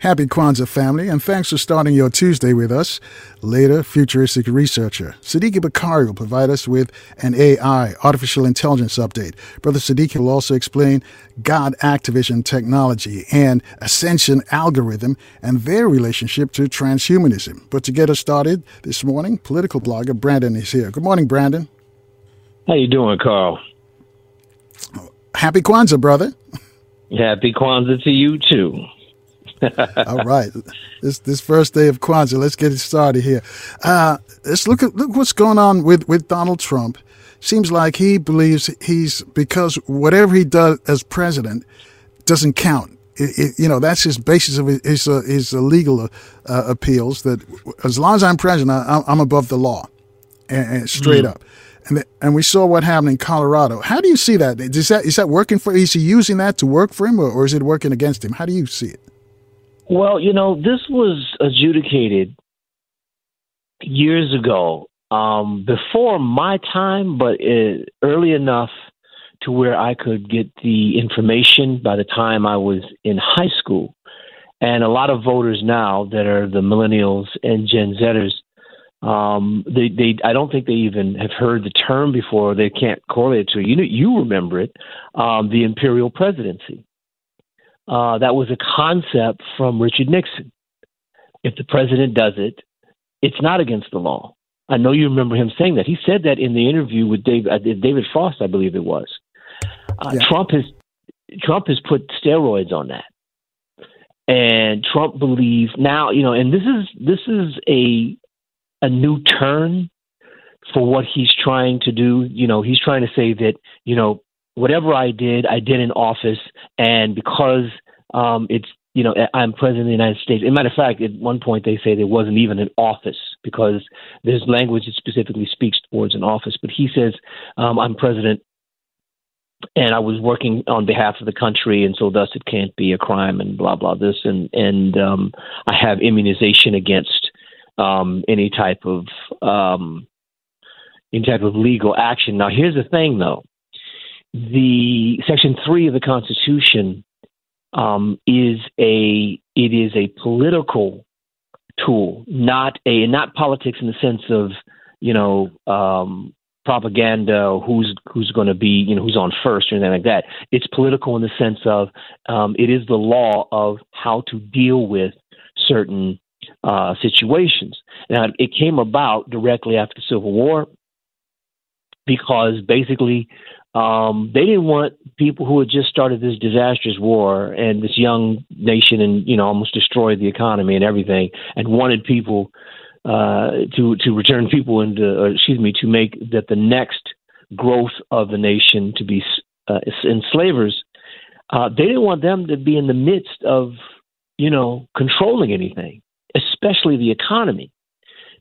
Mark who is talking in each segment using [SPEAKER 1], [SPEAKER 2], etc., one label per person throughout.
[SPEAKER 1] Happy Kwanzaa family, and thanks for starting your Tuesday with us. Later, futuristic researcher Sadiki Bakari will provide us with an AI, artificial intelligence update. Brother Siddiqui will also explain God activation technology and ascension algorithm and their relationship to transhumanism. But to get us started this morning, political blogger Brandon is here. Good morning, Brandon.
[SPEAKER 2] How you doing, Carl?
[SPEAKER 1] Happy Kwanzaa, brother.
[SPEAKER 2] Happy Kwanzaa to you too.
[SPEAKER 1] All right, this this first day of Kwanzaa, let's get it started here. Uh, let's look at look what's going on with with Donald Trump. Seems like he believes he's because whatever he does as president doesn't count. It, it, you know that's his basis of his his, uh, his legal uh, appeals. That as long as I'm president, I, am above the law, and, and straight mm. up. And, and we saw what happened in Colorado. How do you see that? Is that is that working for? Is he using that to work for him, or, or is it working against him? How do you see it?
[SPEAKER 2] Well, you know, this was adjudicated years ago, um, before my time, but it, early enough to where I could get the information by the time I was in high school. And a lot of voters now that are the millennials and Gen Zers, um, they, they, I don't think they even have heard the term before. They can't correlate it to it. You know, you remember it, um, the imperial presidency. Uh, that was a concept from Richard Nixon. If the president does it, it's not against the law. I know you remember him saying that. He said that in the interview with David, uh, David Frost, I believe it was. Uh, yeah. Trump has Trump has put steroids on that, and Trump believes now. You know, and this is this is a a new turn for what he's trying to do. You know, he's trying to say that you know whatever I did, I did in office, and because um, it's you know I'm president of the United States. As a matter of fact, at one point they say there wasn't even an office because there's language that specifically speaks towards an office. But he says um, I'm president, and I was working on behalf of the country, and so thus it can't be a crime, and blah blah this, and and um, I have immunization against um, any type of um, any type of legal action. Now, here's the thing, though the Section Three of the Constitution um, is a it is a political tool, not a not politics in the sense of you know um, propaganda, who's who's going to be you know who's on first or anything like that. It's political in the sense of um, it is the law of how to deal with certain uh, situations. Now it came about directly after the Civil War because basically um, they didn't want people who had just started this disastrous war and this young nation and you know almost destroyed the economy and everything, and wanted people uh, to to return people into, or, excuse me, to make that the next growth of the nation to be uh, enslavers. Uh, they didn't want them to be in the midst of you know controlling anything, especially the economy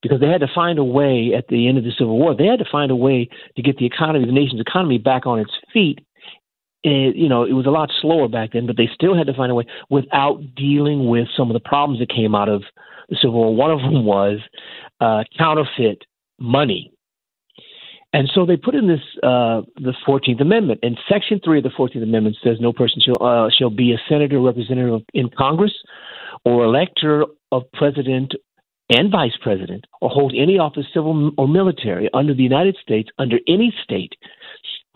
[SPEAKER 2] because they had to find a way at the end of the Civil War. They had to find a way to get the economy, the nation's economy, back on its feet. And, you know, it was a lot slower back then, but they still had to find a way without dealing with some of the problems that came out of the Civil War. One of them was uh, counterfeit money. And so they put in this uh, the Fourteenth Amendment, and Section Three of the Fourteenth Amendment says no person shall uh, shall be a senator, representative in Congress, or elector of president and vice president or hold any office, civil or military, under the United States, under any state,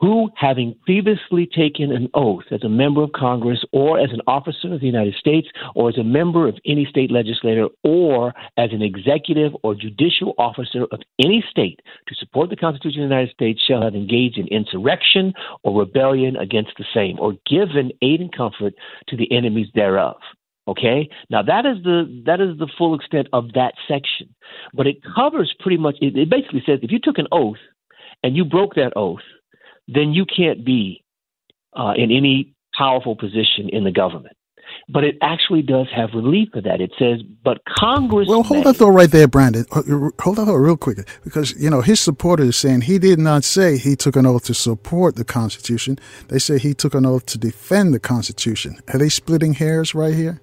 [SPEAKER 2] who, having previously taken an oath as a member of Congress or as an officer of the United States or as a member of any state legislature or as an executive or judicial officer of any state to support the Constitution of the United States shall have engaged in insurrection or rebellion against the same or given aid and comfort to the enemies thereof. Okay, now that is the that is the full extent of that section, but it covers pretty much. It, it basically says if you took an oath and you broke that oath, then you can't be uh, in any powerful position in the government. but it actually does have relief for that. It says, but Congress.
[SPEAKER 1] Well, hold that thought right there, Brandon. Hold that thought real quick, because you know his supporters are saying he did not say he took an oath to support the Constitution. They say he took an oath to defend the Constitution. Are they splitting hairs right here?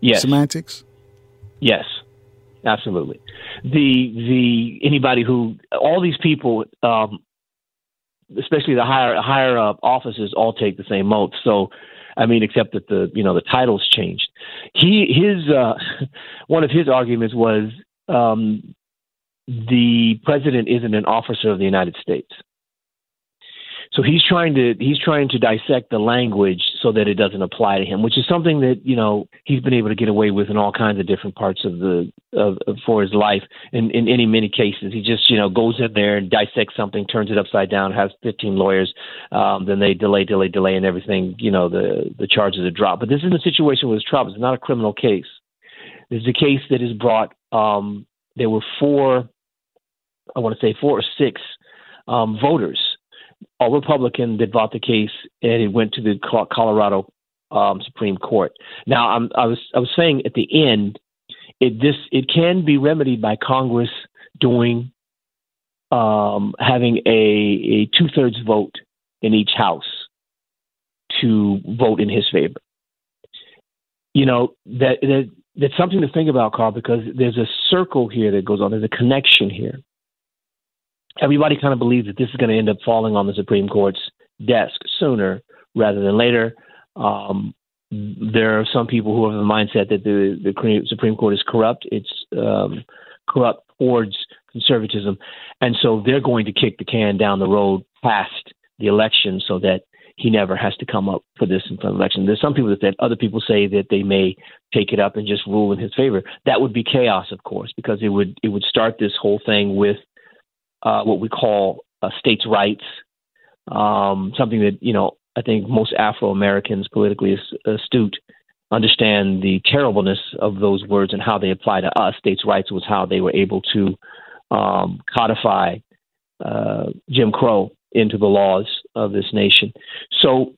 [SPEAKER 2] Yes.
[SPEAKER 1] Semantics.
[SPEAKER 2] Yes, absolutely. The the anybody who all these people, um, especially the higher higher up offices, all take the same oath. So I mean, except that the you know the titles changed. He his uh, one of his arguments was um, the president isn't an officer of the United States. So he's trying to he's trying to dissect the language so that it doesn't apply to him, which is something that you know he's been able to get away with in all kinds of different parts of the of, of for his life. In in any many cases, he just you know goes in there and dissects something, turns it upside down, has 15 lawyers, um, then they delay, delay, delay, and everything. You know the the charges are dropped. But this is a situation with Trump. It's not a criminal case. This is a case that is brought. Um, there were four, I want to say four or six um, voters all Republican that brought the case, and it went to the Colorado um, Supreme Court. Now, I'm, I was I was saying at the end, it this it can be remedied by Congress doing um, having a, a two thirds vote in each house to vote in his favor. You know that that that's something to think about, Carl, because there's a circle here that goes on. There's a connection here everybody kind of believes that this is going to end up falling on the Supreme Court's desk sooner rather than later. Um, there are some people who have the mindset that the, the Supreme Court is corrupt. It's um, corrupt towards conservatism. And so they're going to kick the can down the road past the election so that he never has to come up for this in front of election. There's some people that said, other people say that they may take it up and just rule in his favor. That would be chaos, of course, because it would it would start this whole thing with uh, what we call uh, states' rights, um, something that you know I think most Afro Americans, politically astute, understand the terribleness of those words and how they apply to us. States' rights was how they were able to um, codify uh, Jim Crow into the laws of this nation. So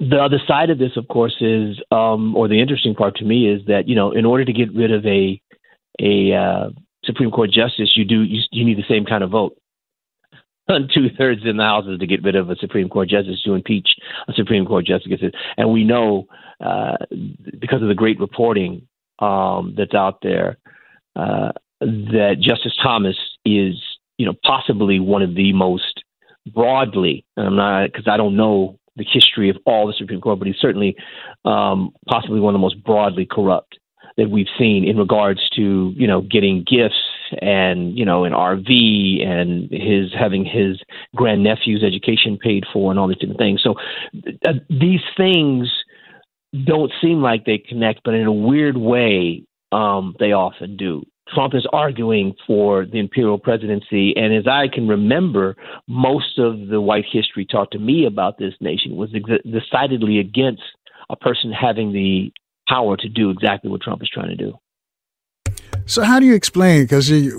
[SPEAKER 2] the other side of this, of course, is, um, or the interesting part to me is that you know, in order to get rid of a a uh, Supreme Court justice, you do you, you need the same kind of vote. Two thirds in the houses to get rid of a Supreme Court justice to impeach a Supreme Court justice, and we know uh, because of the great reporting um, that's out there uh, that Justice Thomas is, you know, possibly one of the most broadly. And I'm not because I don't know the history of all the Supreme Court, but he's certainly um, possibly one of the most broadly corrupt that we've seen in regards to you know getting gifts and you know an RV and his having his grandnephew's education paid for and all these different things. So uh, these things don't seem like they connect, but in a weird way, um, they often do. Trump is arguing for the imperial presidency, and as I can remember, most of the white history taught to me about this nation was ex- decidedly against a person having the power to do exactly what Trump is trying to do.
[SPEAKER 1] So how do you explain? Because we,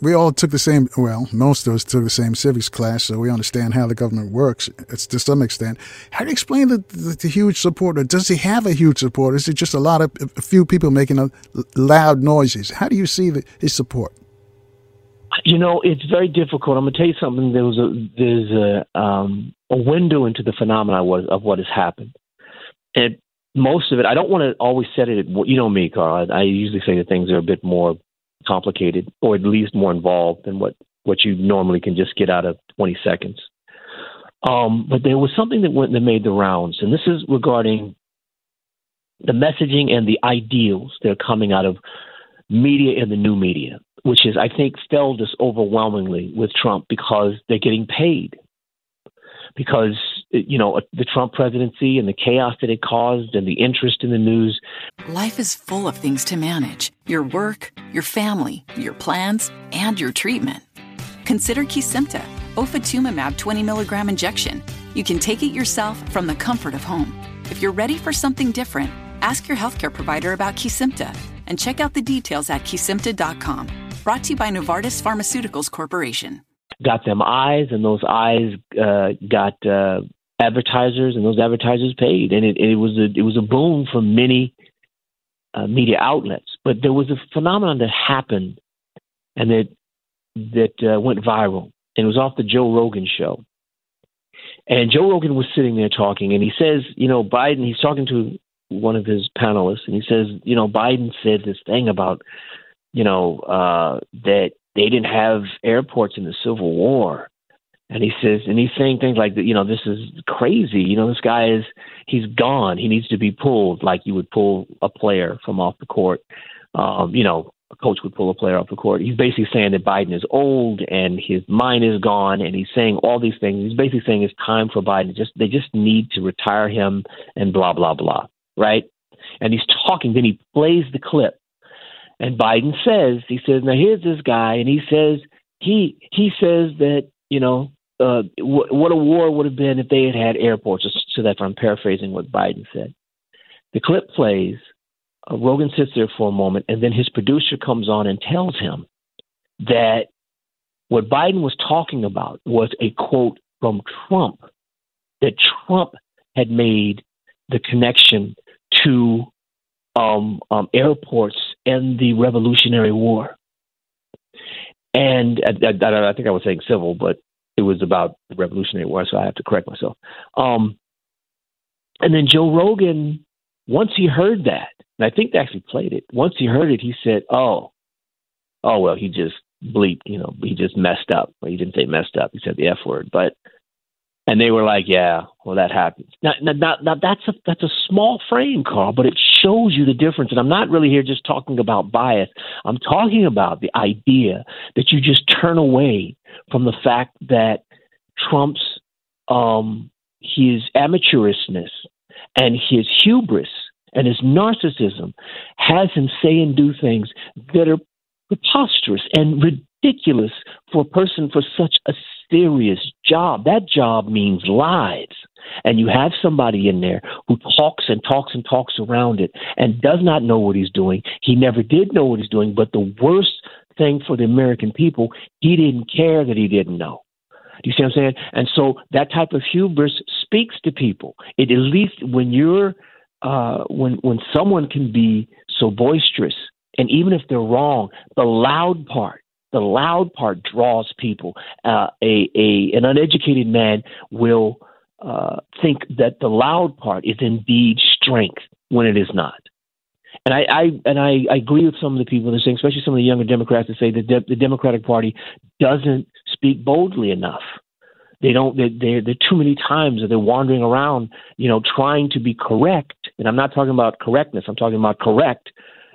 [SPEAKER 1] we all took the same, well, most of us took the same civics class, so we understand how the government works it's to some extent. How do you explain the, the, the huge support? Or does he have a huge support? Is it just a lot of a few people making a, loud noises? How do you see the, his support?
[SPEAKER 2] You know, it's very difficult. I'm going to tell you something. There was a there's a um, a window into the phenomena of, of what has happened, and most of it, I don't want to always set it. At, you know me, Carl. I, I usually say that things are a bit more complicated, or at least more involved than what what you normally can just get out of 20 seconds. Um, but there was something that went that made the rounds, and this is regarding the messaging and the ideals that are coming out of media and the new media, which is, I think, failed us overwhelmingly with Trump because they're getting paid because you know the Trump presidency and the chaos that it caused and the interest in the news.
[SPEAKER 3] Life is full of things to manage: your work, your family, your plans, and your treatment. Consider Kesimpta, ofatumumab 20 milligram injection. You can take it yourself from the comfort of home. If you're ready for something different, ask your healthcare provider about Kesimpta and check out the details at kesimpta.com. Brought to you by Novartis Pharmaceuticals Corporation
[SPEAKER 2] got them eyes, and those eyes uh, got uh, advertisers, and those advertisers paid, and it, it was a it was a boom for many uh, media outlets. But there was a phenomenon that happened, and that that uh, went viral, and it was off the Joe Rogan show. And Joe Rogan was sitting there talking, and he says, you know, Biden. He's talking to one of his panelists, and he says, you know, Biden said this thing about, you know, uh, that they didn't have airports in the Civil War, and he says, and he's saying things like, you know, this is crazy. You know, this guy is he's gone. He needs to be pulled like you would pull a player from off the court. Um, you know, a coach would pull a player off the court. He's basically saying that Biden is old and his mind is gone, and he's saying all these things. He's basically saying it's time for Biden. Just they just need to retire him and blah blah blah. Right? And he's talking. Then he plays the clip, and Biden says, he says, now here's this guy, and he says he he says that you know uh, what a war would have been if they had had airports. So that I'm paraphrasing what Biden said. The clip plays. Uh, Rogan sits there for a moment, and then his producer comes on and tells him that what Biden was talking about was a quote from Trump, that Trump had made the connection to um, um, airports and the Revolutionary War. And I, I, I, think I was saying civil, but it was about the Revolutionary War, so I have to correct myself. Um, and then Joe Rogan, once he heard that, and I think they actually played it. Once he heard it, he said, "Oh, oh well, he just bleeped. You know, he just messed up. Well, he didn't say messed up. He said the f word, but." And they were like, "Yeah, well, that happens." Now, now, now that's a that's a small frame, Carl, but it shows you the difference. And I'm not really here just talking about bias. I'm talking about the idea that you just turn away from the fact that Trump's um, his amateurishness and his hubris and his narcissism has him say and do things that are preposterous and ridiculous for a person for such a serious job. That job means lives. And you have somebody in there who talks and talks and talks around it and does not know what he's doing. He never did know what he's doing, but the worst thing for the American people, he didn't care that he didn't know. Do you see what I'm saying? And so that type of hubris speaks to people. It at least when you're uh, when when someone can be so boisterous, and even if they're wrong, the loud part, the loud part draws people. Uh, a a an uneducated man will uh, think that the loud part is indeed strength when it is not. And I, I and I, I agree with some of the people that are saying, especially some of the younger Democrats, that say that de- the Democratic Party doesn't speak boldly enough. They don't. They, they, they're too many times that they're wandering around, you know, trying to be correct. And I'm not talking about correctness. I'm talking about correct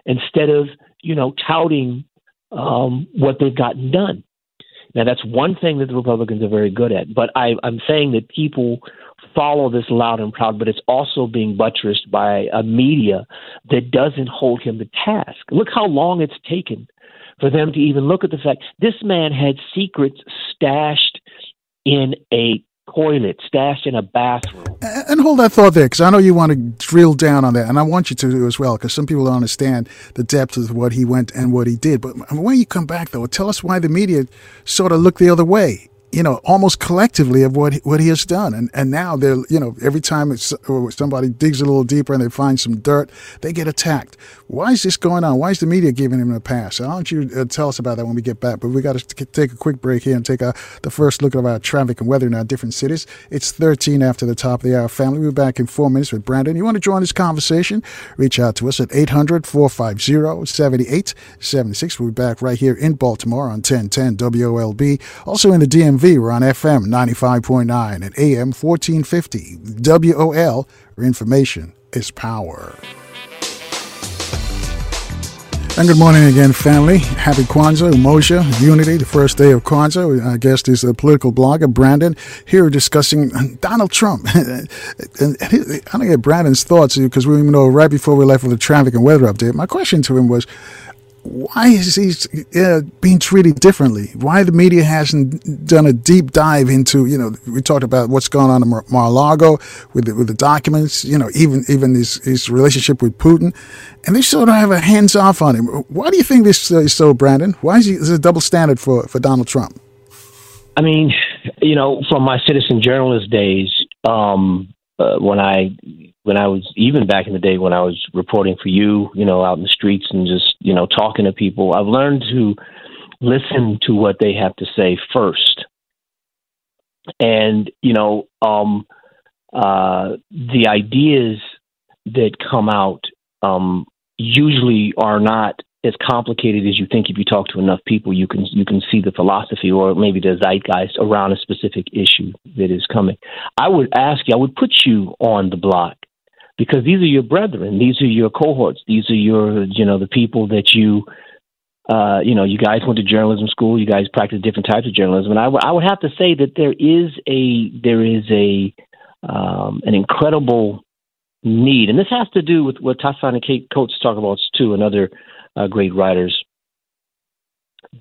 [SPEAKER 2] instead of you know touting um, what they've gotten done. Now that's one thing that the Republicans are very good at. But I, I'm saying that people follow this loud and proud, but it's also being buttressed by a media that doesn't hold him to task. Look how long it's taken for them to even look at the fact this man had secrets stashed in a toilet, stashed in a bathroom.
[SPEAKER 1] And hold that thought there, because I know you want to drill down on that, and I want you to as well, because some people don't understand the depth of what he went and what he did. But when you come back, though, tell us why the media sort of looked the other way you know, almost collectively of what what he has done. And and now they're, you know, every time somebody digs a little deeper and they find some dirt, they get attacked. Why is this going on? Why is the media giving him a pass? Why don't you uh, tell us about that when we get back? But we got to take a quick break here and take a, the first look at our traffic and weather in our different cities. It's 13 after the top of the hour. Family, we'll be back in four minutes with Brandon. You want to join this conversation? Reach out to us at 800 450 7876. We'll be back right here in Baltimore on 1010 WOLB. Also in the DMV we're on FM 95.9 and AM 1450. WOL, where information is power. And good morning again, family. Happy Kwanzaa, Umoja, Unity, the first day of Kwanzaa. Our guest is a political blogger, Brandon, here discussing Donald Trump. and I don't get Brandon's thoughts because we even know right before we left with the traffic and weather update. My question to him was, why is he uh, being treated differently? Why the media hasn't done a deep dive into, you know, we talked about what's going on in Mar-a-Lago with the, with the documents, you know, even even his, his relationship with Putin, and they sort of have a hands off on him. Why do you think this uh, is so, Brandon? Why is he is a double standard for, for Donald Trump?
[SPEAKER 2] I mean, you know, from my citizen journalist days, um, uh, when I when I was even back in the day when I was reporting for you, you know, out in the streets and just you know talking to people, I've learned to listen to what they have to say first, and you know, um, uh, the ideas that come out um, usually are not as complicated as you think if you talk to enough people you can you can see the philosophy or maybe the zeitgeist around a specific issue that is coming. I would ask you i would put you on the block because these are your brethren these are your cohorts these are your you know the people that you uh, you know, you guys went to journalism school. You guys practice different types of journalism, and I, w- I would have to say that there is a there is a um, an incredible need, and this has to do with what Ta-Nehisi Coates talk about too, and other uh, great writers,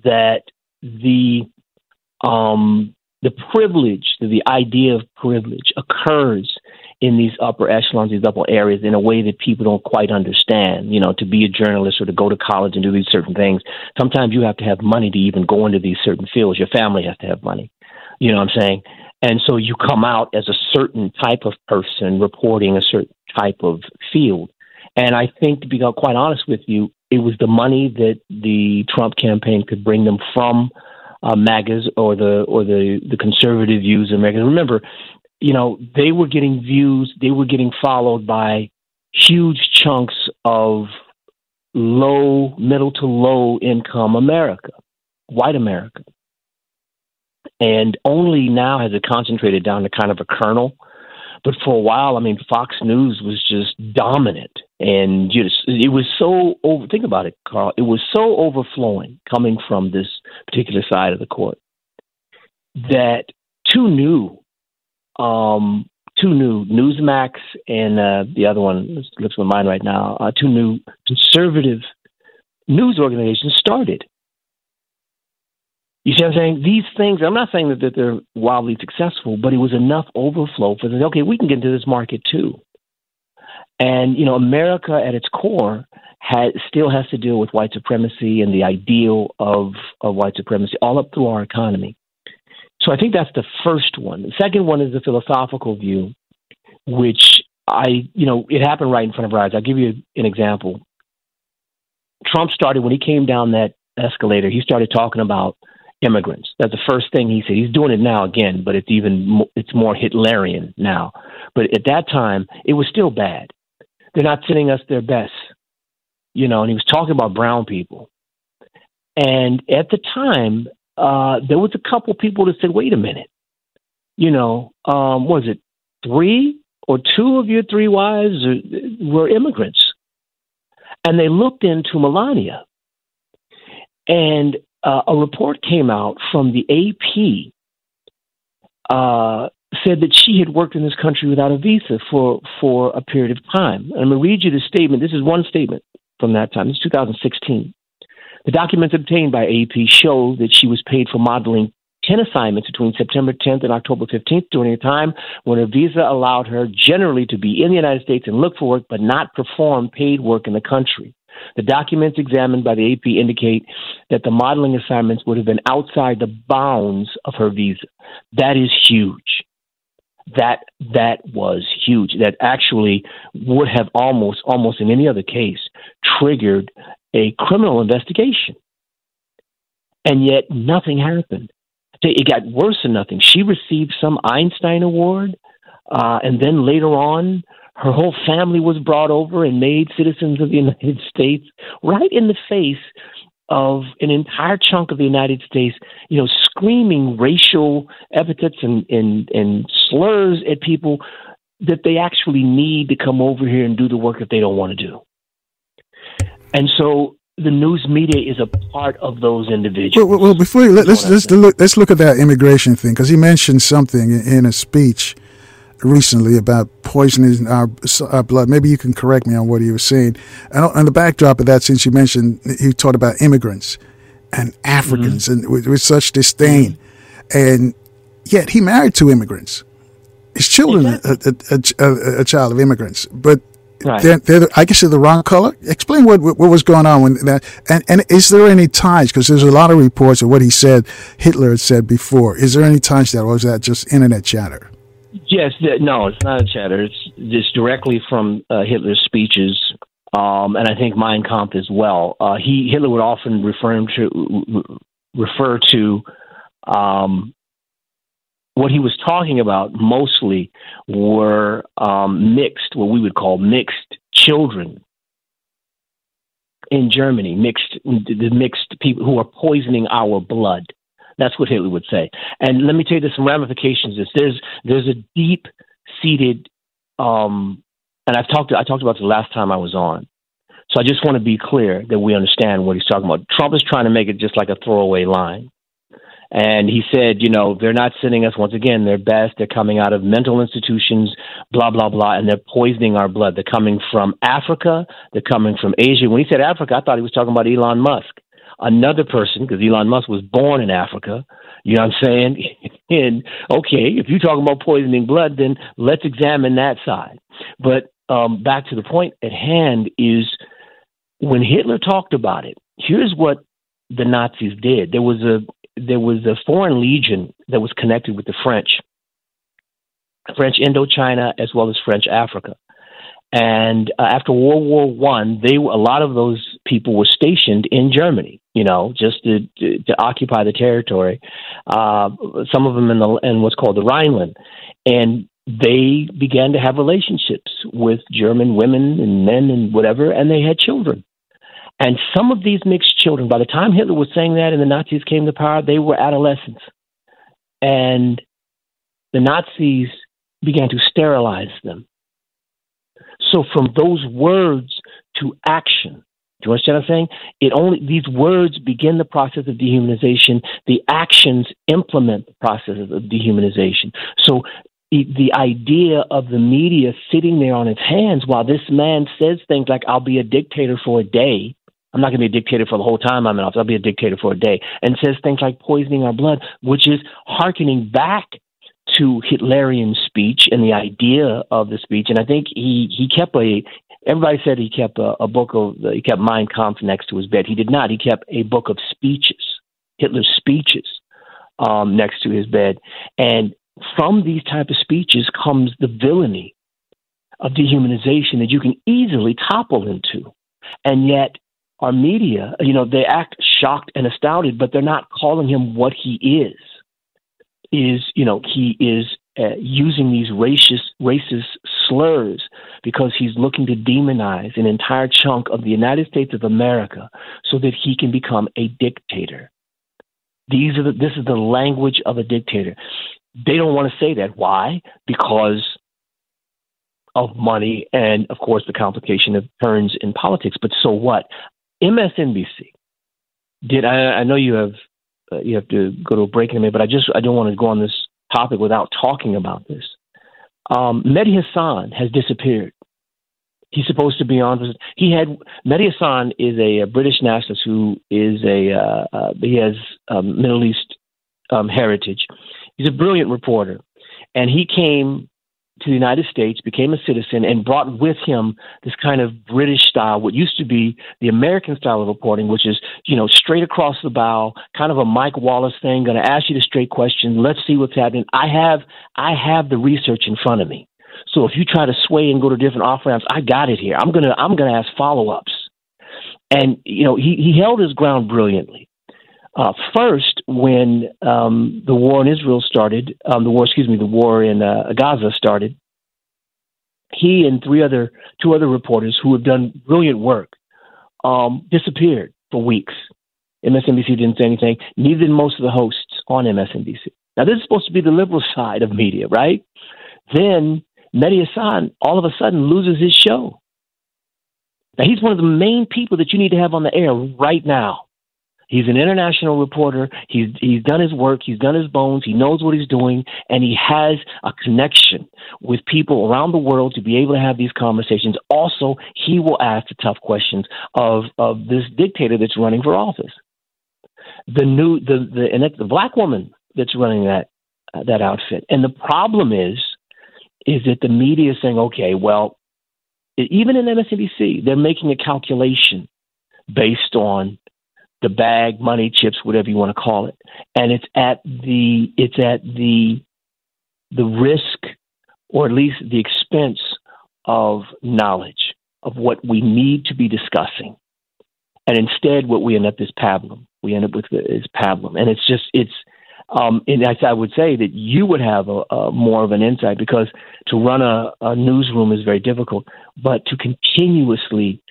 [SPEAKER 2] that the um, the privilege, the idea of privilege, occurs in these upper echelons, these upper areas, in a way that people don't quite understand. You know, to be a journalist or to go to college and do these certain things, sometimes you have to have money to even go into these certain fields. Your family has to have money. You know what I'm saying? And so you come out as a certain type of person reporting a certain type of field. And I think, to be quite honest with you, it was the money that the Trump campaign could bring them from uh, MAGAs or the or the the conservative views of Americans. Remember, you know, they were getting views, they were getting followed by huge chunks of low, middle to low income America, white America. And only now has it concentrated down to kind of a kernel. But for a while, I mean, Fox News was just dominant and just it was so over. Think about it, Carl. It was so overflowing coming from this particular side of the court that two new, um, two new Newsmax and uh, the other one slips my mind right now. Uh, two new conservative news organizations started. You see what I'm saying? These things, I'm not saying that, that they're wildly successful, but it was enough overflow for them. Okay, we can get into this market too. And you know, America at its core has, still has to deal with white supremacy and the ideal of of white supremacy all up through our economy. So I think that's the first one. The second one is the philosophical view, which I, you know, it happened right in front of our eyes. I'll give you an example. Trump started when he came down that escalator. He started talking about immigrants. That's the first thing he said. He's doing it now again, but it's even it's more Hitlerian now. But at that time, it was still bad they're not sending us their best. You know, and he was talking about brown people. And at the time, uh, there was a couple people that said, wait a minute, you know, um, was it three or two of your three wives were immigrants? And they looked into Melania. And uh, a report came out from the AP uh, said that she had worked in this country without a visa for for a period of time. And I'm going to read you the statement. This is one statement from that time. It's 2016. The documents obtained by AP show that she was paid for modeling 10 assignments between September 10th and October 15th during a time when her visa allowed her generally to be in the United States and look for work but not perform paid work in the country. The documents examined by the AP indicate that the modeling assignments would have been outside the bounds of her visa. That is huge that that was huge. That actually would have almost almost in any other case triggered a criminal investigation. And yet nothing happened. It got worse than nothing. She received some Einstein Award, uh, and then later on, her whole family was brought over and made citizens of the United States right in the face of an entire chunk of the United States, you know, screaming racial epithets and, and, and slurs at people that they actually need to come over here and do the work that they don't want to do. And so the news media is a part of those individuals.
[SPEAKER 1] Well, well before you, let, us let's, let's look let's look at that immigration thing because he mentioned something in a speech recently about poisoning our, our, blood. Maybe you can correct me on what he was saying. And on the backdrop of that, since you mentioned he talked about immigrants and Africans mm-hmm. and with, with, such disdain, and yet he married two immigrants. His children, exactly. a, a, a, a, child of immigrants, but. Right. They're, they're, I guess they're the wrong color. Explain what, what, was going on when that, and, and is there any ties? Because there's a lot of reports of what he said Hitler had said before. Is there any ties to that, or is that just internet chatter?
[SPEAKER 2] Yes, th- no, it's not a chatter. It's just directly from uh, Hitler's speeches, um, and I think Mein Kampf as well. Uh, he Hitler would often refer to refer to um, what he was talking about. Mostly were um, mixed, what we would call mixed children in Germany, mixed the mixed people who are poisoning our blood. That's what Hitler would say. And let me tell you, there's some ramifications. There's there's a deep seated, um, and I've talked I talked about the last time I was on. So I just want to be clear that we understand what he's talking about. Trump is trying to make it just like a throwaway line. And he said, you know, they're not sending us once again their best. They're coming out of mental institutions, blah, blah, blah, and they're poisoning our blood. They're coming from Africa. They're coming from Asia. When he said Africa, I thought he was talking about Elon Musk. Another person, because Elon Musk was born in Africa. You know what I'm saying? and okay, if you're talking about poisoning blood, then let's examine that side. But um, back to the point at hand is when Hitler talked about it, here's what the Nazis did. There was a there was a foreign legion that was connected with the French, French Indochina as well as French Africa. And uh, after World War One, they a lot of those people were stationed in Germany. You know, just to to, to occupy the territory. Uh, some of them in the in what's called the Rhineland, and they began to have relationships with German women and men and whatever, and they had children. And some of these mixed children, by the time Hitler was saying that and the Nazis came to power, they were adolescents. And the Nazis began to sterilize them. So from those words to action, do you understand what I'm saying? It only these words begin the process of dehumanization. The actions implement the process of dehumanization. So the idea of the media sitting there on its hands while this man says things like "I'll be a dictator for a day," I'm not going to be a dictator for the whole time I'm in office. I'll be a dictator for a day. And says things like poisoning our blood, which is hearkening back to Hitlerian speech and the idea of the speech. And I think he, he kept a, everybody said he kept a, a book of, he kept Mein Kampf next to his bed. He did not. He kept a book of speeches, Hitler's speeches, um, next to his bed. And from these type of speeches comes the villainy of dehumanization that you can easily topple into. And yet our media, you know, they act shocked and astounded, but they're not calling him what he is. Is you know he is uh, using these racist racist slurs because he's looking to demonize an entire chunk of the United States of America so that he can become a dictator. These are the, this is the language of a dictator. They don't want to say that. Why? Because of money and, of course, the complication of turns in politics. But so what? MSNBC did. I, I know you have uh, you have to go to a break in a minute, but I just I don't want to go on this topic without talking about this. Um, Mehdi Hasan has disappeared. He's supposed to be on. He had Mehdi Hasan is a, a British nationalist who is a uh, uh, he has um, Middle East um, heritage. He's a brilliant reporter, and he came to the United States, became a citizen, and brought with him this kind of British style, what used to be the American style of reporting, which is, you know, straight across the bow, kind of a Mike Wallace thing, going to ask you the straight question. Let's see what's happening. I have, I have the research in front of me. So if you try to sway and go to different off ramps, I got it here. I'm gonna, I'm gonna ask follow ups. And you know, he he held his ground brilliantly. Uh, first, when um, the war in Israel started, um, the war, excuse me, the war in uh, Gaza started, he and three other, two other reporters who have done brilliant work, um, disappeared for weeks. MSNBC didn't say anything. Neither did most of the hosts on MSNBC. Now, this is supposed to be the liberal side of media, right? Then Mehdi Hasan all of a sudden loses his show. Now, he's one of the main people that you need to have on the air right now. He's an international reporter. He's he's done his work. He's done his bones. He knows what he's doing, and he has a connection with people around the world to be able to have these conversations. Also, he will ask the tough questions of of this dictator that's running for office. The new the the and it's the black woman that's running that uh, that outfit. And the problem is is that the media is saying, okay, well, even in MSNBC, they're making a calculation based on the bag, money, chips, whatever you want to call it, and it's at the it's at the the risk or at least the expense of knowledge of what we need to be discussing. And instead, what we end up is pablum. We end up with is pablum, and it's just it's. Um, and I, would say that you would have a, a more of an insight because to run a, a newsroom is very difficult, but to continuously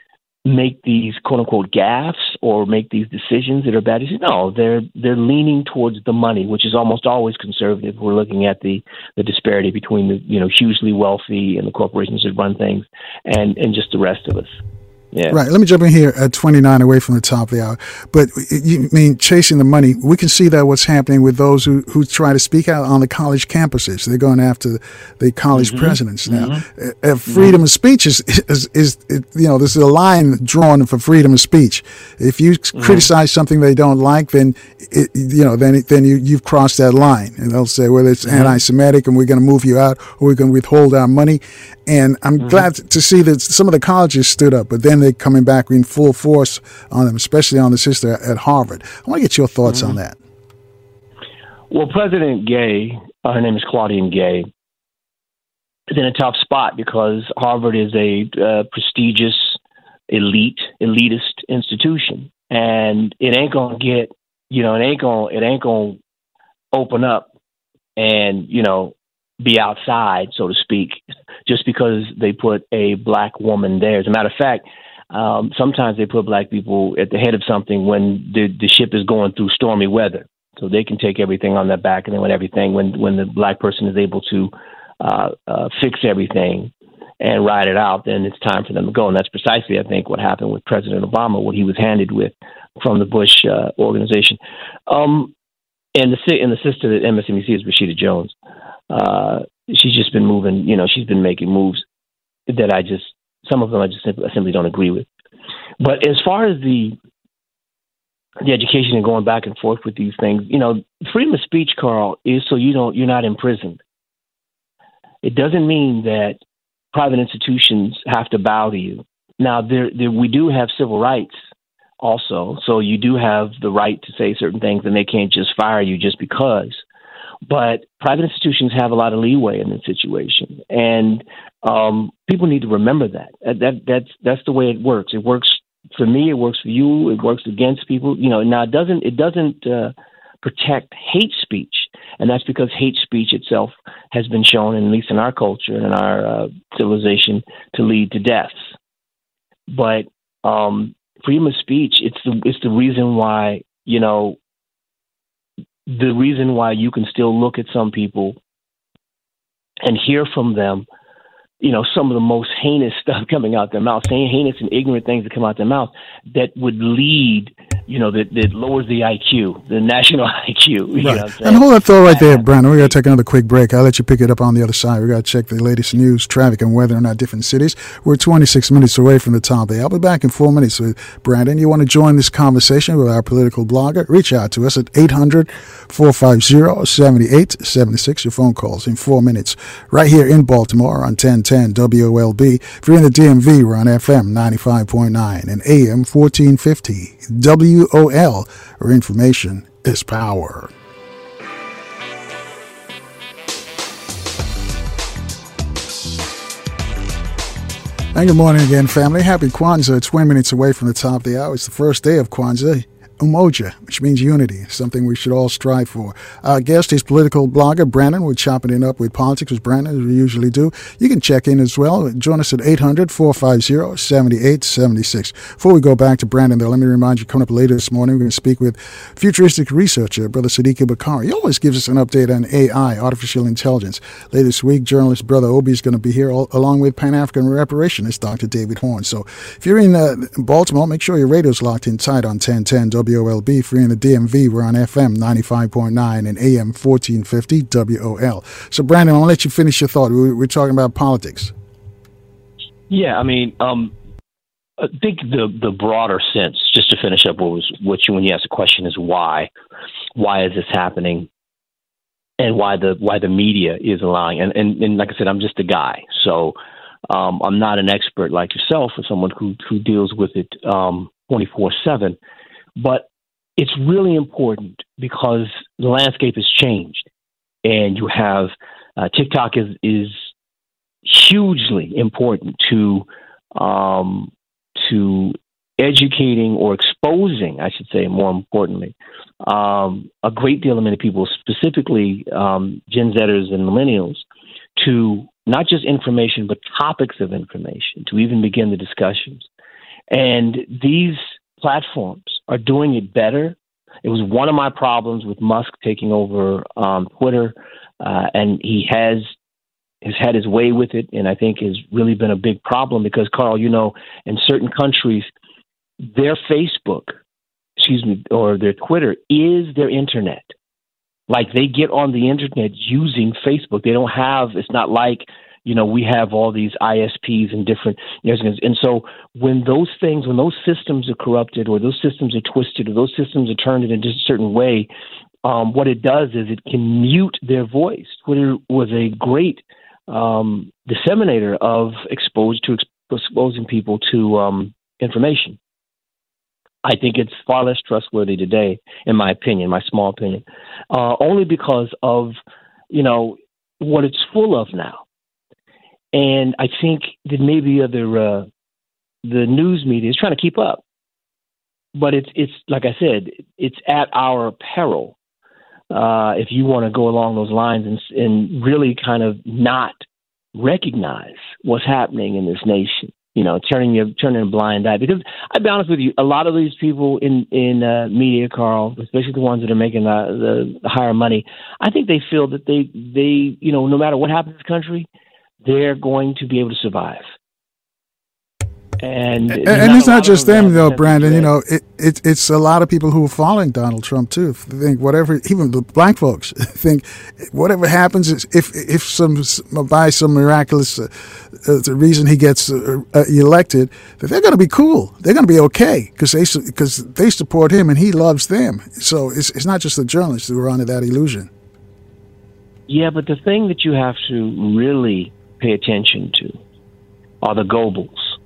[SPEAKER 2] make these quote unquote gaffes or make these decisions that are bad. No, they're they're leaning towards the money, which is almost always conservative. We're looking at the the disparity between the you know hugely wealthy and the corporations that run things, and and just the rest of us. Yeah.
[SPEAKER 1] Right. Let me jump in here at 29 away from the top of the hour. But you mean chasing the money? We can see that what's happening with those who, who try to speak out on the college campuses. They're going after the college mm-hmm. presidents now. Mm-hmm. Uh, uh freedom mm-hmm. of speech is, is, is, is, you know, there's a line drawn for freedom of speech. If you mm-hmm. criticize something they don't like, then, it, you know, then, then you, you've crossed that line. And they'll say, well, it's mm-hmm. anti Semitic and we're going to move you out or we're going to withhold our money. And I'm mm-hmm. glad to see that some of the colleges stood up, but then they're coming back in full force on them, especially on the sister at Harvard. I want to get your thoughts mm-hmm. on that.
[SPEAKER 2] Well, President Gay, uh, her name is Claudine Gay, is in a tough spot because Harvard is a uh, prestigious, elite, elitist institution, and it ain't gonna get, you know, it ain't gonna, it ain't gonna open up and you know be outside, so to speak, just because they put a black woman there. As a matter of fact, um, sometimes they put black people at the head of something when the, the ship is going through stormy weather, so they can take everything on their back, and then when everything, when when the black person is able to uh, uh, fix everything and ride it out, then it's time for them to go. And that's precisely, I think, what happened with President Obama, what he was handed with from the Bush uh, organization. Um, and the and the sister at MSNBC is Rashida Jones. Uh, she's just been moving. You know, she's been making moves that I just some of them I just simply, don't agree with. But as far as the the education and going back and forth with these things, you know, freedom of speech, Carl, is so you don't you're not imprisoned. It doesn't mean that private institutions have to bow to you. Now, there, there we do have civil rights also, so you do have the right to say certain things, and they can't just fire you just because. But private institutions have a lot of leeway in this situation, and um, people need to remember that. That that's that's the way it works. It works for me. It works for you. It works against people. You know. Now it doesn't. It doesn't uh, protect hate speech, and that's because hate speech itself has been shown, at least in our culture and in our uh, civilization, to lead to deaths. But um, freedom of speech, it's the it's the reason why you know the reason why you can still look at some people and hear from them, you know, some of the most heinous stuff coming out their mouth, saying heinous and ignorant things that come out their mouth that would lead you know, that, that lowers the IQ, the national IQ.
[SPEAKER 1] right. and hold that thought right there, Brandon. We got to take another quick break. I'll let you pick it up on the other side. We got to check the latest news, traffic, and weather in our different cities. We're 26 minutes away from the top there. I'll be back in four minutes with Brandon. You want to join this conversation with our political blogger? Reach out to us at 800 450 7876. Your phone calls in four minutes right here in Baltimore on 1010 WOLB. If you're in the DMV, we're on FM 95.9 and AM 1450 W. WOL, where information is power. And good morning again, family. Happy Kwanzaa. It's 20 minutes away from the top of the hour. It's the first day of Kwanzaa. Umoja, which means unity, something we should all strive for. Our guest is political blogger Brandon. We're chopping it up with politics with Brandon, as we usually do. You can check in as well. Join us at 800 450 7876. Before we go back to Brandon, though, let me remind you coming up later this morning, we're going to speak with futuristic researcher, Brother Sadiki Bakari. He always gives us an update on AI, artificial intelligence. Later this week, journalist Brother Obi is going to be here, all, along with Pan African reparationist Dr. David Horne. So if you're in uh, Baltimore, make sure your radio's locked in tight on 1010 WOLB. Free in the DMV, we're on FM 95.9 and AM 1450 WOL. So, Brandon, I'll let you finish your thought. We're, talking about politics.
[SPEAKER 2] Yeah, I mean, um, I think the the broader sense, just to finish up what was what you when you asked the question is why, why is this happening, and why the why the media is lying, and and, and like I said, I'm just a guy, so um, I'm not an expert like yourself or someone who who deals with it um, 24 seven. But it's really important because the landscape has changed, and you have uh, TikTok is is hugely important to um, to educating or exposing, I should say, more importantly, um, a great deal of many people, specifically um, Gen Zers and millennials, to not just information, but topics of information to even begin the discussions. And these platforms are doing it better. It was one of my problems with Musk taking over um, Twitter, uh, and he has has had his way with it, and I think has really been a big problem because Carl, you know, in certain countries, their Facebook, excuse me, or their Twitter is their internet. Like they get on the internet using Facebook. They don't have. It's not like you know we have all these ISPs and different. And so when those things, when those systems are corrupted, or those systems are twisted, or those systems are turned in a certain way, um, what it does is it can mute their voice. Twitter was a great um, disseminator of exposed to exposing people to um, information. I think it's far less trustworthy today, in my opinion, my small opinion, uh, only because of you know what it's full of now. And I think that maybe other uh, the news media is trying to keep up, but it's it's like I said, it's at our peril. Uh, if you want to go along those lines and, and really kind of not recognize what's happening in this nation you know, turning your turning a blind eye. Because I'll be honest with you, a lot of these people in in uh, media, Carl, especially the ones that are making the, the higher money, I think they feel that they they you know, no matter what happens in the country, they're going to be able to survive. And,
[SPEAKER 1] and, and it's not just them, though, Brandon. You know, it, it, it's a lot of people who are following Donald Trump too. Think whatever, even the black folks think whatever happens, if if some by some miraculous uh, uh, reason he gets uh, uh, elected, that they're going to be cool. They're going to be okay because they because they support him and he loves them. So it's it's not just the journalists who are under that illusion.
[SPEAKER 2] Yeah, but the thing that you have to really pay attention to are the globals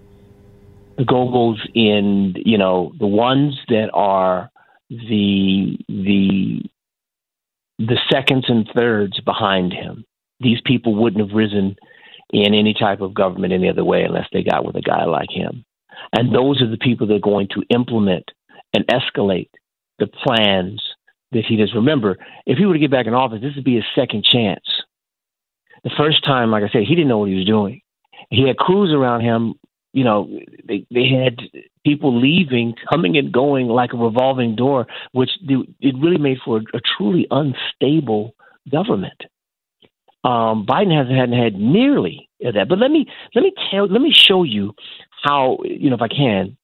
[SPEAKER 2] the Gogol's in you know the ones that are the the the seconds and thirds behind him. These people wouldn't have risen in any type of government any other way unless they got with a guy like him. And those are the people that are going to implement and escalate the plans that he does. Remember, if he were to get back in office, this would be his second chance. The first time, like I said, he didn't know what he was doing. He had crews around him you know, they they had people leaving, coming and going like a revolving door, which it really made for a, a truly unstable government. Um, Biden hasn't had, had nearly that, but let me let me tell let me show you how you know if I can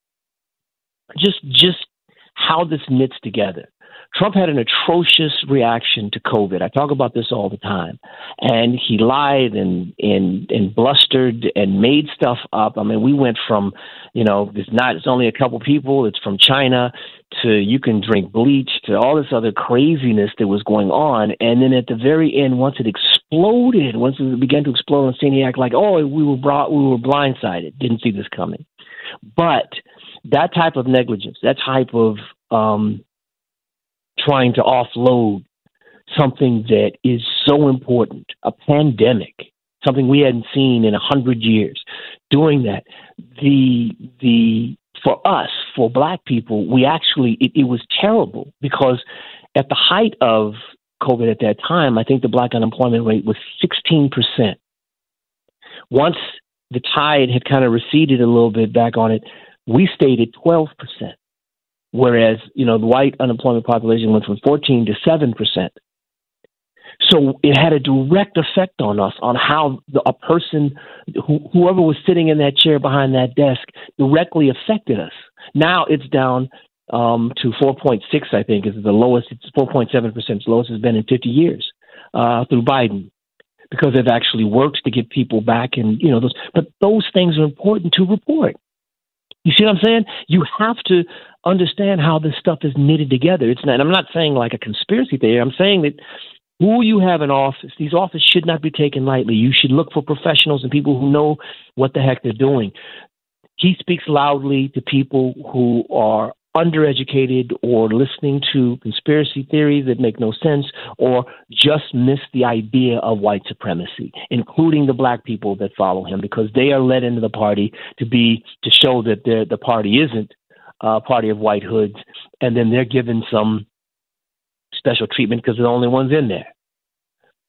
[SPEAKER 2] just just how this knits together. Trump had an atrocious reaction to COVID. I talk about this all the time. And he lied and, and, and blustered and made stuff up. I mean, we went from, you know, it's not, it's only a couple people, it's from China to you can drink bleach to all this other craziness that was going on. And then at the very end, once it exploded, once it began to explode on acted like, oh, we were brought, we were blindsided, didn't see this coming. But that type of negligence, that type of, um, trying to offload something that is so important, a pandemic, something we hadn't seen in a hundred years. Doing that, the the for us, for black people, we actually it, it was terrible because at the height of COVID at that time, I think the black unemployment rate was sixteen percent. Once the tide had kind of receded a little bit back on it, we stayed at twelve percent whereas you know the white unemployment population went from 14 to 7 percent. So it had a direct effect on us on how the, a person, wh- whoever was sitting in that chair behind that desk, directly affected us. Now it's down um, to 4.6, I think, is the lowest. It's 4.7 percent, the lowest it's been in 50 years uh, through Biden, because they've actually worked to get people back, and you know those. But those things are important to report. You see what I'm saying? You have to understand how this stuff is knitted together. It's not, I'm not saying like a conspiracy theory. I'm saying that who you have in office, these offices should not be taken lightly. You should look for professionals and people who know what the heck they're doing. He speaks loudly to people who are undereducated or listening to conspiracy theories that make no sense or just miss the idea of white supremacy, including the black people that follow him, because they are led into the party to be to show that the party isn't a party of white hoods, and then they're given some special treatment because they're the only ones in there.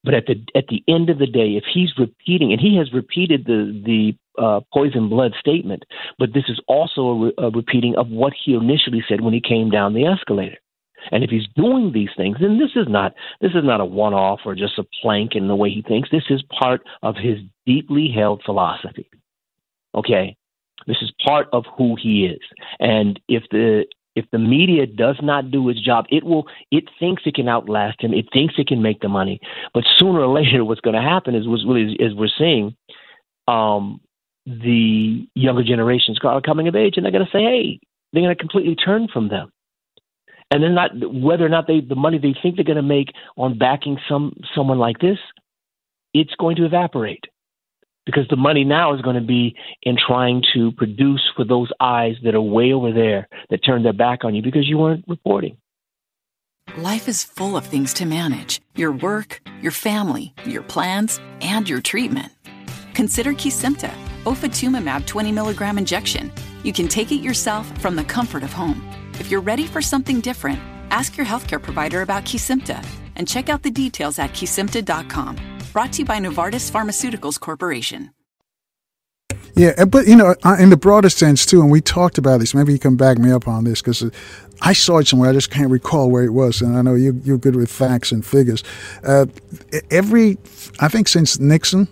[SPEAKER 2] But at the at the end of the day, if he's repeating, and he has repeated the the uh, poison blood statement, but this is also a, re- a repeating of what he initially said when he came down the escalator. And if he's doing these things, then this is not this is not a one off or just a plank in the way he thinks. This is part of his deeply held philosophy. Okay, this is part of who he is. And if the if the media does not do its job, it will it thinks it can outlast him. It thinks it can make the money. But sooner or later, what's going to happen is was really as we're seeing, um, the younger generations are coming of age, and they're going to say, "Hey," they're going to completely turn from them. And then not whether or not they the money they think they're going to make on backing some someone like this, it's going to evaporate because the money now is going to be in trying to produce for those eyes that are way over there that turn their back on you because you weren't reporting.
[SPEAKER 3] Life is full of things to manage your work, your family, your plans, and your treatment. Consider Kesimpta, ofatumumab 20 milligram injection. You can take it yourself from the comfort of home. If you're ready for something different, ask your healthcare provider about Kesimpta and check out the details at kesimpta.com. Brought to you by Novartis Pharmaceuticals Corporation.
[SPEAKER 1] Yeah, but you know, in the broader sense too, and we talked about this. Maybe you can back me up on this because uh, I saw it somewhere. I just can't recall where it was, and I know you you're good with facts and figures. Uh, every, I think since Nixon,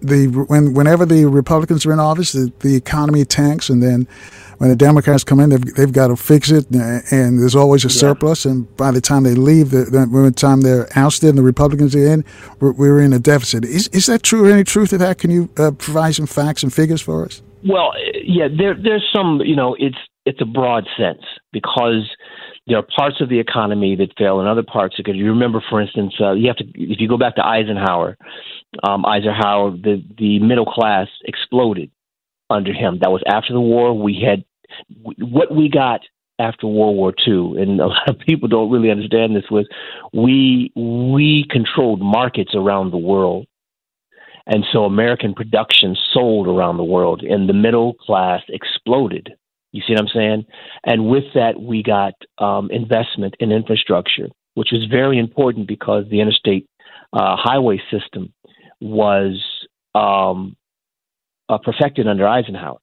[SPEAKER 1] the when whenever the Republicans are in office, the, the economy tanks, and then when the Democrats come in, they've, they've got to fix it, and there's always a yeah. surplus. And by the time they leave, the, the, by the time they're ousted and the Republicans are in, we're, we're, in a deficit. Is is that true? Any truth to that? Can you uh, provide some facts and figures for us?
[SPEAKER 2] Well, yeah, there there's some. You know, it's it's a broad sense because there are parts of the economy that fail and other parts because you remember for instance uh, you have to if you go back to eisenhower um, Eisenhower, the the middle class exploded under him. That was after the war. We had what we got after World War II, and a lot of people don't really understand this. Was we we controlled markets around the world, and so American production sold around the world, and the middle class exploded. You see what I'm saying? And with that, we got um, investment in infrastructure, which was very important because the interstate uh, highway system was um, uh, perfected under Eisenhower.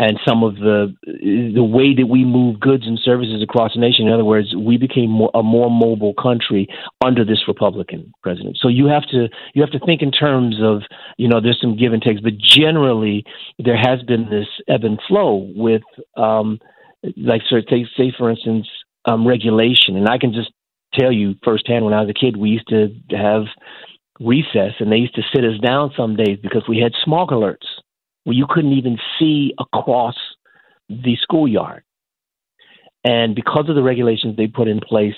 [SPEAKER 2] And some of the the way that we move goods and services across the nation, in other words, we became more, a more mobile country under this Republican president. So you have to you have to think in terms of you know there's some give and takes, but generally there has been this ebb and flow with um, like so say, say for instance um, regulation, and I can just tell you firsthand when I was a kid, we used to have recess, and they used to sit us down some days because we had smog alerts where you couldn't even see across the schoolyard. And because of the regulations they put in place,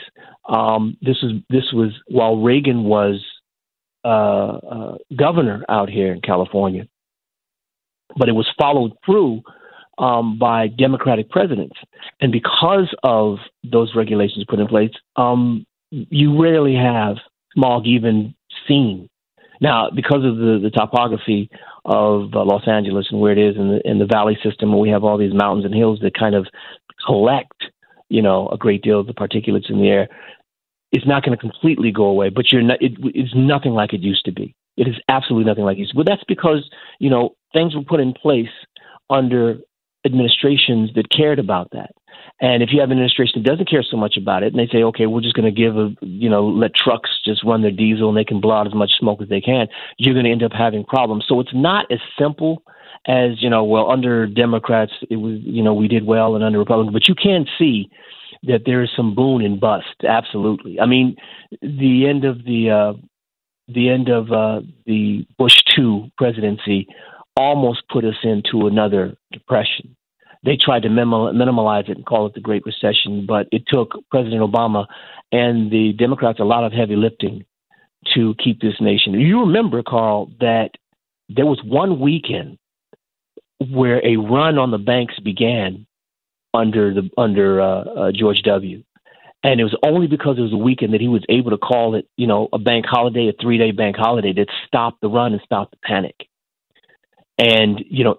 [SPEAKER 2] um, this was this was while Reagan was uh, uh, governor out here in California, but it was followed through um, by Democratic presidents. And because of those regulations put in place, um, you rarely have smog even seen. Now, because of the, the topography of uh, Los Angeles and where it is in the in the valley system, where we have all these mountains and hills that kind of collect, you know, a great deal of the particulates in the air, it's not going to completely go away. But you're not, it, it's nothing like it used to be. It is absolutely nothing like it used to be. But that's because you know things were put in place under administrations that cared about that. And if you have an administration that doesn't care so much about it, and they say, okay, we're just going to give a, you know, let trucks just run their diesel and they can blow out as much smoke as they can, you're going to end up having problems. So it's not as simple as, you know, well, under Democrats, it was, you know, we did well, and under Republicans, but you can see that there is some boom and bust. Absolutely. I mean, the end of the, uh, the end of uh, the Bush two presidency almost put us into another depression they tried to minimize it and call it the Great Recession, but it took President Obama and the Democrats a lot of heavy lifting to keep this nation. You remember, Carl, that there was one weekend where a run on the banks began under the under uh, uh, George W. And it was only because it was a weekend that he was able to call it, you know, a bank holiday, a three day bank holiday that stopped the run and stopped the panic. And, you know,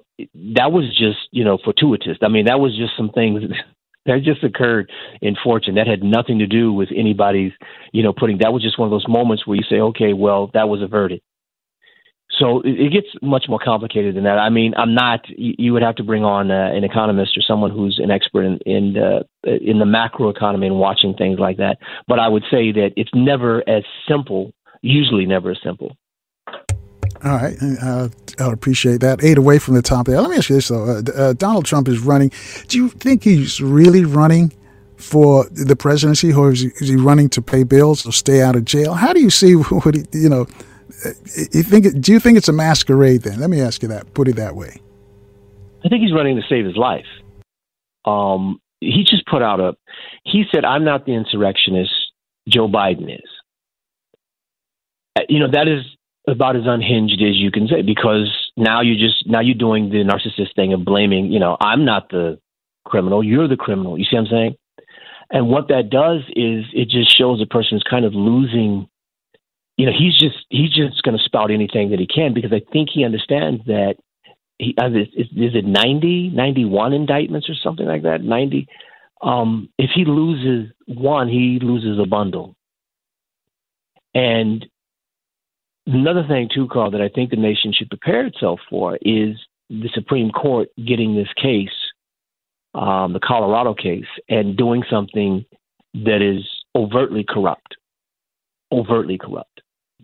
[SPEAKER 2] that was just, you know, fortuitous. I mean, that was just some things that just occurred in fortune. That had nothing to do with anybody's, you know, putting, that was just one of those moments where you say, okay, well, that was averted. So it, gets much more complicated than that. I mean, I'm not. You would have to bring on uh, an economist or someone who's an expert in in, uh, in the macro economy and watching things like that. But I would say that it's never as simple. Usually, never as simple.
[SPEAKER 1] All right, uh, I appreciate that. Eight away from the top there. Let me ask you this though: uh, uh, Donald Trump is running. Do you think he's really running for the presidency, or is he, is he running to pay bills or stay out of jail? How do you see what he, you know? you think? Do you think it's a masquerade? Then let me ask you that. Put it that way.
[SPEAKER 2] I think he's running to save his life. Um, he just put out a. He said, "I'm not the insurrectionist. Joe Biden is." Uh, you know that is about as unhinged as you can say because now you're just now you're doing the narcissist thing of blaming. You know, I'm not the criminal. You're the criminal. You see what I'm saying? And what that does is it just shows a person is kind of losing you know, he's just he's just going to spout anything that he can because I think he understands that he uh, is, is it 90, 91 indictments or something like that, 90. Um, if he loses one, he loses a bundle. And another thing too, Carl, that I think the nation should prepare itself for is the Supreme Court getting this case, um, the Colorado case, and doing something that is overtly corrupt. Overtly corrupt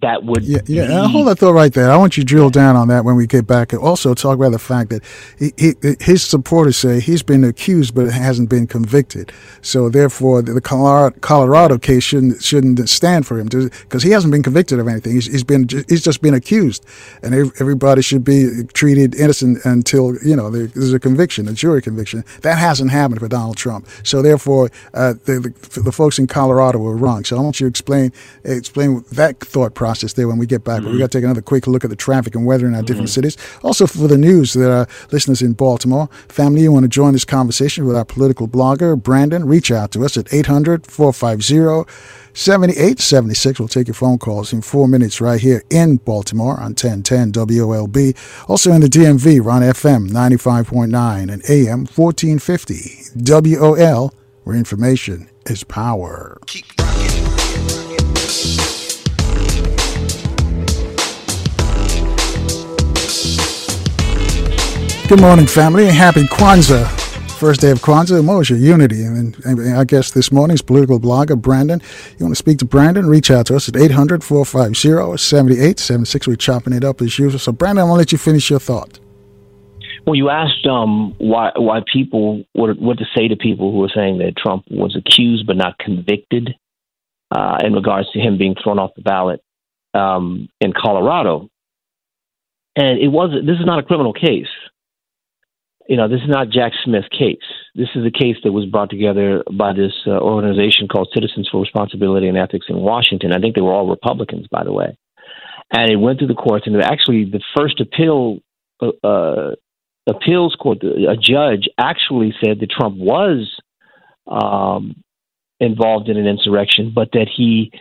[SPEAKER 2] that would
[SPEAKER 1] yeah yeah hold that thought right there. I want you to drill down on that when we get back. And also talk about the fact that he, he, his supporters say he's been accused but hasn't been convicted. So therefore the colorado case shouldn't shouldn't stand for him because he hasn't been convicted of anything. He's, he's been he's just been accused. And everybody should be treated innocent until you know there's a conviction a jury conviction. That hasn't happened for donald trump. So therefore uh, the, the, the folks in colorado were wrong. So i want you to explain explain that thought process process there when we get back. Mm-hmm. But we got to take another quick look at the traffic and weather in our mm-hmm. different cities. Also, for the news, there are listeners in Baltimore. Family, you want to join this conversation with our political blogger, Brandon? Reach out to us at 800 450 7876. We'll take your phone calls in four minutes right here in Baltimore on 1010 WOLB. Also in the DMV, on FM 95.9 and AM 1450. WOL, where information is power. Keep Good morning, family, and happy Kwanzaa. First day of Kwanzaa, what was your unity? And, and I guess this morning's political blogger, Brandon. You want to speak to Brandon? Reach out to us at 800 450 7876. We're chopping it up as usual. So, Brandon, I'm going to let you finish your thought.
[SPEAKER 2] Well, you asked um, why why people what what to say to people who are saying that Trump was accused but not convicted uh, in regards to him being thrown off the ballot um, in Colorado, and it was this is not a criminal case you know, this is not Jack Smith's case. This is a case that was brought together by this uh, organization called Citizens for Responsibility and Ethics in Washington. I think they were all Republicans, by the way. And it went through the courts, and actually, the first appeal uh, uh appeals court, a judge actually said that Trump was um, involved in an insurrection, but that he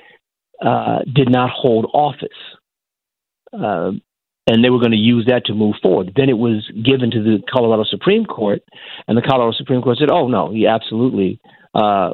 [SPEAKER 2] uh, did not hold office. And they were going to use that to move forward. Then it was given to the Colorado Supreme Court, and the Colorado Supreme Court said, "Oh no, he absolutely." Uh,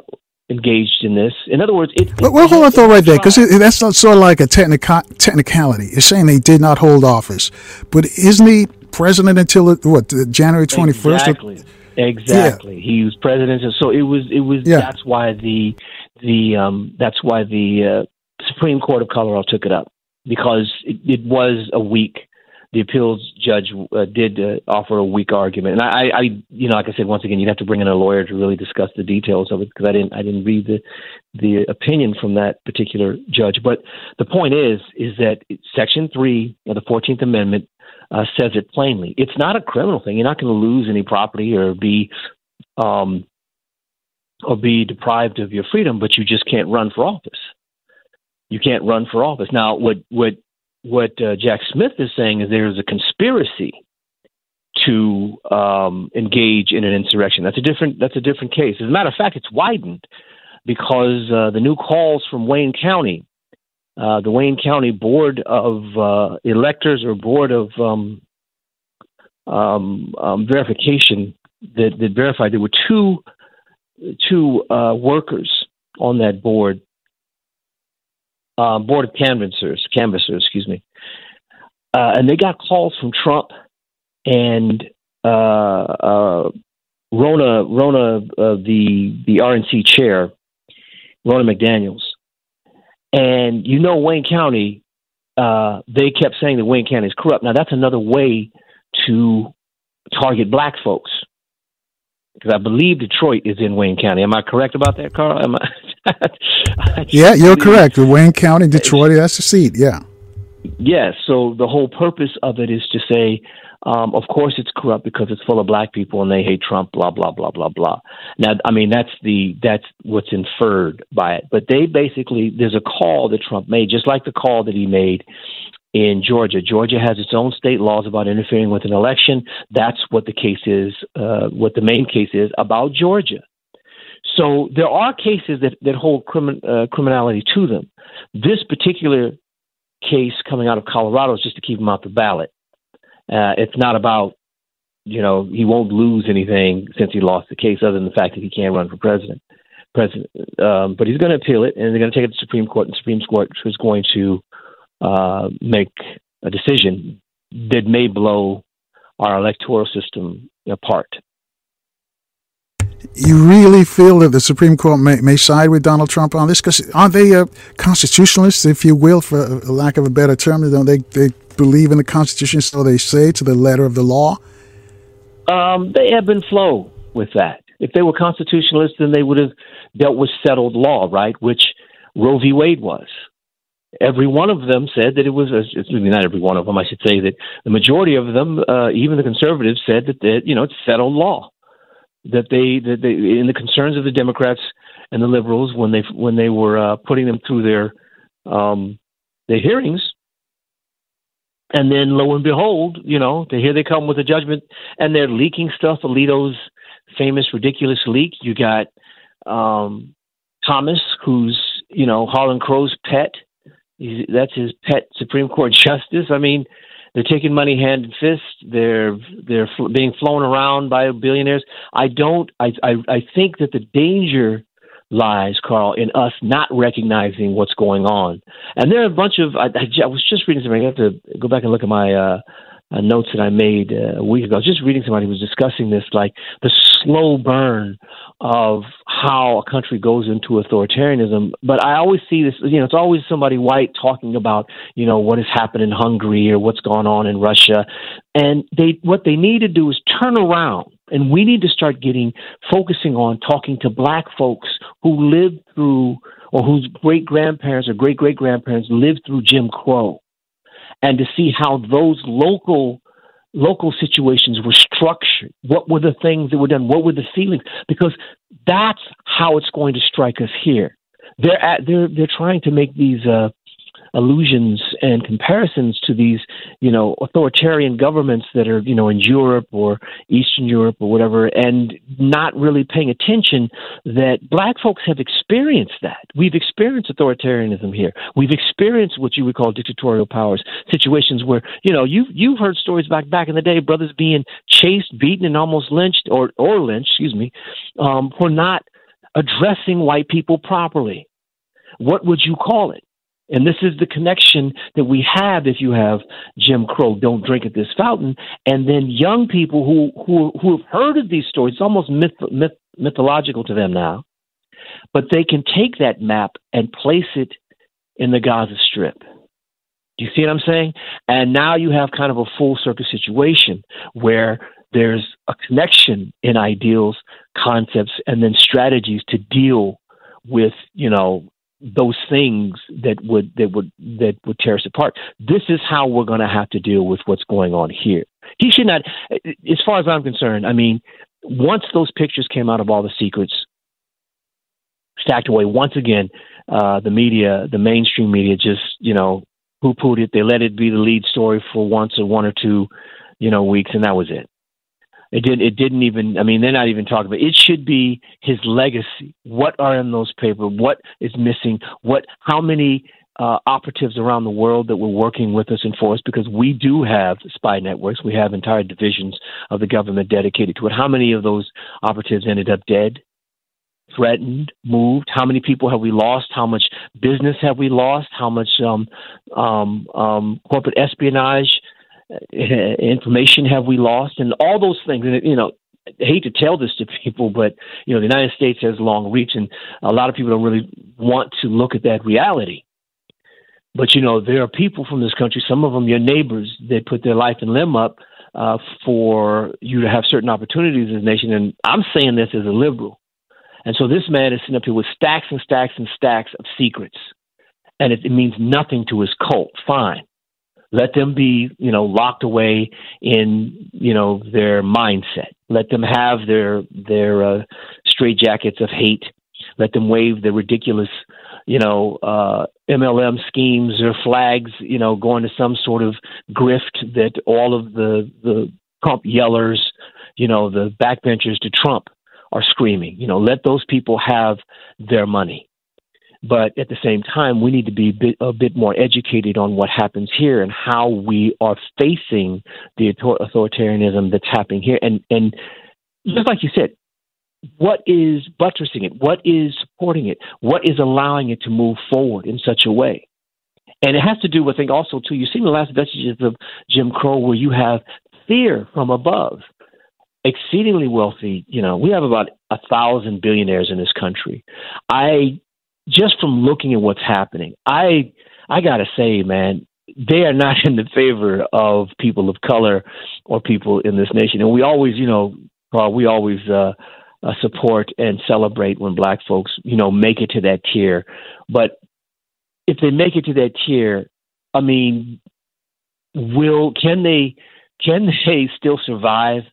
[SPEAKER 2] engaged in this. In other words, it.
[SPEAKER 1] Well, well hold on, though, right there, because that's not sort of like a technica- technicality. You're saying they did not hold office, but isn't he president until what January twenty first?
[SPEAKER 2] Exactly. Exactly. Yeah. He was president, so it was. It was. Yeah. That's why the the um, that's why the uh, Supreme Court of Colorado took it up because it, it was a weak. The appeals judge uh, did uh, offer a weak argument, and I, I, you know, like I said, once again, you'd have to bring in a lawyer to really discuss the details of it because I didn't, I didn't read the, the opinion from that particular judge. But the point is, is that Section three of the Fourteenth Amendment uh, says it plainly. It's not a criminal thing. You're not going to lose any property or be, um, or be deprived of your freedom, but you just can't run for office you can't run for office. Now, what what what uh, Jack Smith is saying is there is a conspiracy to um, engage in an insurrection. That's a different that's a different case. As a matter of fact, it's widened because uh, the new calls from Wayne County, uh, the Wayne County Board of uh, Electors or Board of um, um, um Verification that, that, verified there were two two uh, workers on that board, uh, board of canvassers, canvassers, excuse me, and they got calls from Trump and uh, uh, Ronna Ronna uh, the the RNC chair, Ronna McDaniel's, and you know Wayne County. Uh, they kept saying that Wayne County is corrupt. Now that's another way to target black folks because I believe Detroit is in Wayne County. Am I correct about that, Carl? Am I?
[SPEAKER 1] Yeah, you're correct. Wayne County, Detroit, that's the seat. Yeah.
[SPEAKER 2] Yes. So the whole purpose of it is to say um, of course, it's corrupt because it's full of black people and they hate Trump. Blah blah blah blah blah. Now, I mean, that's the that's what's inferred by it. But they basically there's a call that Trump made, just like the call that he made in Georgia. Georgia has its own state laws about interfering with an election. That's what the case is. Uh, what the main case is about Georgia. So there are cases that that hold crimin, uh, criminality to them. This particular case coming out of Colorado is just to keep him out the ballot. Uh, it's not about, you know, he won't lose anything since he lost the case, other than the fact that he can't run for president. President, um, but he's going to appeal it, and they're going to take it to the Supreme Court, and the Supreme Court is going to uh, make a decision that may blow our electoral system apart.
[SPEAKER 1] You really feel that the Supreme Court may, may side with Donald Trump on this? Because aren't they uh, constitutionalists, if you will, for lack of a better term? Don't they, they believe in the Constitution, so they say, to the letter of the law?
[SPEAKER 2] Um, they ebb and flow with that. If they were constitutionalists, then they would have dealt with settled law, right? Which Roe v. Wade was. Every one of them said that it was, it's maybe not every one of them, I should say that the majority of them, uh, even the conservatives, said that, that, you know, it's settled law. That they, that they, in the concerns of the Democrats and the liberals, when they, when they were uh, putting them through their, um, their hearings, and then lo and behold, you know, they, here they come with a judgment and they're leaking stuff. Alito's famous ridiculous leak. You got um, Thomas, who's, you know, Harlan Crow's pet. He's, that's his pet Supreme Court justice. I mean, they're taking money hand and fist. They're they're fl- being flown around by billionaires. I don't. I, I I think that the danger lies, Carl, in us not recognizing what's going on. And there are a bunch of, I, I, was just reading something, I have to go back and look at my uh, uh, notes that I made uh, a week ago. I was just reading somebody who was discussing this, like the slow burn of how a country goes into authoritarianism. But I always see this, you know, it's always somebody white talking about, you know, what has happened in Hungary or what's gone on in Russia. And they, what they need to do is turn around and we need to start getting focusing on talking to black folks who lived through or whose great grandparents or great great grandparents lived through Jim Crow and to see how those local local situations were structured. What were the things that were done? What were the feelings? Because that's how it's going to strike us here. They're at, they're they're trying to make these uh, allusions and comparisons to these, you know, authoritarian governments that are, you know, in Europe or Eastern Europe or whatever, and not really paying attention that black folks have experienced that. We've experienced authoritarianism here. We've experienced what you would call dictatorial powers, situations where, you know, you've you've heard stories back back in the day, brothers being chased, beaten, and almost lynched or or lynched, excuse me, um, for not addressing white people properly. What would you call it? And this is the connection that we have if you have Jim Crow, don't drink at this fountain, and then young people who who who have heard of these stories. It's almost myth, myth, mythological to them now, but they can take that map and place it in the Gaza Strip. Do you see what I'm saying? And now you have kind of a full circle situation where there's a connection in ideals, concepts, and then strategies to deal with you know those things that would that would that would tear us apart. This is how we're going to have to deal with what's going on here. He should not, as far as I'm concerned. I mean, once those pictures came out of all the secrets stacked away, once again, uh, the media, the mainstream media, just you know poo pooed it. They let it be the lead story for once or one or two, you know, weeks, and that was it. It didn't. It didn't even. I mean, they're not even talking about. It should be his legacy. What are in those papers? What is missing? What? How many uh, operatives around the world that were working with us and for us? Because we do have spy networks. We have entire divisions of the government dedicated to it. How many of those operatives ended up dead? threatened, moved? How many people have we lost? How much business have we lost? How much um, um, um, corporate espionage information have we lost? And all those things. And you know, I hate to tell this to people, but you know, the United States has long reach, and a lot of people don't really want to look at that reality. But you know, there are people from this country, some of them your neighbors, they put their life and limb up uh, for you to have certain opportunities in this nation. And I'm saying this as a liberal. And so this man is sitting up here with stacks and stacks and stacks of secrets. And it, it means nothing to his cult. Fine. Let them be, you know, locked away in, you know, their mindset. Let them have their their uh, straitjackets of hate. Let them wave the ridiculous, you know, uh, MLM schemes or flags, you know, going to some sort of grift that all of the the Trump yellers, you know, the backbenchers to Trump are screaming. You know, let those people have their money. But at the same time, we need to be a bit, a bit more educated on what happens here and how we are facing the authoritarianism that's happening here. And and just like you said, what is buttressing it? What is supporting it? What is allowing it to move forward in such a way? And it has to do with, I think, also too. You see the last vestiges of Jim Crow, where you have fear from above exceedingly wealthy. You know, we have about a thousand billionaires in this country. I just from looking at what's happening, I I gotta say, man, they are not in the favor of people of color or people in this nation. And we always, you know, we always uh, uh, support and celebrate when black folks, you know, make it to that tier. But if they make it to that tier, I mean, will can they can they still survive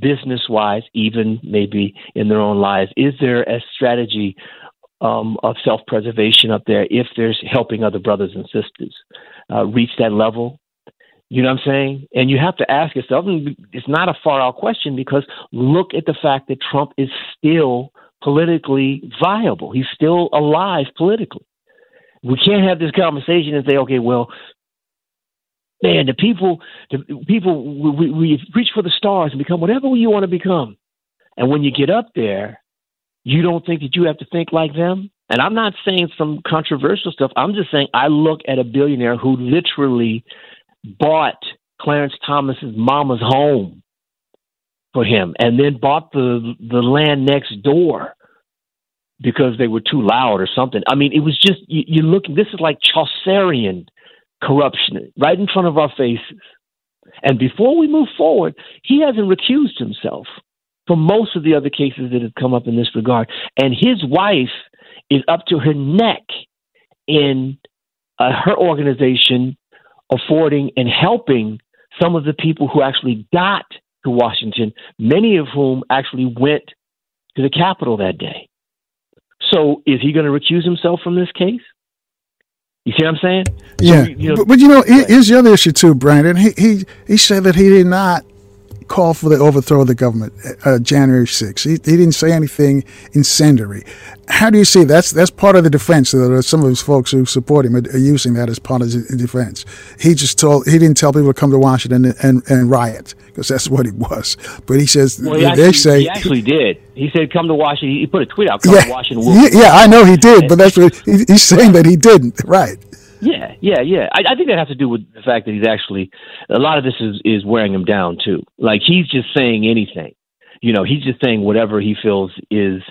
[SPEAKER 2] business wise, even maybe in their own lives? Is there a strategy um, of self preservation up there if there's helping other brothers and sisters uh, reach that level? You know what I'm saying? And you have to ask yourself, and it's not a far out question because look at the fact that Trump is still politically viable. He's still alive politically. We can't have this conversation and say, okay, well, man, the people, the people, we, we reach for the stars and become whatever you want to become. And when you get up there, you don't think that you have to think like them. And I'm not saying some controversial stuff. I'm just saying I look at a billionaire who literally bought Clarence Thomas's mama's home for him and then bought the the land next door because they were too loud or something. I mean, it was just you, you look. This is like Chaucerian corruption right in front of our faces. And before we move forward, he hasn't recused himself from most of the other cases that have come up in this regard. And his wife is up to her neck in uh, her organization affording and helping some of the people who actually got to Washington, many of whom actually went to the Capitol that day. So is he going to recuse himself from this case? You see what I'm saying?
[SPEAKER 1] Yeah, so, you know, but, but, you know, here's the other issue too, Brandon. He he he said that he did not call for the overthrow of the government uh, January 6th. He, he didn't say anything incendiary. How do you see that's that's part of the defense? That some of those folks who support him are, using that as part of the defense. He just told he didn't tell people to come to Washington and, and, and riot because that's what he was. But he says
[SPEAKER 2] well, he
[SPEAKER 1] they
[SPEAKER 2] actually,
[SPEAKER 1] say
[SPEAKER 2] he actually did. He said, "Come to Washington." He put a tweet out. Come
[SPEAKER 1] yeah,
[SPEAKER 2] to Washington.
[SPEAKER 1] yeah, yeah, I know he did, but that's what he, he's saying that he didn't. Right.
[SPEAKER 2] Yeah, yeah, yeah. I, I think that has to do with the fact that he's actually a lot of this is is wearing him down too. Like he's just saying anything. You know, he's just saying whatever he feels is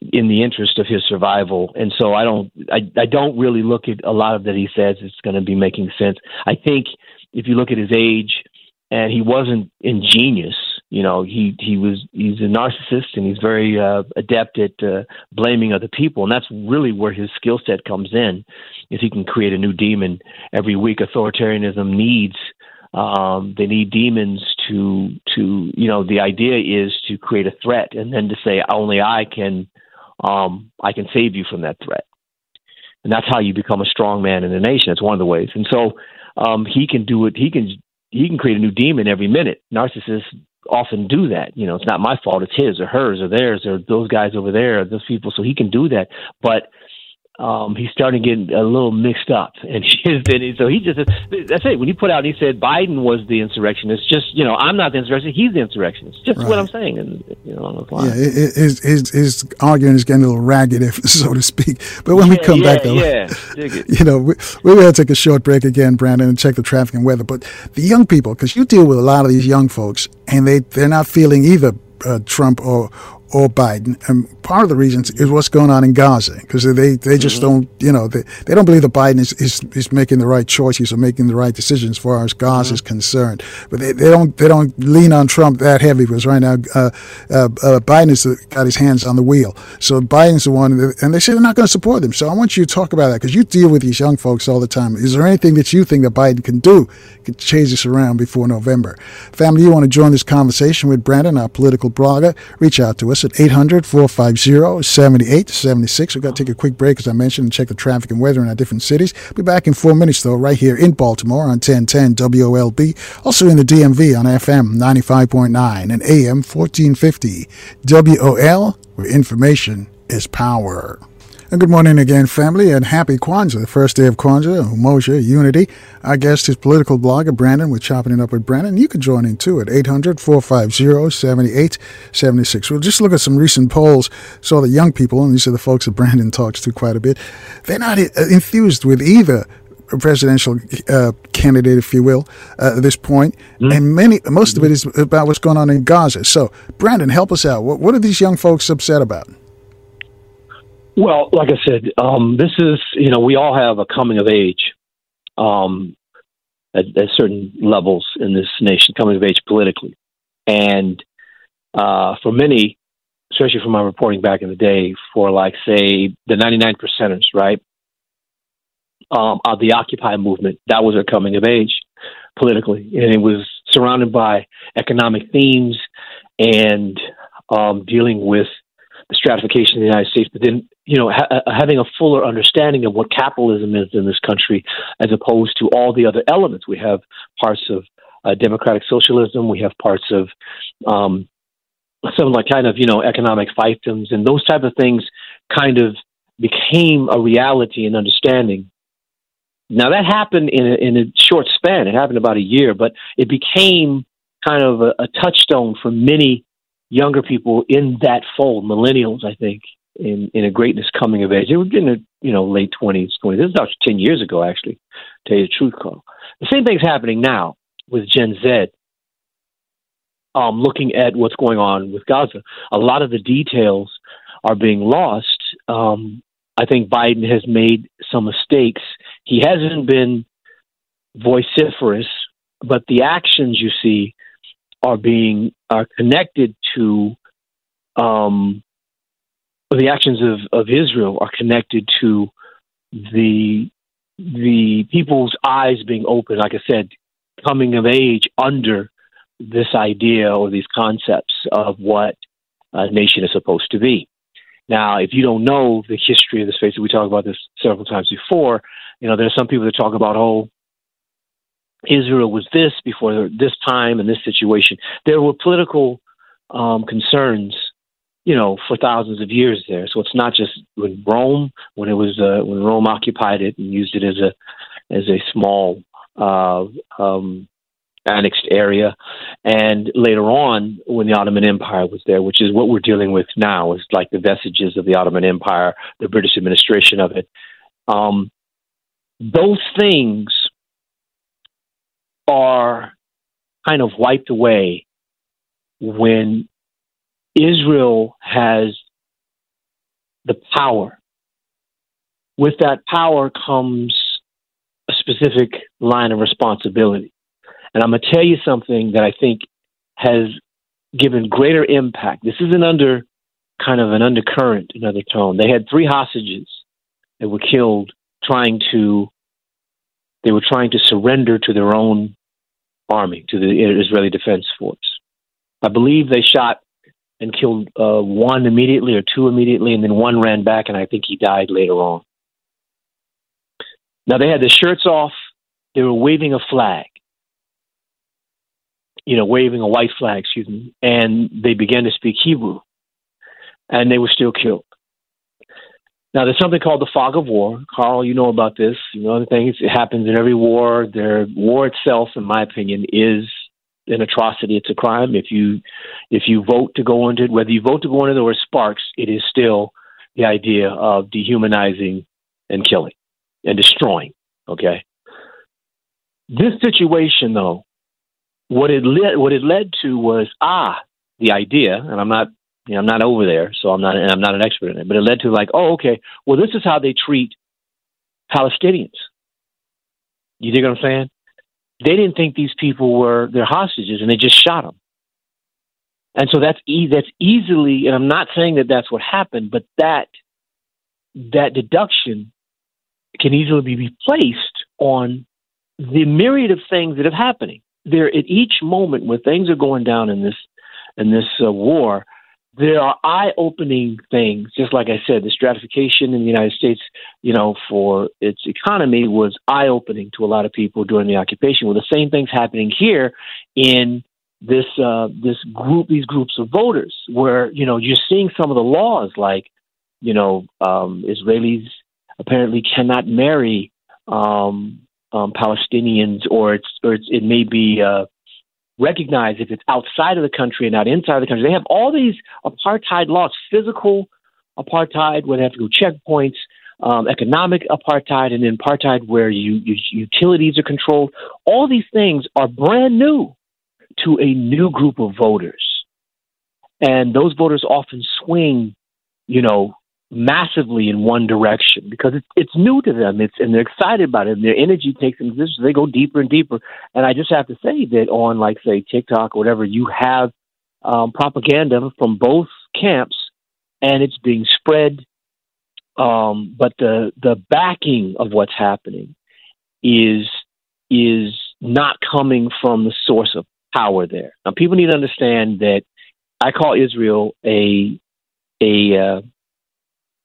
[SPEAKER 2] in the interest of his survival. And so I don't I, I don't really look at a lot of that he says it's going to be making sense. I think if you look at his age and he wasn't ingenious you know he he was he's a narcissist and he's very uh, adept at uh, blaming other people. And that's really where his skill set comes in is he can create a new demon. Every week authoritarianism needs um, they need demons to to you know the idea is to create a threat and then to say only I can um, I can save you from that threat. And that's how you become a strong man in the nation. It's one of the ways. And so um, he can do it. He can he can create a new demon every minute. Narcissists often do that. You know, it's not my fault. It's his or hers or theirs or those guys over there, or those people. So he can do that. But um, he's starting to get a little mixed up, and so he just that's it. When he put out, he said Biden was the insurrectionist. Just you know, I'm not the insurrectionist; he's the insurrectionist. Just right. what I'm saying, and you know,
[SPEAKER 1] yeah, his, his his argument is getting a little ragged, if so to speak. But when
[SPEAKER 2] yeah,
[SPEAKER 1] we come
[SPEAKER 2] yeah,
[SPEAKER 1] back, though,
[SPEAKER 2] yeah,
[SPEAKER 1] you know, we, we're going to take a short break again, Brandon, and check the traffic and weather. But the young people, because you deal with a lot of these young folks, and they they're not feeling either uh, Trump or or Biden. And part of the reason is what's going on in Gaza because they, they just mm-hmm. don't, you know, they, they don't believe that Biden is, is, is making the right choices or making the right decisions as far as Gaza mm-hmm. is concerned. But they, they don't they don't lean on Trump that heavy because right now uh, uh, uh, Biden has got his hands on the wheel. So Biden's the one, that, and they say they're not going to support them. So I want you to talk about that because you deal with these young folks all the time. Is there anything that you think that Biden can do to change this around before November? Family, you want to join this conversation with Brandon, our political blogger? Reach out to us at 800 450 7876. We've got to take a quick break, as I mentioned, and check the traffic and weather in our different cities. Be back in four minutes, though, right here in Baltimore on 1010 WOLB. Also in the DMV on FM 95.9 and AM 1450. WOL, where information is power. And good morning again, family, and happy Kwanzaa, the first day of Kwanzaa, Umoja, Unity. Our guest is political blogger Brandon. We're chopping it up with Brandon. You can join in too at 800 450 7876. We'll just look at some recent polls. So the young people, and these are the folks that Brandon talks to quite a bit, they're not uh, enthused with either presidential uh, candidate, if you will, uh, at this point. Mm-hmm. And many, most of it is about what's going on in Gaza. So, Brandon, help us out. What, what are these young folks upset about?
[SPEAKER 2] Well, like I said, um, this is you know we all have a coming of age um, at, at, certain levels in this nation, coming of age politically, and uh, for many, especially from my reporting back in the day, for like say the ninety nine percenters, right, um, of the Occupy movement, that was a coming of age politically, and it was surrounded by economic themes and um, dealing with the stratification of the United States, but then you know ha- uh, having a fuller understanding of what capitalism is in this country, as opposed to all the other elements. We have parts of uh, democratic socialism, we have parts of um, some like kind of you know economic fiefdoms, and those type of things kind of became a reality and understanding. Now that happened in a, in a short span. It happened about a year, but it became kind of a, a touchstone for many younger people in that fold, millennials, I think, in, in a greatness coming of age. They were in the you know late twenties, twenties. This is about ten years ago, actually. To tell you the truth, Carl. The same thing's happening now with Gen Z. Um, looking at what's going on with Gaza, a lot of the details are being lost. Um, I think Biden has made some mistakes. He hasn't been vociferous, but the actions you see are being are connected to um, the actions of, of Israel are connected to the the people's eyes being open, like I said, coming of age under this idea or these concepts of what a nation is supposed to be. Now, if you don't know the history of the space, we talked about this several times before. You know, there are some people that talk about, oh, Israel was this before this time and this situation. There were political um, concerns, you know, for thousands of years there. So it's not just when Rome, when it was uh, when Rome occupied it and used it as a as a small uh, um, annexed area, and later on when the Ottoman Empire was there, which is what we're dealing with now, is like the vestiges of the Ottoman Empire, the British administration of it. Um, those things are kind of wiped away when Israel has the power. With that power comes a specific line of responsibility. And I'm going to tell you something that I think has given greater impact. This is an under kind of an undercurrent, another tone. They had three hostages that were killed trying to they were trying to surrender to their own army, to the Israeli Defense Force. I believe they shot and killed uh, one immediately or two immediately, and then one ran back, and I think he died later on. Now they had their shirts off, they were waving a flag. you know, waving a white flag, excuse me, and they began to speak Hebrew, and they were still killed. Now, there's something called the fog of war. Carl, you know about this. You know the things. It happens in every war. Their war itself, in my opinion, is an atrocity. It's a crime. If you if you vote to go into it, whether you vote to go into it or sparks, it is still the idea of dehumanizing and killing and destroying. Okay. This situation, though, what it led what it led to was ah the idea, and I'm not you know, I'm not over there, so I'm not and I'm not an expert in it, but it led to like oh okay, well this is how they treat Palestinians. You dig what I'm saying? They didn't think these people were their hostages, and they just shot them. And so that's e- that's easily, and I'm not saying that that's what happened, but that that deduction can easily be placed on the myriad of things that are happening there. At each moment when things are going down in this in this uh, war, there are eye-opening things. Just like I said, the stratification in the United States, you know, for its economy was eye-opening to a lot of people during the occupation. Well, the same things happening here in this uh, this group, these groups of voters, where you know you're seeing some of the laws, like you know, um, Israelis apparently cannot marry um, um, Palestinians, or it's or it's, it may be uh, recognized if it's outside of the country and not inside of the country. They have all these apartheid laws, physical apartheid, where they have to go checkpoints, um, economic apartheid, and then apartheid where you, you, utilities are controlled. All these things are brand new to a new group of voters, and those voters often swing, you know, massively in one direction because it's it's new to them. It's and they're excited about it. And their energy takes them. So they go deeper and deeper. And I just have to say that on like say TikTok or whatever, you have um, propaganda from both camps, and it's being spread. Um, but the the backing of what's happening is is not coming from the source of power there. Now, people need to understand that I call Israel a a uh,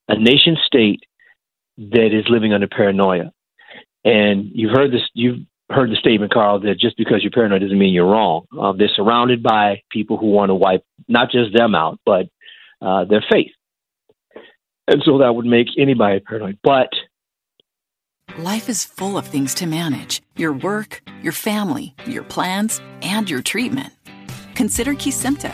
[SPEAKER 2] a nation state that is living under paranoia. And you've heard this, you've heard the statement, Carl, that just because you're paranoid doesn't mean you're wrong. Um, they're surrounded by people who want to wipe not just them out, but uh, their faith. And so that would make anybody paranoid. But
[SPEAKER 3] life is full of things to manage your work, your family, your plans, and your treatment. Consider Kesimpta,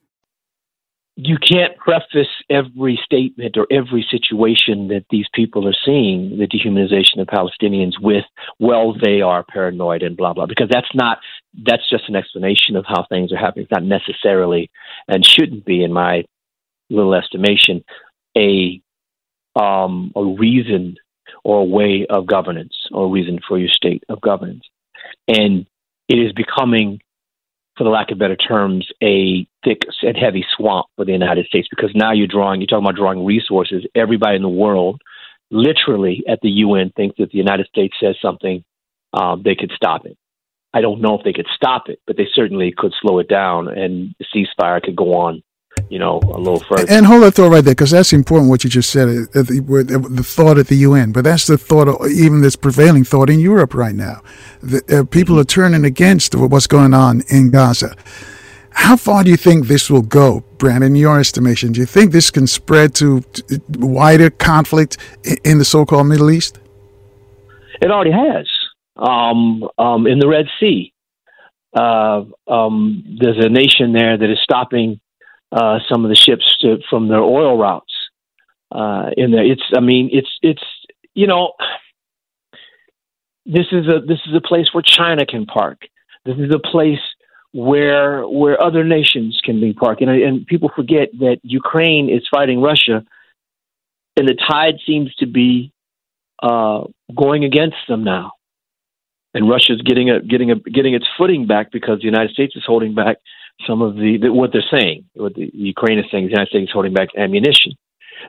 [SPEAKER 2] You can't preface every statement or every situation that these people are seeing, the dehumanization of Palestinians, with, well, they are paranoid and blah, blah, because that's not, that's just an explanation of how things are happening. It's not necessarily and shouldn't be, in my little estimation, a um, a reason or a way of governance or a reason for your state of governance. And it is becoming, for the lack of better terms, a thick and heavy swamp for the United States because now you're drawing, you're talking about drawing resources. Everybody in the world, literally at the UN, thinks that the United States says something, um, they could stop it. I don't know if they could stop it, but they certainly could slow it down and the ceasefire could go on you know, a little further.
[SPEAKER 1] And hold that thought right there, because that's important what you just said, uh, the, the, thought at the UN. But that's the thought, of, even this prevailing thought in Europe right now. The, uh, people are turning against what's going on in Gaza. How far do you think this will go, Brandon, in your estimation? Do you think this can spread to wider conflict in the so called Middle East?
[SPEAKER 2] It already has. Um, um, in the Red Sea, uh, um, there's a nation there that is stopping uh, some of the ships to, from their oil routes. Uh, in there, it's I mean it's it's you know this is a this is a place where China can park. This is a place where where other nations can be parked. And, and people forget that Ukraine is fighting Russia, and the tide seems to be uh, going against them now. And Russia's getting a getting a getting its footing back because the United States is holding back some of the, the what they're saying, what the Ukraine is saying, the United States is holding back ammunition.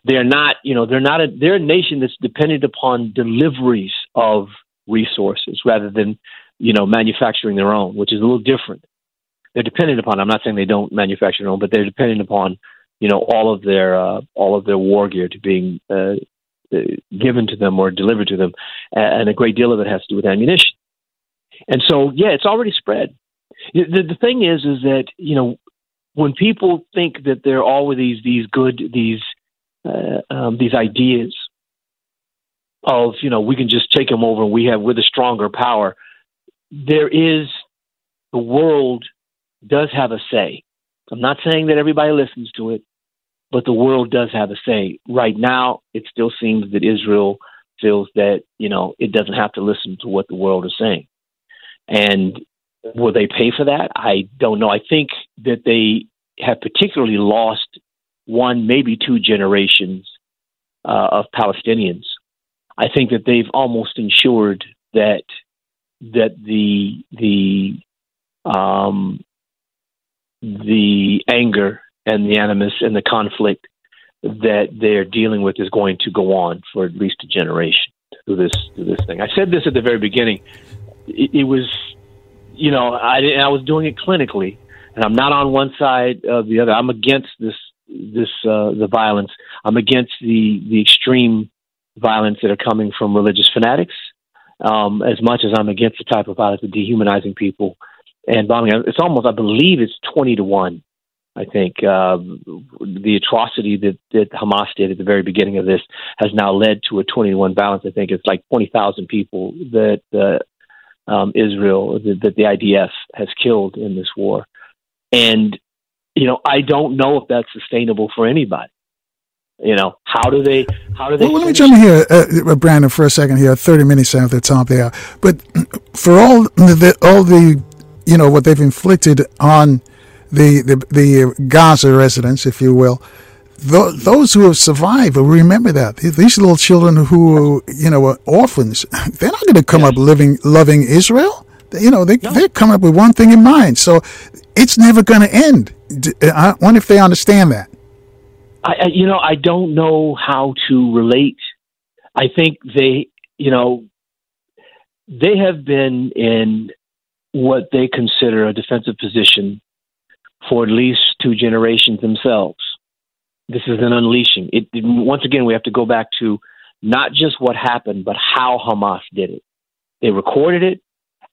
[SPEAKER 2] They're not, you know, they're not a they're a nation that's dependent upon deliveries of resources rather than, you know, manufacturing their own, which is a little different. they're dependent upon. I'm not saying they don't manufacture their own, but they're dependent upon you know all of their uh, all of their war gear to being uh, uh, given to them or delivered to them, and a great deal of it has to do with ammunition. And so, yeah, it's already spread. The, the thing is, is that you know when people think that there are all always these these good these uh, um, these ideas of you know we can just take them over and we have with a stronger power. There is the world does have a say. I'm not saying that everybody listens to it, but the world does have a say. Right now, it still seems that Israel feels that you know it doesn't have to listen to what the world is saying, and will they pay for that? I don't know. I think that they have particularly lost one, maybe two generations uh, of Palestinians. I think that they've almost ensured that that the the um, the anger and the animus and the conflict that they're dealing with is going to go on for at least a generation through this through this thing. I said this at the very beginning. It, it was, you know, I I was doing it clinically, and I'm not on one side of the other. I'm against this this uh, the violence. I'm against the the extreme violence that are coming from religious fanatics, um, as much as I'm against the type of violence of dehumanizing people and bombing. It's almost, I believe, it's twenty to one. I think uh, the atrocity that, that Hamas did at the very beginning of this has now led to a 21 violence. I think it's like 20,000 people that uh, um, Israel, that, that the IDF has killed in this war. And, you know, I don't know if that's sustainable for anybody. You know, how do they? How do they?
[SPEAKER 1] Well, let me jump in here, uh, Brandon, for a second here. Thirty minutes after the top there, but for all the all the you know what they've inflicted on the the, the Gaza residents, if you will, th- those who have survived will remember that these little children who you know are orphans, they're not going to come up living loving Israel. You know, they no. they come up with one thing in mind, so it's never going to end. I wonder if they understand that.
[SPEAKER 2] I, you know, I don't know how to relate. I think they, you know, they have been in what they consider a defensive position for at least two generations themselves. This is an unleashing. It, it, once again, we have to go back to not just what happened, but how Hamas did it. They recorded it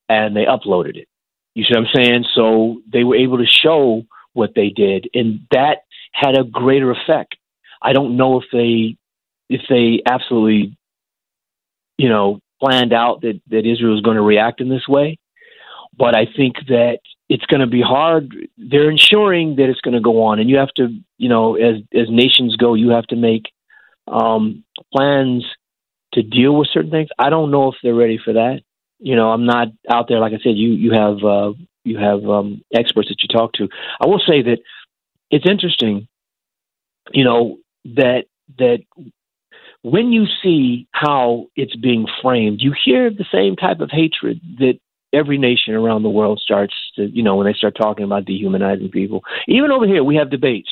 [SPEAKER 2] and they uploaded it. You see what I'm saying? So they were able to show what they did, and that had a greater effect. I don't know if they if they absolutely, you know, planned out that that Israel was going to react in this way, but I think that it's going to be hard. They're ensuring that it's going to go on, and you have to, you know, as as nations go, you have to make um, plans to deal with certain things. I don't know if they're ready for that. You know, I'm not out there. Like I said, you you have uh, you have um, experts that you talk to. I will say that it's interesting. You know that that when you see how it's being framed, you hear the same type of hatred that every nation around the world starts to, you know, when they start talking about dehumanizing people. Even over here, we have debates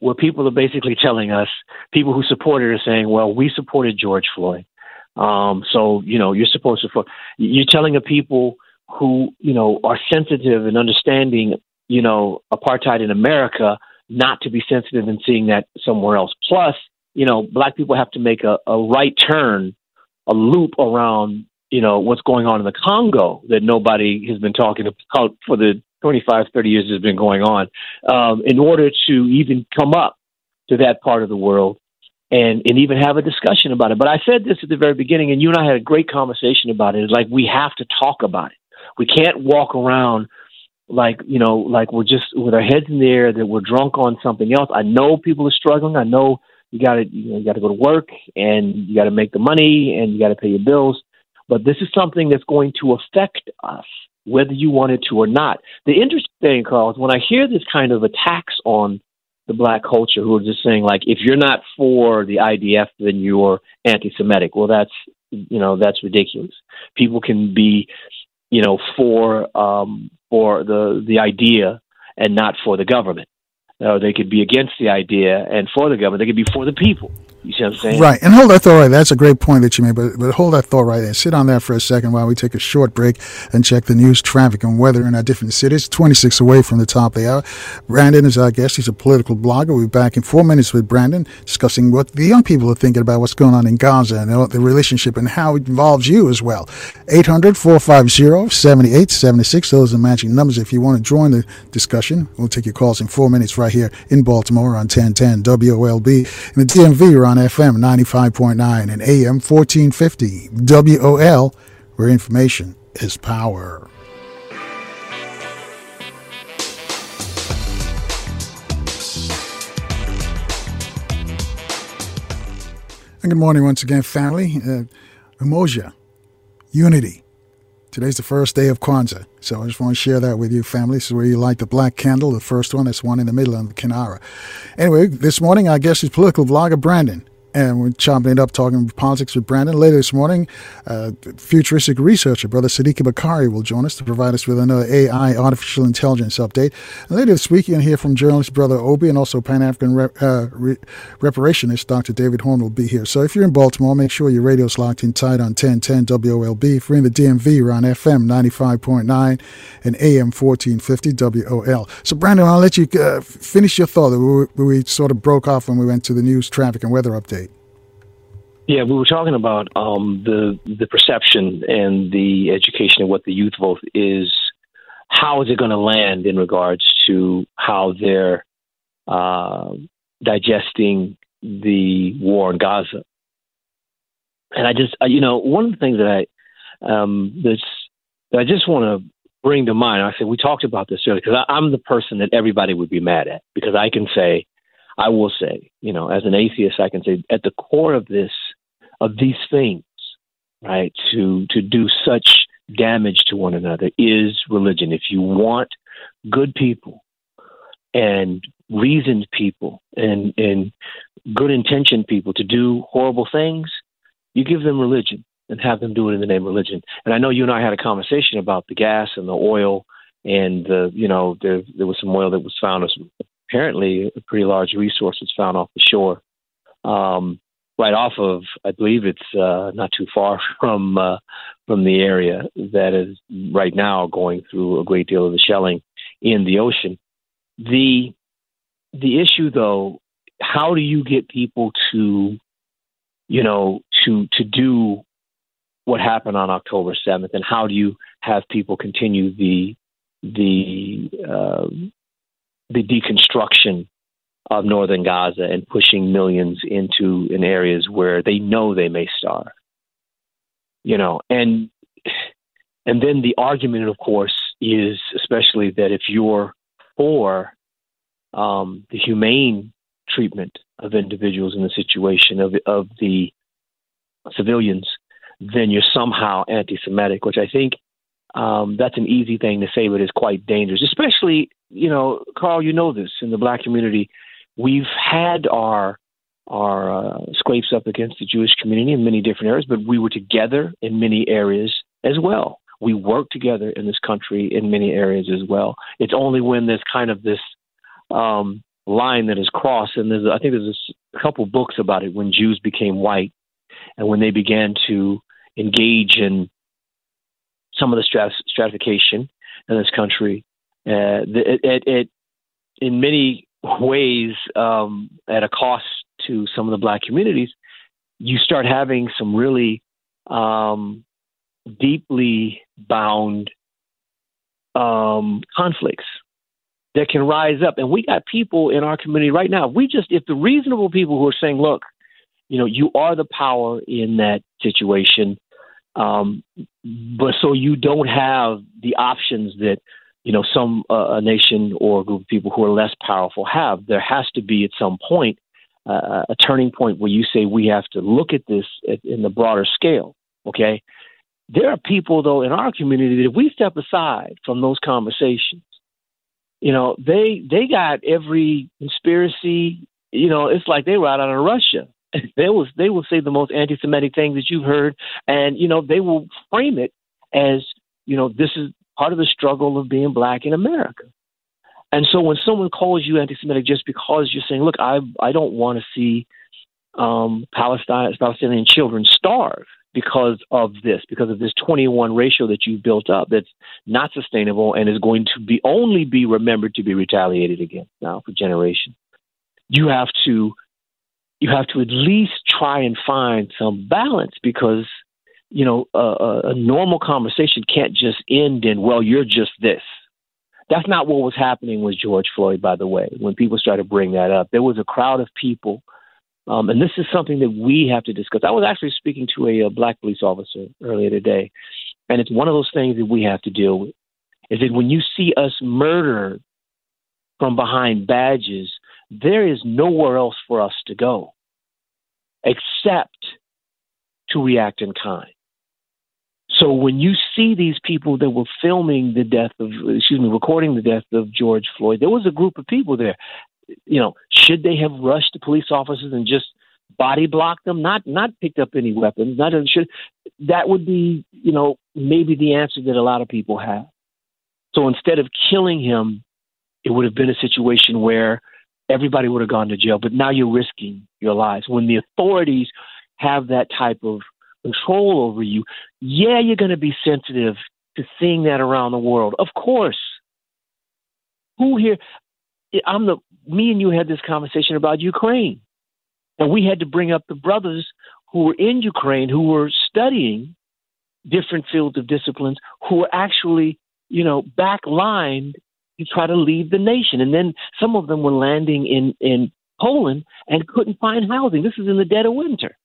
[SPEAKER 2] where people are basically telling us, people who supported are saying, well, we supported George Floyd. Um, so, you know, you're supposed to, you're telling a people who, you know, are sensitive and understanding, you know, apartheid in America not to be sensitive and seeing that somewhere else. Plus, you know, black people have to make a, a right turn, a loop around you know what's going on in the Congo that nobody has been talking about for the 25, 30 years has been going on, um, in order to even come up to that part of the world and and even have a discussion about it. But I said this at the very beginning, and you and I had a great conversation about it. It's like we have to talk about it. We can't walk around like you know like we're just with our heads in the air that we're drunk on something else. I know people are struggling. I know you got to you, know, you got to go to work and you got to make the money and you got to pay your bills. But this is something that's going to affect us, whether you want it to or not. The interesting thing, Carl, is when I hear this kind of attacks on the black culture who are just saying like if you're not for the IDF then you're anti-Semitic. Well, that's you know that's ridiculous. People can be you know for um, for the the idea and not for the government. Or they could be against the idea and for the government. They could be for the people You see what I'm saying?
[SPEAKER 1] Right. And hold that thought right. That's a great point that you made, but, but hold that thought right there. Sit on that for a second while we take a short break and check the news, traffic, and weather in our different cities. 26 away from the top of the hour. Brandon is our guest. He's a political blogger. We'll be back in four minutes with Brandon discussing what the young people are thinking about what's going on in Gaza and the relationship and how it involves you as well. 800 450 7876. Those are matching numbers if you want to join the discussion. We'll take your calls in four minutes right here in Baltimore on 1010 WOLB. In the DMV, on FM 95.9 and AM 1450 WOL, where information is power. And good morning once again, family. Uh, unity. Today's the first day of Kwanzaa, so I just want to share that with you, family. This is where you light the black candle, the first one. That's one in the middle of the Kinara. Anyway, this morning, I guess, is political vlogger Brandon and we're chopping it up talking politics with Brandon. Later this morning, uh, futuristic researcher, Brother Sadiki Bakari, will join us to provide us with another AI artificial intelligence update. And later this week, you can hear from journalist Brother Obi and also Pan African rep, uh, re- reparationist Dr. David Horne will be here. So if you're in Baltimore, make sure your radio's locked in tight on 1010 WOLB. If you're in the DMV, we're on FM 95.9 and AM 1450 WOL. So, Brandon, I'll let you uh, finish your thought. We, we sort of broke off when we went to the news, traffic, and weather update.
[SPEAKER 2] Yeah, we were talking about um, the the perception and the education of what the youth vote is. How is it going to land in regards to how they're uh, digesting the war in Gaza? And I just, you know, one of the things that I um, that's that I just want to bring to mind. I said we talked about this earlier because I'm the person that everybody would be mad at because I can say, I will say, you know, as an atheist, I can say at the core of this of these things, right, to to do such damage to one another is religion. If you want good people and reasoned people and and good intentioned people to do horrible things, you give them religion and have them do it in the name of religion. And I know you and I had a conversation about the gas and the oil and the you know there there was some oil that was found as apparently a pretty large resource was found off the shore. Um, right off of, I believe it's uh, not too far from uh, from the area that is right now going through a great deal of the shelling in the ocean. The the issue, though, how do you get people to, you know, to to do what happened on October seventh, and how do you have people continue the the uh, the deconstruction of northern Gaza and pushing millions into in areas where they know they may starve. You know, and and then the argument, of course, is especially that if you're for um, the humane treatment of individuals in the situation of of the civilians, then you're somehow anti-Semitic, which I think um, that's an easy thing to say, but it's quite dangerous. Especially, you know, Carl, you know this in the black community we've had our our uh, scrapes up against the Jewish community in many different areas, but we were together in many areas as well. We work together in this country in many areas as well. It's only when there's kind of this um, line that is crossed, and there's I think there's a couple books about it when Jews became white, and when they began to engage in some of the strat- stratification in this country. Uh, it, it, it, in many ways um, at a cost to some of the black communities, you start having some really um, deeply bound um, conflicts that can rise up. And we got people in our community right now. We just, if the reasonable people who are saying, look, you know, you are the power in that situation, um, but so you don't have the options that you know some uh, a nation or a group of people who are less powerful have. There has to be at some point uh, a turning point where you say we have to look at this at, in the broader scale. Okay, there are people though in our community that if we step aside from those conversations, you know they they got every conspiracy. You know, it's like they were out of Russia. they will they will say the most anti-Semitic things that you've heard, and you know they will frame it as you know this is part of the struggle of being black in America. And so when someone calls you anti-Semitic just because you're saying, "Look, I I don't want to see um, Palestine, Palestinian children starve because of this, because of this 21 ratio that you've built up that's not sustainable and is going to be only be remembered to be retaliated against now for generations. You have to you have to at least try and find some balance because you know a, a normal conversation can't just end in well you're just this. That's not what was happening with George Floyd, by the way. When people started to bring that up, there was a crowd of people um, and this is something that we have to discuss. I was actually speaking to a, a black police officer earlier today, and it's one of those things that we have to deal with. Is that when you see us murdered from behind badges, there is nowhere else for us to go except to react in kind. So when you see these people that were filming the death of, excuse me, recording the death of George Floyd, there was a group of people there you know, should they have rushed the police officers and just body blocked them, not not picked up any weapons, not should that would be, you know, maybe the answer that a lot of people have. So instead of killing him, it would have been a situation where everybody would have gone to jail. But now you're risking your lives. When the authorities have that type of control over you, yeah, you're going to be sensitive to seeing that around the world. Of course. Who here? I'm the me and you had this conversation about Ukraine, and we had to bring up the brothers who were in Ukraine who were studying different fields of disciplines who were actually you know backlined to try to leave the nation, and then some of them were landing in in Poland and couldn't find housing. This is in the dead of winter.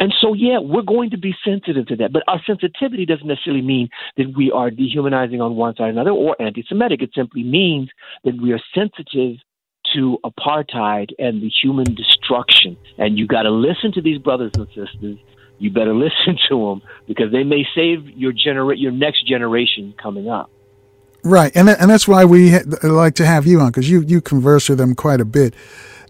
[SPEAKER 2] And so, yeah, we're going to be sensitive to that. But our sensitivity doesn't necessarily mean that we are dehumanizing on one side or another or anti Semitic. It simply means that we are sensitive to apartheid and the human destruction. And you got to listen to these brothers and sisters. You better listen to them because they may save your genera- your next generation coming up.
[SPEAKER 1] Right, and and that's why we like to have you on because you you converse with them quite a bit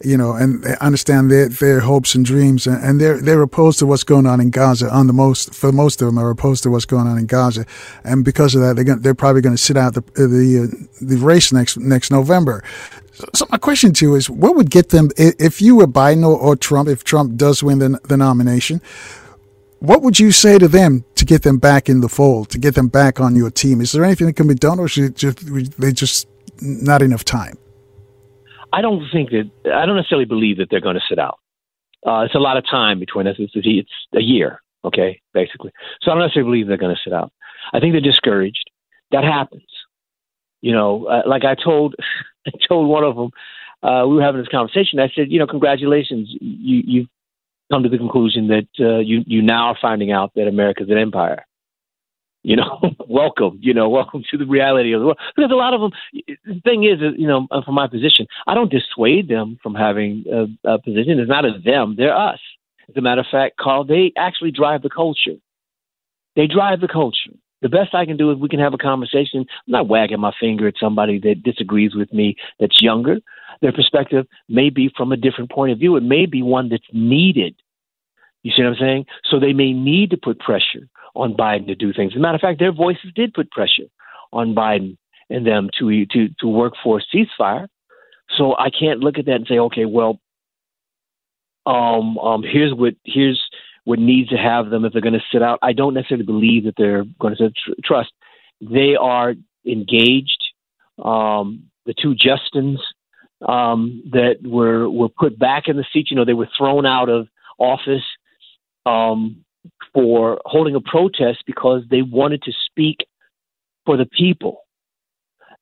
[SPEAKER 1] you know, and understand their their hopes and dreams, and they're they're opposed to what's going on in Gaza. On the most, for most of them, are opposed to what's going on in Gaza, and because of that, they're going, they're probably going to sit out the the uh, the race next next November. So my question to you is, what would get them if you were Biden or, or Trump? If Trump does win the, the nomination, what would you say to them to get them back in the fold, to get them back on your team? Is there anything that can be done, or should just, they just not enough time?
[SPEAKER 2] I don't think that I don't necessarily believe that they're going to sit out. Uh, it's a lot of time between us. It's, it's a year, okay, basically. So I don't necessarily believe they're going to sit out. I think they're discouraged. That happens. You know, uh, like I told, I told one of them, uh, we were having this conversation. I said, you know, congratulations, you you've come to the conclusion that uh, you you now are finding out that America's an empire you know, welcome, you know, welcome to the reality of the world. Because a lot of them, the thing is, you know, uh, from my position, I don't dissuade them from having a, a position. It's not as them, they're us. As a matter of fact, Carl, they actually drive the culture. They drive the culture. The best I can do is we can have a conversation. I'm not wagging my finger at somebody that disagrees with me that's younger. Their perspective may be from a different point of view. It may be one that's needed. You see what I'm saying? So they may need to put pressure on Biden to do things. As a matter of fact, their voices did put pressure on Biden and them to to to work for a ceasefire. So I can't look at that and say, okay, well, um, um, here's what here's what needs to have them if they're going to sit out. I don't necessarily believe that they're going to tr- trust. They are engaged. Um, the two Justins um, that were were put back in the seat. You know, they were thrown out of office um, for holding a protest because they wanted to speak for the people.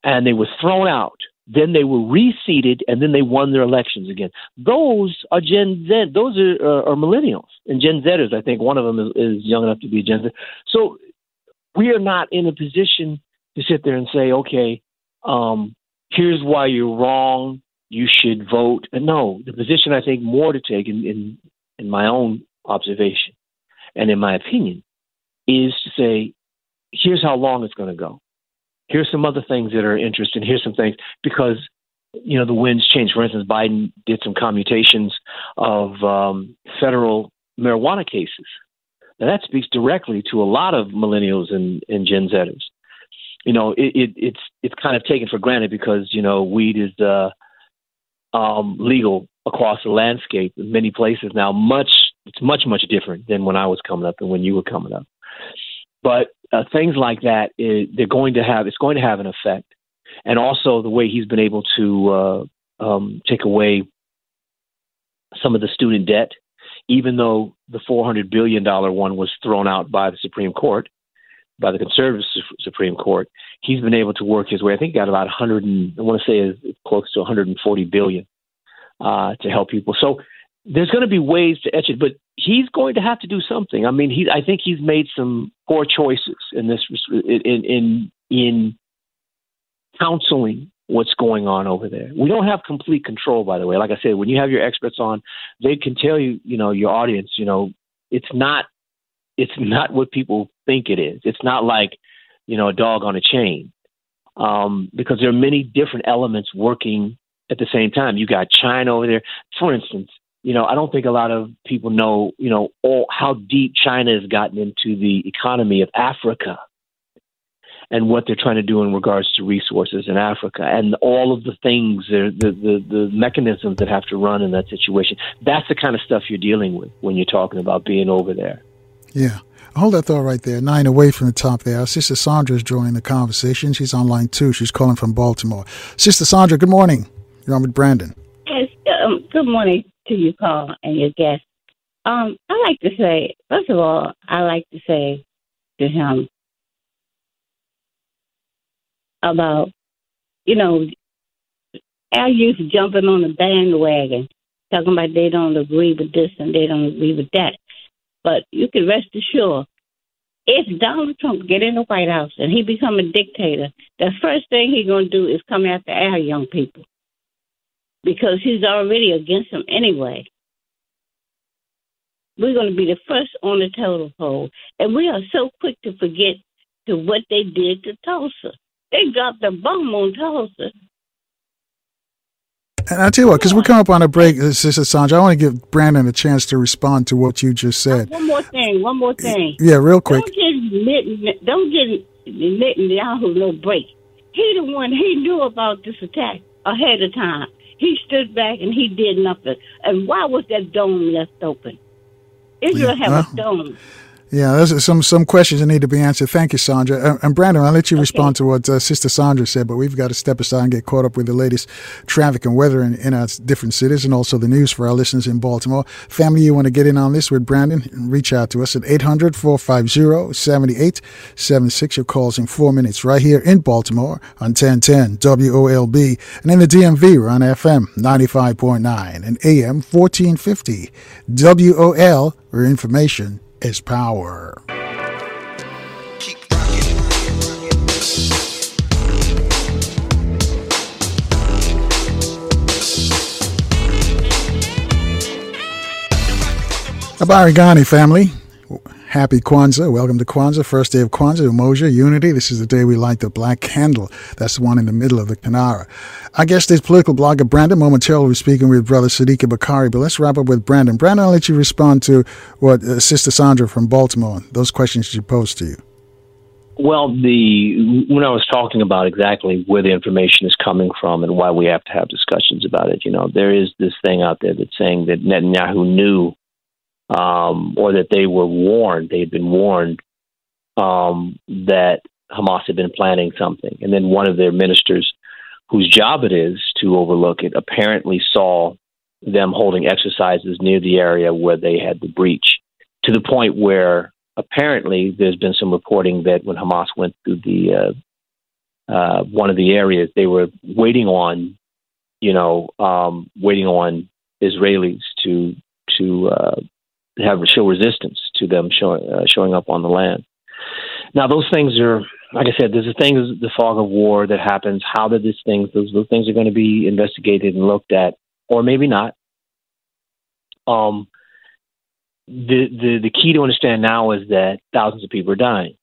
[SPEAKER 2] And they were thrown out. Then they were reseated, and then they won their elections again. Those are Gen Z. Those are, uh, are millennials and Gen Zers. I think one of them is, is young enough to be a Gen Z. So we are not in a position to sit there and say, okay, um, here's why you're wrong. You should vote. And no, the position I think more to take in, in, in my own observation and in my opinion, is to say, here's how long it's going to go. Here's some other things that are interesting. Here's some things because you know the winds change. For instance, Biden did some commutations of um, federal marijuana cases. Now that speaks directly to a lot of millennials and, and Gen Zers. You know, it, it, it's it's kind of taken for granted because you know weed is uh, um, legal across the landscape in many places now. Much it's much much different than when I was coming up and when you were coming up. But uh, things like that, they're going to have it's going to have an effect, and also the way he's been able to uh, um, take away some of the student debt, even though the 400 billion dollar one was thrown out by the Supreme Court, by the conservative Supreme Court. He's been able to work his way. I think he got about 100 and I want to say close to 140 billion uh, to help people. So there's going to be ways to etch it, but he's going to have to do something. I mean, he I think he's made some poor choices in this in in in counseling what's going on over there. We don't have complete control, by the way. Like I said, when you have your experts on, they can tell you, you know, your audience, you know, it's not it's not what people think it is. It's not like, you know, a dog on a chain. Um, because there are many different elements working at the same time. You got China over there. For instance, you know, I don't think a lot of people know, you know, all how deep China has gotten into the economy of Africa and what they're trying to do in regards to resources in Africa and all of the things, the, the, the, the mechanisms that have to run in that situation. That's the kind of stuff you're dealing with when you're talking about being over there.
[SPEAKER 1] Yeah. Hold that thought right there. Nine away from the top there. Our sister Sandra is joining the conversation. She's on line two. She's calling from Baltimore. Sister Sandra, good morning. You're on with Brandon.
[SPEAKER 4] Yes, um, good morning to you, Paul, and your guest. Um, I like to say, first of all, I like to say to him about, you know, our youth jumping on the bandwagon, talking about they don't agree with this and they don't agree with that. But you can rest assured, if Donald Trump get in the White House and he become a dictator, the first thing he's going to do is come after our young people because he's already against them anyway. We're going to be the first on the total poll, and we are so quick to forget to what they did to Tulsa. They dropped a bomb on Tulsa.
[SPEAKER 1] And I tell you what, because we're coming up on a break, uh, Sister Sandra, I want to give Brandon a chance to respond to what you just said.
[SPEAKER 4] One more thing, one more thing.
[SPEAKER 1] Yeah, real quick.
[SPEAKER 4] Don't get give, don't give Netanyahu no break. He the one, he knew about this attack ahead of time. He stood back and he did nothing. And why was that dome left open? Israel yeah. have a dome.
[SPEAKER 1] Yeah, there's some some questions that need to be answered. Thank you, Sandra. Uh, and Brandon, I'll let you okay. respond to what uh, Sister Sandra said, but we've got to step aside and get caught up with the latest traffic and weather in, in our different cities and also the news for our listeners in Baltimore. Family, you want to get in on this with Brandon? Reach out to us at 800 450 7876. Your calls in four minutes right here in Baltimore on 1010 WOLB. And in the DMV, we're on FM 95.9 and AM 1450 WOL, where information is power. Habari Gani family, Happy Kwanzaa. Welcome to Kwanzaa, first day of Kwanzaa, Umoja, Unity. This is the day we light the black candle. That's the one in the middle of the Kinara. I guess this political blogger, Brandon, momentarily we're speaking with Brother Sadiki Bakari, but let's wrap up with Brandon. Brandon, I'll let you respond to what uh, Sister Sandra from Baltimore, and those questions she posed to you.
[SPEAKER 2] Well, the when I was talking about exactly where the information is coming from and why we have to have discussions about it, you know, there is this thing out there that's saying that Netanyahu knew um, or that they were warned, they had been warned um, that Hamas had been planning something. And then one of their ministers, whose job it is to overlook it, apparently saw them holding exercises near the area where they had the breach, to the point where apparently there's been some reporting that when Hamas went through the uh, uh, one of the areas, they were waiting on, you know, um, waiting on Israelis to to uh, have show resistance to them showing uh, showing up on the land. Now, those things are, like I said, there's a thing, the fog of war that happens. How did these things, those, those things are going to be investigated and looked at, or maybe not. Um, the, the the key to understand now is that thousands of people are dying,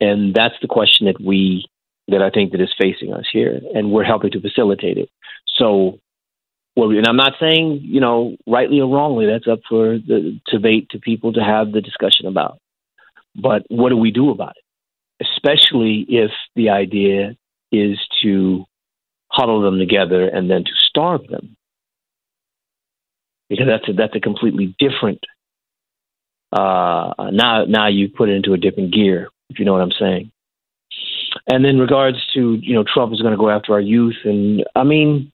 [SPEAKER 2] and that's the question that we that I think that is facing us here, and we're helping to facilitate it. So well, and I'm not saying you know rightly or wrongly. That's up for the debate to people to have the discussion about. But what do we do about it? Especially if the idea is to huddle them together and then to starve them. Because that's a, that's a completely different. Uh, now, now you put it into a different gear, if you know what I'm saying. And in regards to you know Trump is going to go after our youth, and I mean,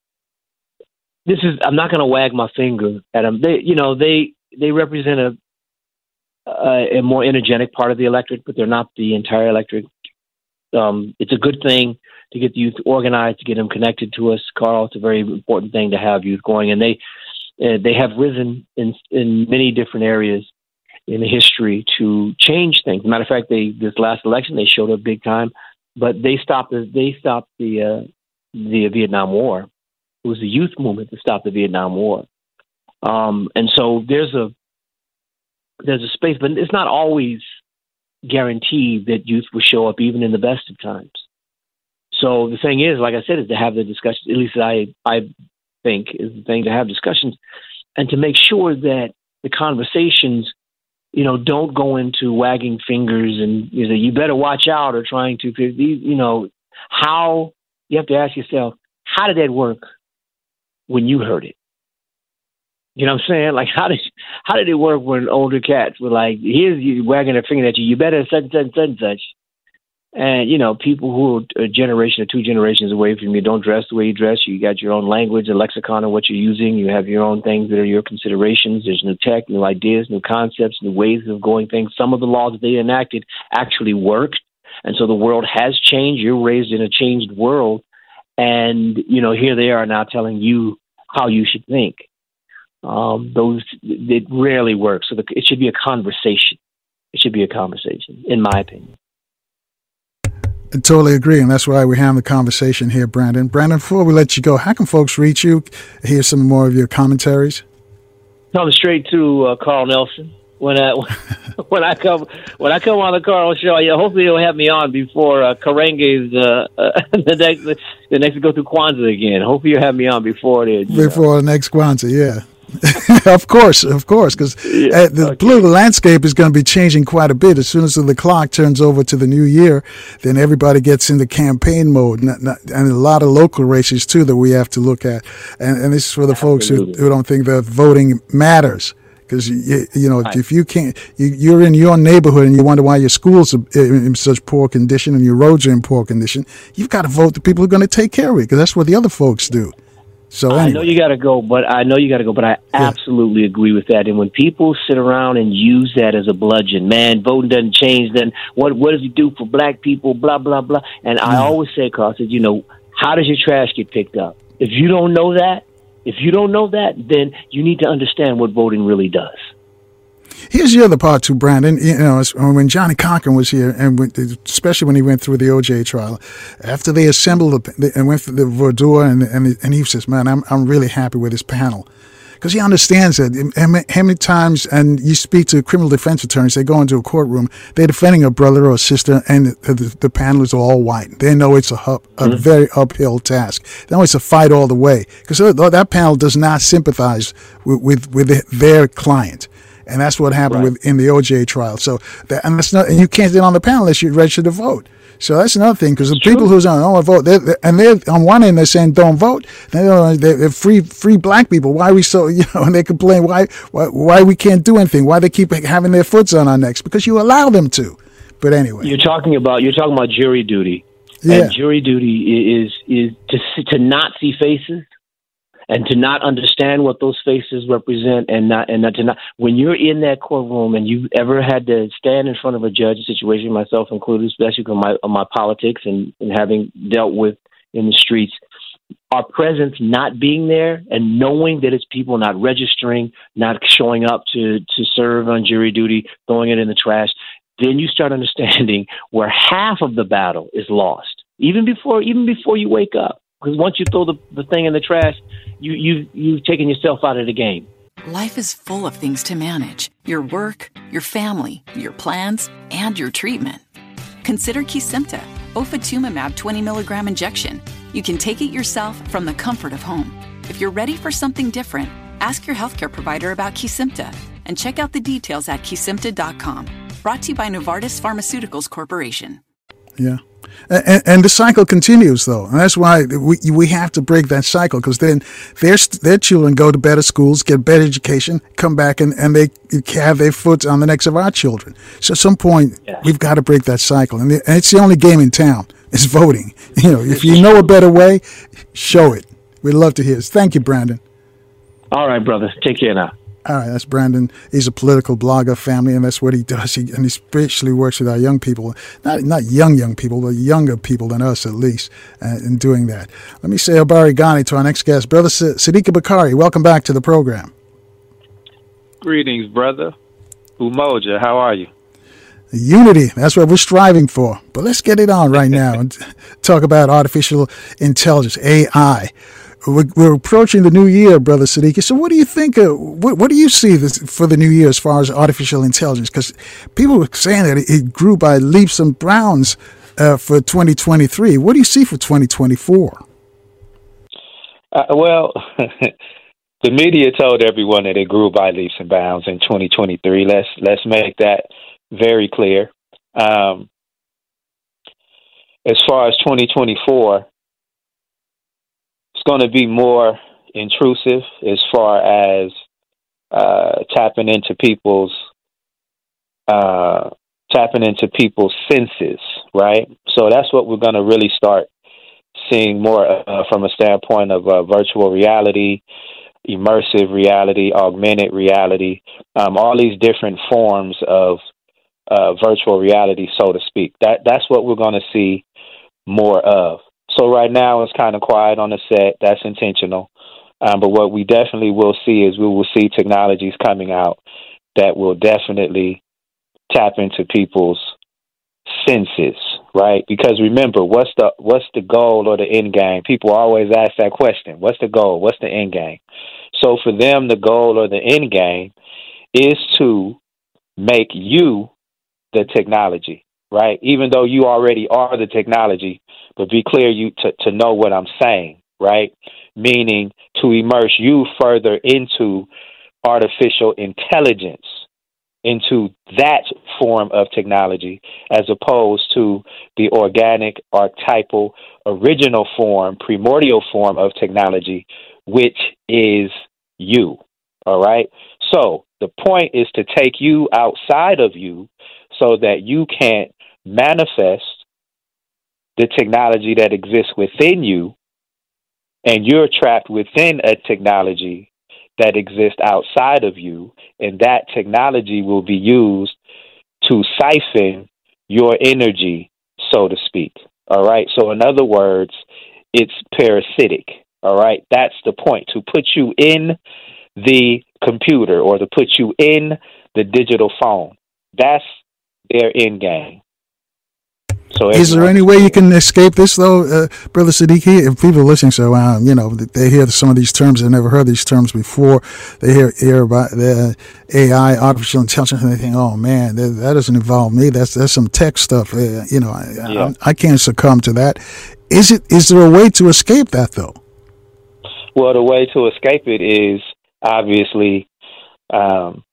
[SPEAKER 2] this is I'm not going to wag my finger at them. They you know they they represent a a, more energetic part of the electorate, but they're not the entire electorate. Um, it's a good thing to get the youth organized, to get them connected to us. Carl, it's a very important thing to have youth going, and they uh, they have risen in in many different areas in history to change things. Matter of fact, they this last election they showed up big time, but they stopped the they stopped the uh, the Vietnam War. It was the youth movement that stopped the Vietnam War, um, and so there's a there's a space, but it's not always guaranteed that youth will show up even in the best of times. So the thing is, like I said, is to have the discussion. At least I I think is the thing to have discussions and to make sure that the conversations, you know, don't go into wagging fingers and you know you better watch out or trying to you know how you have to ask yourself how did that work when you heard it. You know what I'm saying? Like, how did how did it work when older cats were like, "Here's you wagging a finger at you. You better such such such such." And you know, people who are a generation or two generations away from you don't dress the way you dress. You got your own language, a lexicon of what you're using. You have your own things that are your considerations. There's new tech, new ideas, new concepts, new ways of going things. Some of the laws that they enacted actually worked, and so the world has changed. You're raised in a changed world, and you know, here they are now telling you how you should think um, those it rarely works. So the, it should be a conversation. It should be a conversation, in my opinion.
[SPEAKER 1] I totally agree, and that's why we're having the conversation here, Brandon. Brandon, before we let you go, how can folks reach you? Hear some more of your commentaries.
[SPEAKER 2] Come straight to uh, Carl Nelson when I when I come when I come on the Carl show. Yeah, hopefully you'll have me on before uh, Karenga's uh, uh, the next the next go through Kwanzaa again. Hopefully you'll have me on before it.
[SPEAKER 1] Before the next Kwanzaa, yeah. of course, of course, because yeah, uh, the okay. political landscape is going to be changing quite a bit. As soon as the clock turns over to the new year, then everybody gets into campaign mode, not, not, and a lot of local races too that we have to look at. And, and this is for the Absolutely. folks who, who don't think that voting matters because you, you know right. if you can't you, are in your neighborhood and you wonder why your schools are in such poor condition and your roads are in poor condition you've got to vote the people who are going to take care of it because that's what the other folks do so anyway.
[SPEAKER 2] I know you got to go, but I know you got to go, but I yeah. absolutely agree with that. And when people sit around and use that as a bludgeon, man, voting doesn't change. Then what? What does it do for black people? Blah blah blah. And I always say, Carl, said, you know, how does your trash get picked up? If you don't know that, if you don't know that, then you need to understand what voting really does.
[SPEAKER 1] Here's the other part too, Brandon. You know, uh, when Johnnie Cochran was here, and especially when he went through the OJ trial, after they assembled the, and went through the voir dire, and, and and he says, "Man, I'm I'm really happy with this panel." Because he understands that how many times, and you speak to criminal defense attorneys, they go into a courtroom, they're defending a brother or a sister, and the, the, the panel is all white. They know it's a, a mm-hmm. very uphill task. They know it's a fight all the way because that panel does not sympathize with, with, with their client and that's what happened right. with in the OJ trial. So that, and that's not, and you can't get on the panel unless you're registered to vote. So that's another thing because the people who's on oh vote, they're, they're, and they're on one end they're saying don't vote. They're, they're, free free black people. Why we so you know? And they complain why why why we can't do anything. Why they keep having their foots on our necks because you allow them to. But anyway,
[SPEAKER 2] you're talking about you're talking about jury duty. Yeah. And jury duty is is to to not see faces and to not understand what those faces represent and not and not to not when you're in that courtroom and you've ever had to stand in front of a judge situation myself included especially with my my politics and, and having dealt with in the streets our presence not being there and knowing that it's people not registering not showing up to to serve on jury duty throwing it in the trash then you start understanding where half of the battle is lost even before even before you wake up because once you throw the, the thing in the trash, you, you, you've taken yourself out of the game.
[SPEAKER 3] Life is full of things to manage your work, your family, your plans, and your treatment. Consider Kesimpta, ofatumumab 20 milligram injection. You can take it yourself from the comfort of home. If you're ready for something different, ask your healthcare provider about Kesimpta and check out the details at kesimpta.com. Brought to you by Novartis Pharmaceuticals Corporation.
[SPEAKER 1] Yeah. And, and, the cycle continues, though, and that's why we we have to break that cycle because then their their children go to better schools, get better education, come back, and, and they have their foot on the necks of our children. So at some point, yeah. we've got to break that cycle, and, and it's the only game in town is voting. You know, if you know a better way, show it. We'd love to hear it. Thank you, Brandon.
[SPEAKER 2] All right, brother. Take care now.
[SPEAKER 1] All right, that's Brandon. He's a political blogger, family, and that's what he does. He, and he especially works with our young people, not not young young people, but younger people than us at least, uh, in doing that. Let me say Habari Gani to our next guest, brother Sadiki Bakari. Welcome back to the program.
[SPEAKER 5] Greetings, brother. Umoja, how are you?
[SPEAKER 1] Unity, that's what we're striving for. But let's get it on right now and talk about artificial intelligence, AI we're, we're, approaching the new year, brother Sadiki. So, what do you think? Uh, what, what, do you see this, for the new year as far as artificial intelligence? Because people were saying that it, it, grew by leaps and bounds uh, for 2023. What do you see for 2024?
[SPEAKER 5] Uh, well, the media told everyone that it grew by leaps and bounds in 2023. Let's let's make that very clear. Um, as far as 2024 going to be more intrusive as far as uh, tapping into people's uh, tapping into people's senses, right? So that's what we're going to really start seeing more uh, from a standpoint of uh, virtual reality, immersive reality, augmented reality, um, all these different forms of uh, virtual reality, so to speak. That that's what we're going to see more of. So right now it's kind of quiet on the set. That's intentional. Um, but what we definitely will see is we will see technologies coming out that will definitely tap into people's senses, right? Because remember, what's the what's the goal or the end game? People always ask that question. What's the goal? What's the end game? So for them, the goal or the end game is to make you the technology, right? Even though you already are the technology, but be clear you to, to know what I'm saying, right? Meaning to immerse you further into artificial intelligence, into that form of technology, as opposed to the organic, archetypal, original form, primordial form of technology, which is you. All right? So the point is to take you outside of you so that you can't manifest the technology that exists within you, and you're trapped within a technology that exists outside of you, and that technology will be used to siphon your energy, so to speak. All right. So, in other words, it's parasitic. All right. That's the point to put you in the computer or to put you in the digital phone. That's their end game.
[SPEAKER 1] So is there any way you can escape this, though, uh, Brother Sadiki? If people are listening, so um, you know they hear some of these terms, they've never heard these terms before. They hear hear about the AI, artificial intelligence, and they think, "Oh man, that, that doesn't involve me. That's that's some tech stuff." Uh, you know, I, yeah. I, I, can't succumb to that. Is it? Is there a way to escape that, though?
[SPEAKER 5] Well, the way to escape it is obviously um,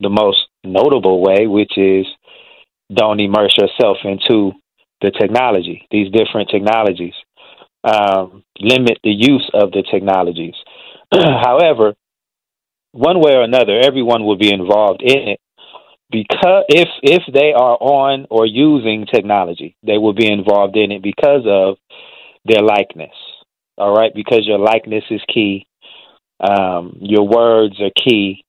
[SPEAKER 5] the most notable way, which is don't immerse yourself into the technology, these different technologies. Um, limit the use of the technologies. However, one way or another, everyone will be involved in it because if if they are on or using technology, they will be involved in it because of their likeness. All right, because your likeness is key. Um, your words are key.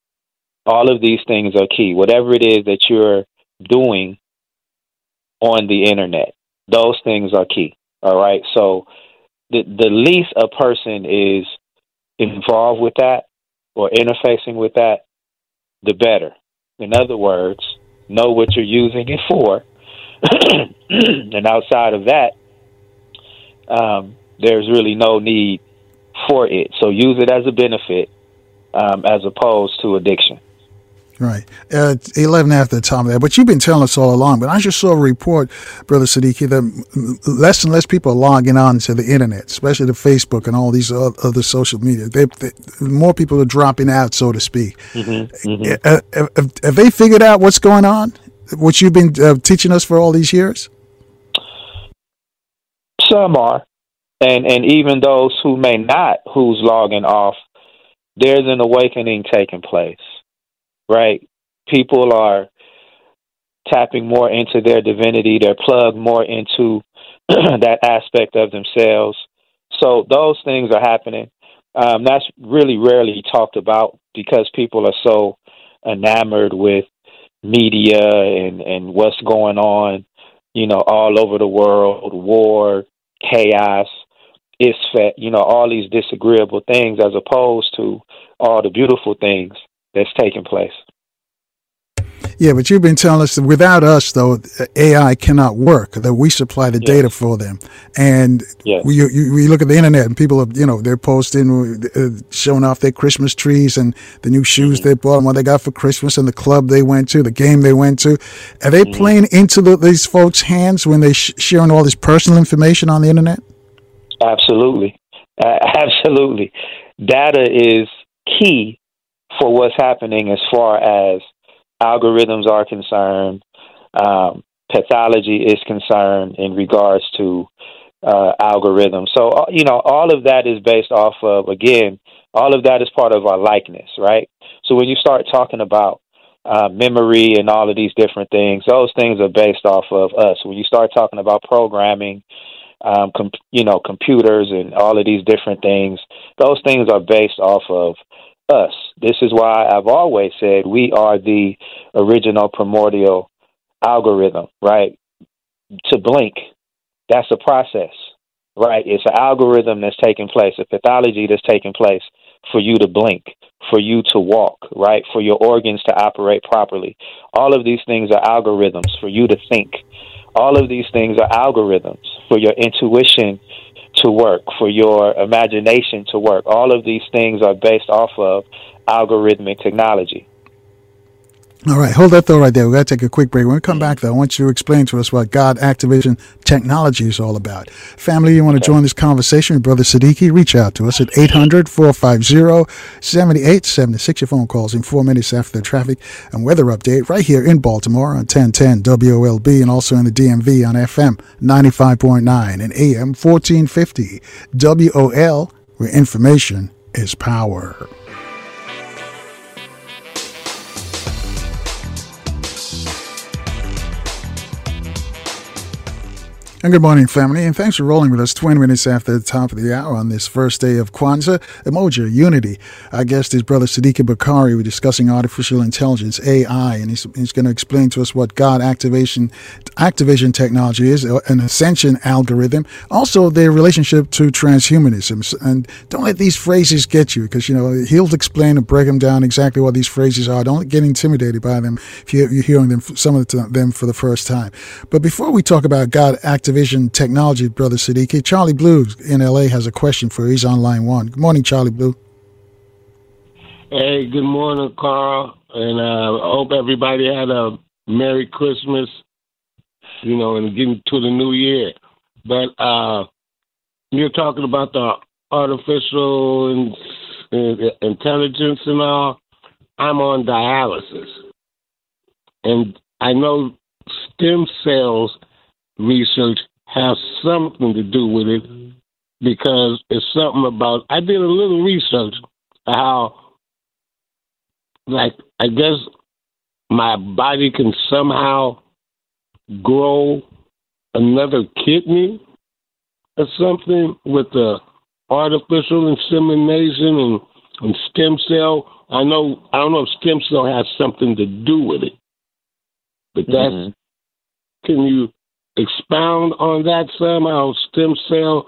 [SPEAKER 5] All of these things are key. Whatever it is that you're doing on the internet. Those things are key. All right. So the the least a person is involved with that or interfacing with that, the better. In other words, know what you're using it for. and outside of that, um, there's really no need for it. So use it as a benefit um, as opposed to addiction.
[SPEAKER 1] Right. Uh, 11 after the time of that. But you've been telling us all along. But I just saw a report, Brother Sadiki, that less and less people are logging on to the internet, especially the Facebook and all these other social media. They, they, more people are dropping out, so to speak. Mm-hmm, mm-hmm. Uh, have, have, they figured out what's going on? What you've been uh, teaching us for all these years?
[SPEAKER 5] Some are, and and even those who may not, who's logging off, there's an awakening taking place, right? People are tapping more into their divinity. They're plugged more into that aspect of themselves. So those things are happening. Um, that's really rarely talked about because people are so enamored with media and, and what's going on, you know, all over the world, war, chaos, isfet, you know, all these disagreeable things as opposed to all the beautiful things that's taking place.
[SPEAKER 1] Yeah, but you've been telling us that without us, though, AI cannot work. That we supply the yes. data for them, and yes. we, you, we look at the internet and people are, you know, they're posting, uh, showing off their Christmas trees and the new shoes mm-hmm. they bought and what they got for Christmas and the club they went to, the game they went to. Are they mm-hmm. playing into the, these folks' hands when they sh- sharing all this personal information on the internet?
[SPEAKER 5] Absolutely, uh, absolutely. Data is key for what's happening as far as algorithms are concerned, um, pathology is concerned in regards to uh, algorithms. So, uh, you know, all of that is based off of, again, all of that is part of our likeness, right? So when you start talking about uh, memory and all of these different things, those things are based off of us. When you start talking about programming, um, com- you know, computers and all of these different things, those things are based off of us. This is why I've always said we are the original primordial algorithm, right? To blink, that's a process, right? It's an algorithm that's taking place, a pathology that's taking place for you to blink, for you to walk, right? For your organs to operate properly. All of these things are algorithms for you to think. All of these things are algorithms for your intuition to work, for your imagination to work. All of these things are based off of algorithmic technology.
[SPEAKER 1] All right, hold that thought right there. We've got to take a quick break. When we come back, though, I want you to explain to us what God Activation Technology is all about. Family, you want to join this conversation with Brother Sadiki? Reach out to us at 800 450 7876. Your phone calls in four minutes after the traffic and weather update right here in Baltimore on 1010 WOLB and also in the DMV on FM 95.9 and AM 1450 WOL, where information is power. And good morning, family, and thanks for rolling with us 20 minutes after the top of the hour on this first day of Kwanzaa, Umoja, Unity. Our guest is Brother Sadiki Bakari. We're discussing artificial intelligence, AI, and he's, he's going to explain to us what God activation, activation technology is, uh, an ascension algorithm, also their relationship to transhumanism. And don't let these phrases get you, because, you know, he'll explain and break them down exactly what these phrases are. Don't get intimidated by them if you're hearing them, some of them for the first time. But before we talk about God activation, Vision Technology, Brother Sadiki. Charlie Blue in LA has a question for you. He's on line one. Good morning, Charlie Blue.
[SPEAKER 6] Hey, good morning, Carl. And uh, I hope everybody had a Merry Christmas, you know, and getting to the new year. But uh, you're talking about the artificial uh, intelligence and all. I'm on dialysis. And I know stem cells research has something to do with it because it's something about. I did a little research how, like, I guess my body can somehow grow another kidney or something with the artificial insemination and, and stem cell. I know I don't know if stem cell has something to do with it, but that's. Mm-hmm. Can you expound on that somehow? Stem cell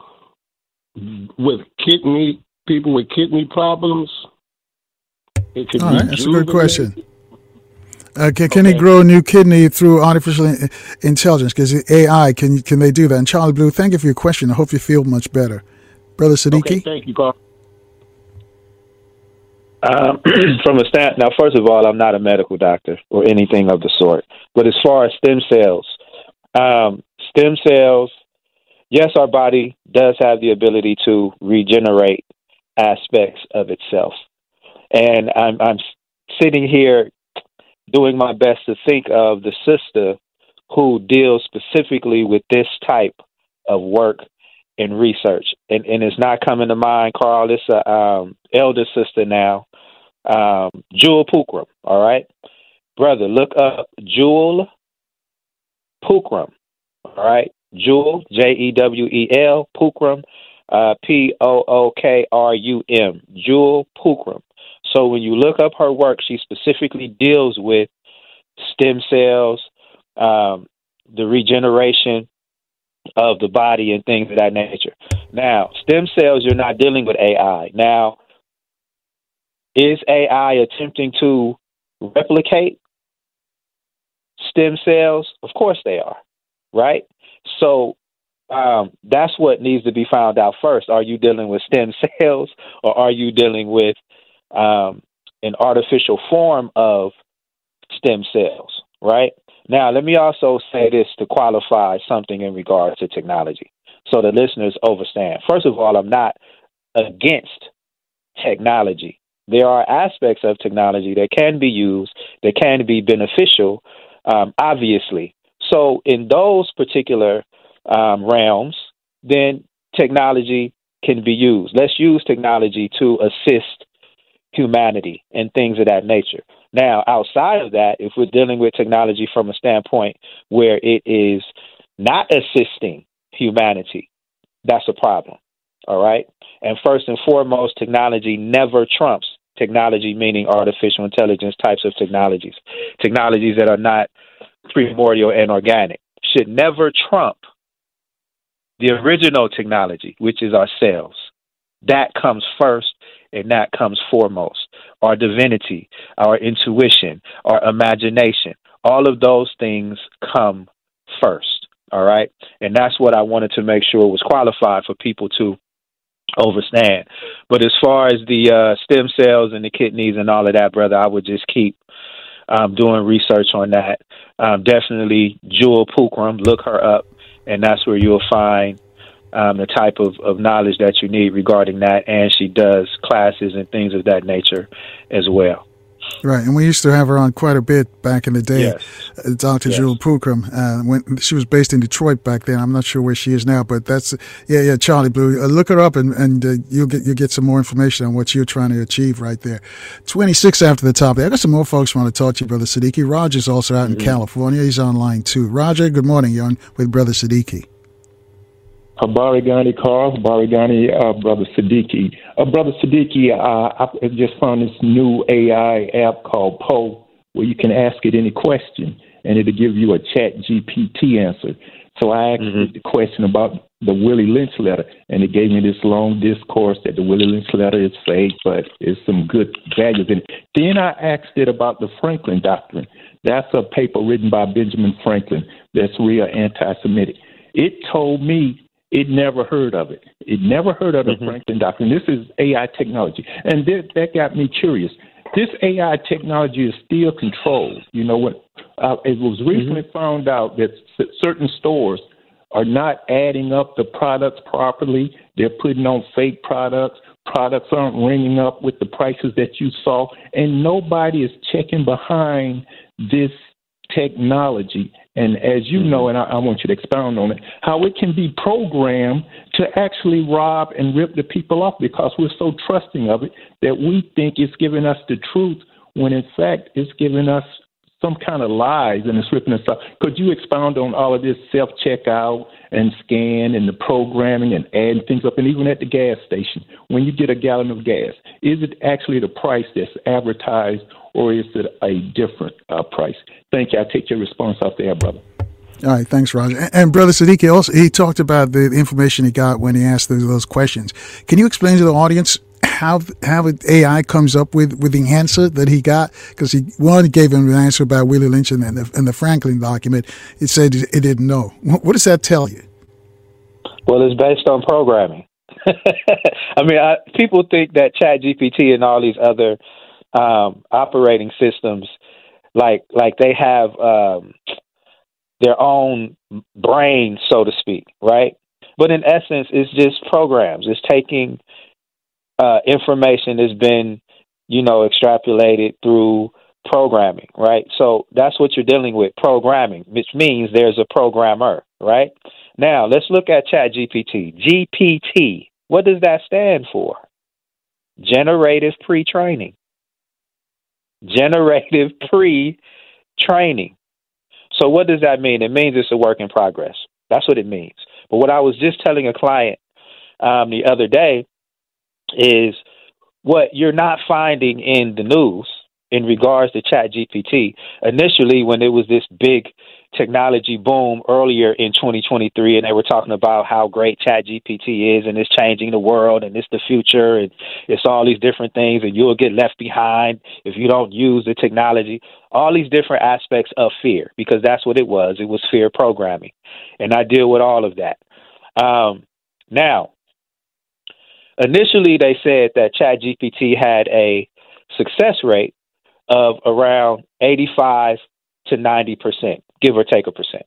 [SPEAKER 6] with kidney people with kidney problems.
[SPEAKER 1] All right, that's a good question. Uh, can, can okay. he grow a new kidney through artificial in- intelligence? Because AI, can can they do that? And Charlie Blue, thank you for your question. I hope you feel much better, brother Sadiki.
[SPEAKER 6] Okay, thank you, Carl.
[SPEAKER 5] Um, from a stand now, first of all, I'm not a medical doctor or anything of the sort. But as far as stem cells, um, stem cells, yes, our body does have the ability to regenerate aspects of itself. And I'm, I'm sitting here doing my best to think of the sister who deals specifically with this type of work and research. And, and it's not coming to mind, Carl. It's a um, elder sister now, um, Jewel Pookrum. All right, brother, look up Jewel Pookrum. All right, Jewel J E W E L Pookrum, uh, P O O K R U M. Jewel Pookrum. So when you look up her work, she specifically deals with stem cells, um, the regeneration of the body and things of that nature. Now, stem cells, you're not dealing with AI. Now, is AI attempting to replicate stem cells? Of course they are, right? So um, that's what needs to be found out first. Are you dealing with stem cells or are you dealing with um, an artificial form of stem cells, right? Now, let me also say this to qualify something in regards to technology so the listeners understand. First of all, I'm not against technology. There are aspects of technology that can be used, that can be beneficial, um, obviously. So, in those particular um, realms, then technology can be used. Let's use technology to assist humanity and things of that nature. Now, outside of that, if we're dealing with technology from a standpoint where it is not assisting humanity, that's a problem. All right. And first and foremost, technology never trumps technology, meaning artificial intelligence types of technologies. Technologies that are not primordial and organic should never trump the original technology, which is ourselves. That comes first and that comes foremost. Our divinity, our intuition, our imagination, all of those things come first. All right. And that's what I wanted to make sure was qualified for people to overstand. But as far as the uh, stem cells and the kidneys and all of that, brother, I would just keep um, doing research on that. Um, definitely Jewel Pookrum, look her up, and that's where you'll find um, the type of, of knowledge that you need regarding that. And she does classes and things of that nature as well.
[SPEAKER 1] Right, and we used to have her on quite a bit back in the day,
[SPEAKER 5] yes.
[SPEAKER 1] uh, Dr.
[SPEAKER 5] Yes.
[SPEAKER 1] Jewel Pookrum. Uh, when she was based in Detroit back then, I'm not sure where she is now, but that's yeah, yeah, Charlie Blue. Uh, look her up, and, and uh, you'll get you'll get some more information on what you're trying to achieve right there. 26 after the top. There, I got some more folks want to talk to you, Brother Sadiki. Roger's also out in
[SPEAKER 7] Mhm.
[SPEAKER 1] California. He's online too. Roger, good morning. You're on with Brother Sadiki.
[SPEAKER 7] Habari Gani Carl, Habari Gani uh, Brother Sadiki. Uh, Brother Sadiki, uh, I just found this new AI app called Poe where you can ask it any question and it'll give you a chat GPT answer. So I asked it the question about the Willie Lynch letter, and it gave me this long discourse that the Willie Lynch letter is fake, but it's some good values in it. Then I asked it about the Franklin Doctrine. That's a paper written by Benjamin Franklin that's real anti Semitic. It told me it never heard of it. It never heard of the Franklin Doctrine. This is AI technology. And that, that got me curious. This AI technology is still controlled. You know, what? uh, it was recently found out that c- certain stores are not adding up the products properly. They're putting on fake products. Products aren't ringing up with the prices that you saw, and nobody is checking behind this technology. And as you mm-hmm. know, and I, I want you to expound on it, how it can be programmed to actually rob and rip the people off because we're so trusting of it that we think it's giving us the truth when in fact it's giving us some kind of lies and it's ripping us off. Could you expound on all of this self checkout and scan and the programming and adding things up and even at the gas station when you get a gallon of gas, is it actually the price that's advertised or is it a different uh, price? Thank you. I'll take your response off there, brother.
[SPEAKER 1] All right, thanks, Roger. And, and Brother Sadiki also he talked about the information he got when he asked those, those questions. Can you explain to the audience how how AI comes up with, with the answer that he got? Because he one gave him an answer about Willie Lynch and the, and the Franklin document. It said it didn't know. What, what does that tell you?
[SPEAKER 5] Well, it's based on programming. I mean, I, people think that ChatGPT and all these other um, operating systems, like like they have um, their own brain, so to speak, right? But in essence, it's just programs. It's taking uh, information that's been, you know, extrapolated through programming, right? So that's what you're dealing with, programming, which means there's a programmer. right? Now, let's look at ChatGPT. GPT, what does that stand for? Generative pre training. Generative pre training. So, what does that mean? It means it's a work in progress. That's what it means. But what I was just telling a client um, the other day is what you're not finding in the news in regards to ChatGPT. Initially, when it was this big technology boom earlier in 2023, and they were talking about how great ChatGPT is and it's changing the world and it's the future and it's all these different things, and you'll get left behind if you don't use the technology. All these different aspects of fear, because that's what it was. It was fear programming. And I deal with all of that. Um, now, initially, they said that ChatGPT had a success rate of around 85 to 90 percent, give or take a percent.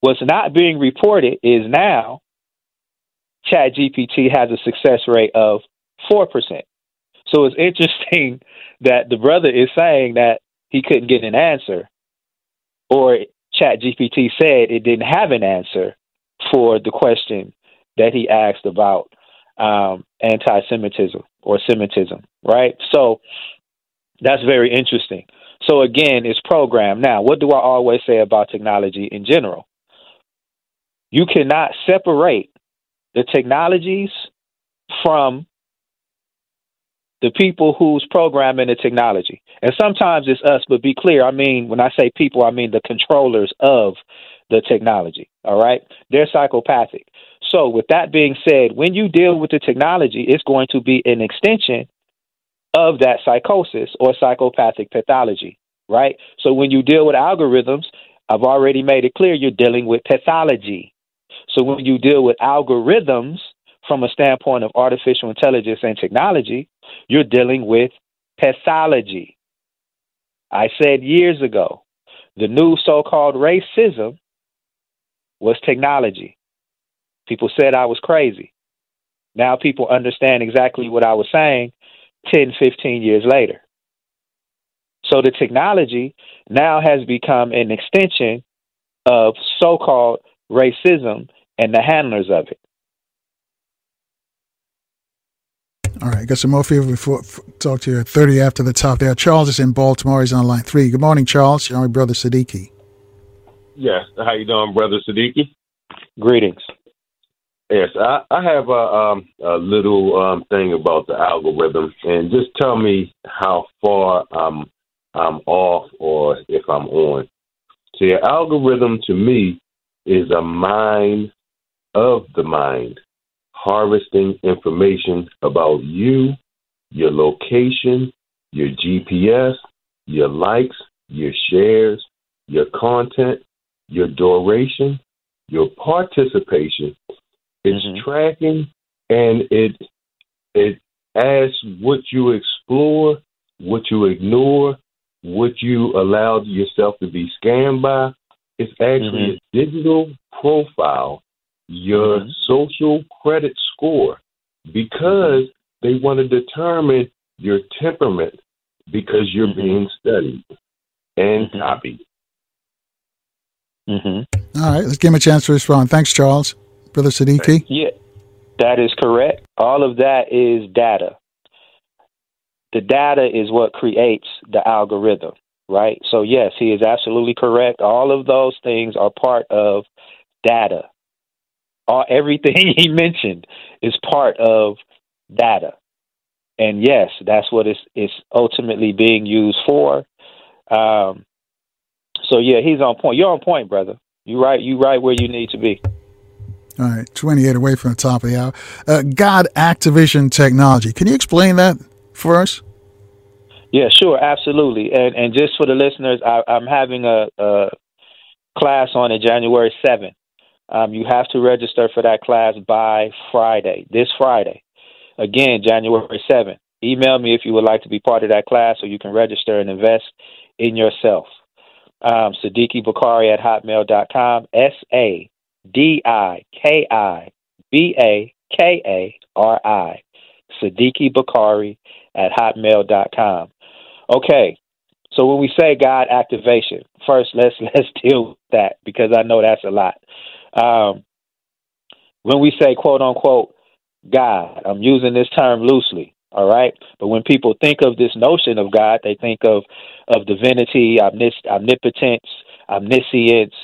[SPEAKER 5] What's not being reported is now ChatGPT has a success rate of 4%. So it's interesting that the brother is saying that he couldn't get an answer, or ChatGPT said it didn't have an answer for the question that he asked about um, anti Semitism or Semitism, right? So that's very interesting. So again, it's programmed. Now, what do I always say about technology in general? You cannot separate the technologies from the people who's programming the technology. And sometimes it's us, but be clear, I mean, when I say people, I mean the controllers of the technology. All right? They're psychopathic. So, with that being said, when you deal with the technology, it's going to be an extension of that psychosis or psychopathic pathology, right? So when you deal with algorithms, I've already made it clear you're dealing with pathology. So when you deal with algorithms from a standpoint of artificial intelligence and technology, you're dealing with pathology. I said years ago, the new so called racism was technology. People said I was crazy. Now people understand exactly what I was saying 10, 15 years later. So the technology now has become an extension of so called racism and the handlers of it.
[SPEAKER 1] All right, got some more for you before talk to you at 30 after the top there. Charles is in Baltimore. He's on line three. Good morning, Charles. You're my brother Sadiki.
[SPEAKER 8] Yes. How you doing, brother Sadiki?
[SPEAKER 5] Greetings.
[SPEAKER 8] Yes, I, I have a, um, a little um, thing about the algorithm, and just tell me how far I'm I'm off or if I'm on. See, an algorithm to me is a mind of the mind, harvesting information about you, your location, your GPS, your likes, your shares, your content, your duration, your participation, it's mm-hmm. tracking and it it asks what you explore, what you ignore, what you allow yourself to be scanned by. It's actually mm-hmm. a digital profile, your mm-hmm. social credit score, because they want to determine your temperament because you're mm-hmm. being studied and mm-hmm. copied.
[SPEAKER 1] Mm-hmm. All right, let's give him a chance to respond. Thanks, Charles. Brother Sadiki?
[SPEAKER 5] Yeah, that is correct. All of that is data. The data is what creates the algorithm, right? So, yes, he is absolutely correct. All of those things are part of data. All, everything he mentioned is part of data. And yes, that's what it's, it's ultimately being used for. Um, so yeah, he's on point. You're on point, brother. You right. You right where you need to be.
[SPEAKER 1] All right, 28 away from the top of the hour. Uh, God Activision Technology. Can you explain that for us?
[SPEAKER 5] Yeah, sure, absolutely. And and just for the listeners, I, am having a, a, class on it January 7th. Um, you have to register for that class by Friday, this Friday. Again, January 7th. Email me if you would like to be part of that class so you can register and invest in yourself. Um, Sadiki Bakari at hotmail.com. S A D I K I B A K A R I. Sadiki Bakari at hotmail.com. Okay, So when we say God activation, first let's let's deal with that because I know that's a lot. Um, when we say quote unquote God, I'm using this term loosely. All right, but when people think of this notion of God, they think of of divinity, omnis- omnipotence, omniscience,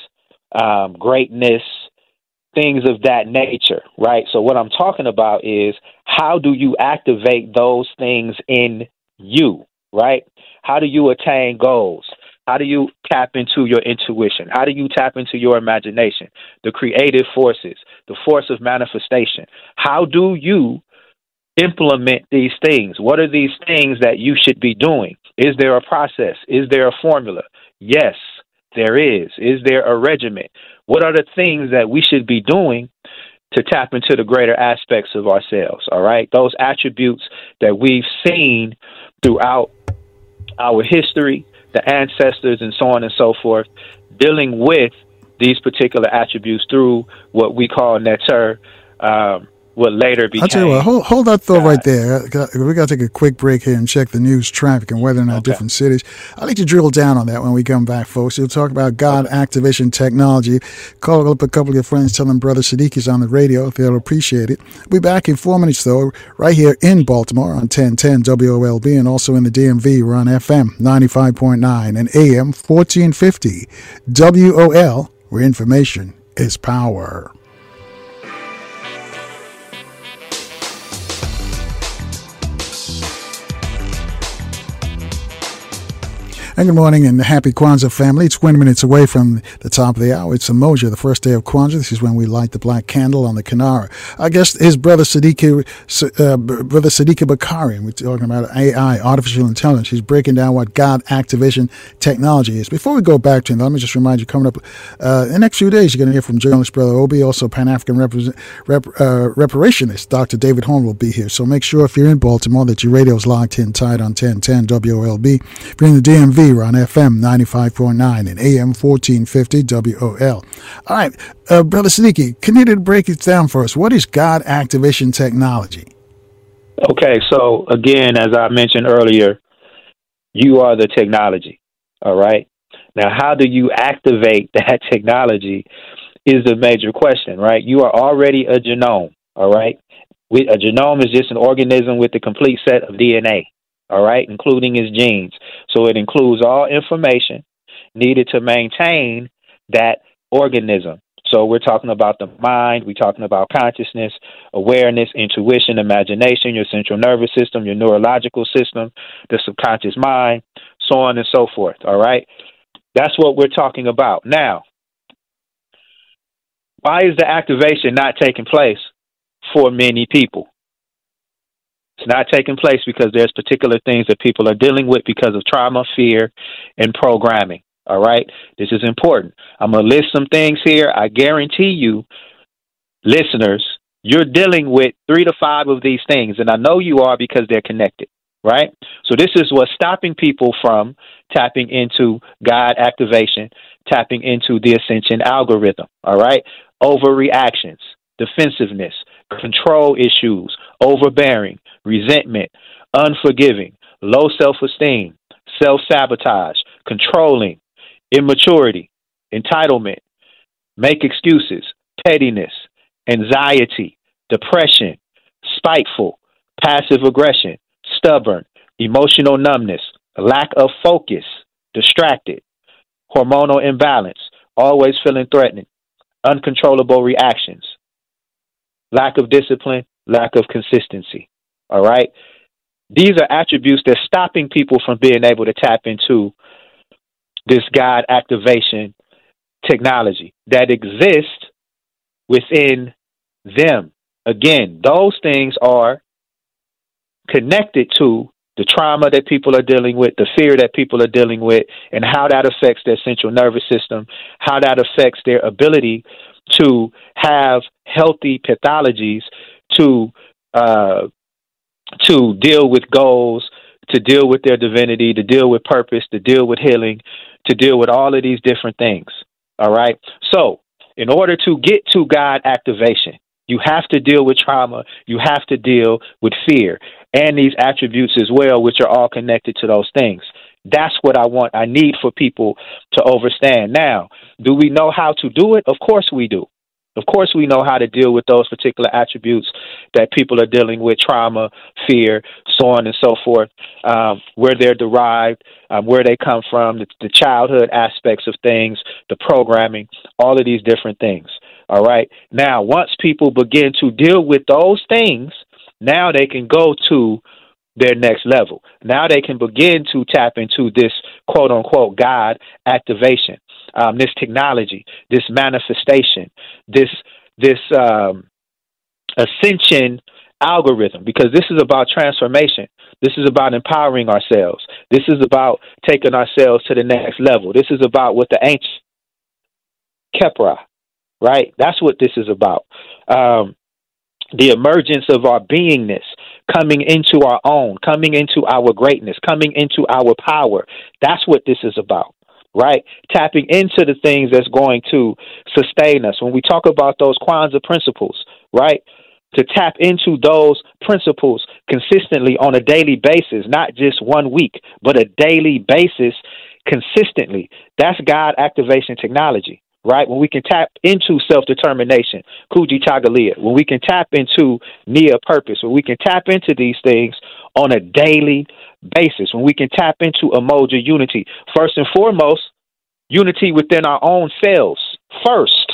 [SPEAKER 5] um, greatness, things of that nature, right? So, what I'm talking about is how do you activate those things in you, right? How do you attain goals? How do you tap into your intuition? How do you tap into your imagination, the creative forces, the force of manifestation? How do you implement these things? What are these things that you should be doing? Is there a process? Is there a formula? Yes, there is. Is there a regimen? What are the things that we should be doing to tap into the greater aspects of ourselves? All right. Those attributes that we've seen throughout our history, the ancestors, and so on and so forth, dealing with these particular attributes through what we call neter, um, what later became.
[SPEAKER 1] I'll tell you what, hold, hold that thought right there. We got to take a quick break here and check the news, traffic, and weather in our okay. different cities. I'd like to drill down on that when we come back, folks. We'll talk about God okay. activation technology. Call up a couple of your friends, tell them Brother Sadiq is on the radio. They'll appreciate it. We'll be back in four minutes, though, right here in Baltimore on 1010 WOLB and also in the DMV. We're on FM 95.9 and AM 1450 WOL, where information is power. And good morning and happy Kwanzaa family. It's 20 minutes away from the top of the hour. It's Umoja, the first day of Kwanzaa. This is when we light the black candle on the Kinara. I guess his brother Sadiq, uh, brother Sadiq Bakari, we're talking about AI, artificial intelligence. He's breaking down what God activation technology is. Before we go back to him, let me just remind you, coming up uh, in the next few days, you're going to hear from journalist Brother Obi, also Pan-African rep, uh, reparationist Dr. David Horne will be here. So make sure if you're in Baltimore that your radio's locked in tight on 1010 WOLB. If you're in the DMV, we're on FM 95.9 and AM 1450 WOL. All right, uh, Brother Sadiki, can you break it down for us? What is God activation technology?
[SPEAKER 5] Okay, so again, as I mentioned earlier, you are the technology. All right. Now, how do you activate that technology is the major question, right? You are already a genome. All right. A genome is just an organism with a complete set of DNA all right, including his genes. So it includes all information needed to maintain that organism. So we're talking about the mind, we're talking about consciousness, awareness, intuition, imagination, your central nervous system, your neurological system, the subconscious mind, so on and so forth. All right? That's what we're talking about. Now, why is the activation not taking place for many people? It's not taking place because there's particular things that people are dealing with because of trauma, fear, and programming. All right? This is important. I'm going to list some things here. I guarantee you, listeners, you're dealing with three to five of these things, and I know you are because they're connected, right? So, this is what's stopping people from tapping into God activation, tapping into the ascension algorithm, all right? Overreactions, defensiveness, control issues, overbearing, resentment, unforgiving, low self esteem, self sabotage, controlling, immaturity, entitlement, make excuses, pettiness, anxiety, depression, spiteful, passive aggression, stubborn, emotional numbness, lack of focus, distracted, hormonal imbalance, always feeling threatened, uncontrollable reactions, lack of discipline, lack of consistency. All right. These are attributes that's stopping people from being able to tap into this God activation technology that exists within them. Again, those things are connected to the trauma that people are dealing with, the fear that people are dealing with, and how that affects their central nervous system, how that affects their ability to have healthy pathologies to uh, to deal with goals, to deal with their divinity, to deal with purpose, to deal with healing, to deal with all of these different things. All right. So, in order to get to God activation, you have to deal with trauma. You have to deal with fear and these attributes as well, which are all connected to those things. That's what I want. I need for people to understand. Now, do we know how to do it? Of course we do. Of course, we know how to deal with those particular attributes that people are dealing with trauma, fear, so on and so forth, um, where they're derived, um, where they come from, the, the childhood aspects of things, the programming, all of these different things. All right. Now, once people begin to deal with those things, now they can go to their next level. Now they can begin to tap into this quote unquote God activation um, this technology, this manifestation, this this um, ascension algorithm, because this is about transformation. This is about empowering ourselves. This is about taking ourselves to the next level. This is about what the ancient Kepra, right? That's what this is about. Um, the emergence of our beingness, coming into our own, coming into our greatness, coming into our power. That's what this is about right? Tapping into the things that's going to sustain us. When we talk about those Kwanzaa principles, right? To tap into those principles consistently on a daily basis, not just one week, but a daily basis consistently. That's God activation technology, right? When we can tap into self determination, Kujichagulia, when we can tap into Nia purpose, when we can tap into these things on a daily basis, when we can tap into Umoja unity, first and foremost, unity within our own selves first,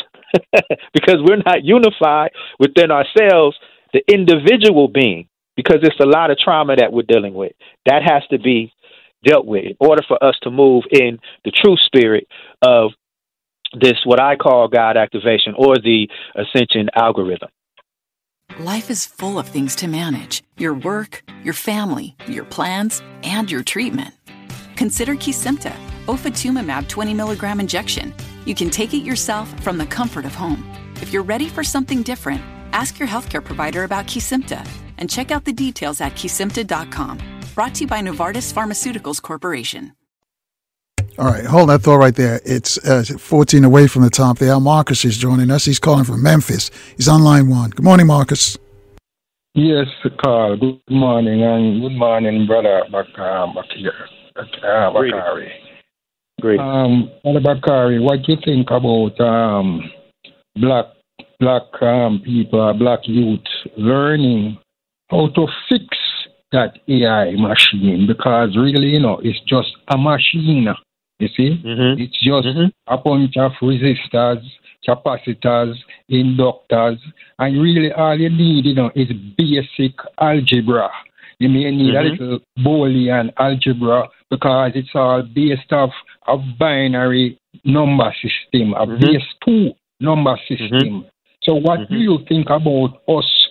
[SPEAKER 5] because we're not unified within ourselves, the individual being, because it's a lot of trauma that we're dealing with. That has to be dealt with in order for us to move in the true spirit of this, what I call God activation or the ascension algorithm.
[SPEAKER 3] Life is full of things to manage your work, your family, your plans, and your treatment. Consider Kesimpta, ofatumumab 20 milligram injection. You can take it yourself from the comfort of home. If you're ready for something different, ask your healthcare provider about Kesimpta and check out the details at kesimpta.com. Brought to you by Novartis Pharmaceuticals Corporation.
[SPEAKER 1] All right, hold that thought right there. It's uh, 14 away from the top there. Marcus is joining us. He's calling from Memphis. He's on line one. Good morning, Marcus.
[SPEAKER 9] Yes, Carl. Good morning, and good morning, brother Bakari. Uh, Bakari.
[SPEAKER 5] Great.
[SPEAKER 9] Um, Brother Bakari, what do you think about um, black black um, people, black youth learning how to fix that AI machine? Because really, you know, it's just a machine you see,
[SPEAKER 5] mm-hmm.
[SPEAKER 9] it's just
[SPEAKER 5] mm-hmm.
[SPEAKER 9] a bunch of resistors, capacitors, inductors, and really all you need, you know, is basic algebra. You may need mm-hmm. a little Boolean algebra because it's all based off a binary number system, a
[SPEAKER 5] Mm-hmm.
[SPEAKER 9] base two number system. So, what do you think about us,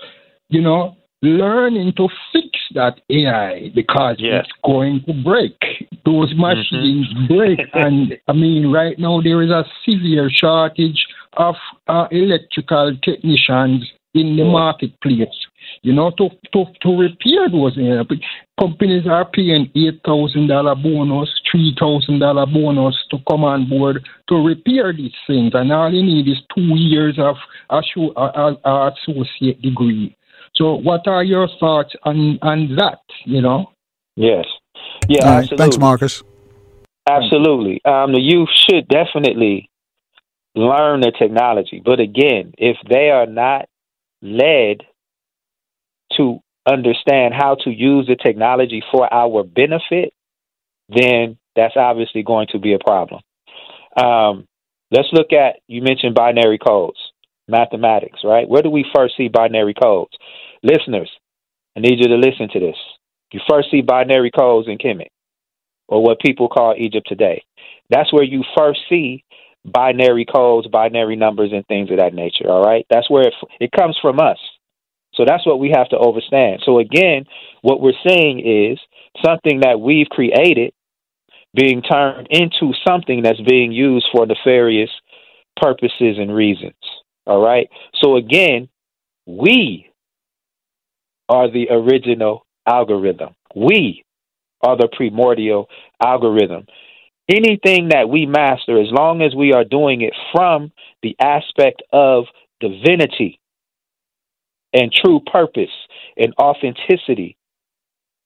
[SPEAKER 9] you know, learning to fix that AI because
[SPEAKER 5] Yes.
[SPEAKER 9] it's going to break. Those machines break, and I mean, right now there is a severe shortage of uh, electrical technicians in the marketplace. You know, to to, to repair those uh, companies are paying eight thousand dollar bonus, three thousand dollar bonus to come on board to repair these things, and all you need is two years of assu- uh, uh, associate degree. So, what are your thoughts on on that? You know.
[SPEAKER 5] Yes. Yeah,
[SPEAKER 1] All right,
[SPEAKER 5] absolutely.
[SPEAKER 1] thanks, Marcus.
[SPEAKER 5] Absolutely. Um, the youth should definitely learn the technology. But again, if they are not led to understand how to use the technology for our benefit, then that's obviously going to be a problem. Um, let's look at, you mentioned binary codes, mathematics, right? Where do we first see binary codes? Listeners, I need you to listen to this. You first see binary codes in Kemet, or what people call Egypt today. That's where you first see binary codes, binary numbers, and things of that nature. All right, that's where it, it comes from us. So that's what we have to understand. So again, what we're saying is something that we've created being turned into something that's being used for nefarious purposes and reasons. All right. So again, we are the original algorithm. We are the primordial algorithm. Anything that we master, as long as we are doing it from the aspect of divinity and true purpose and authenticity,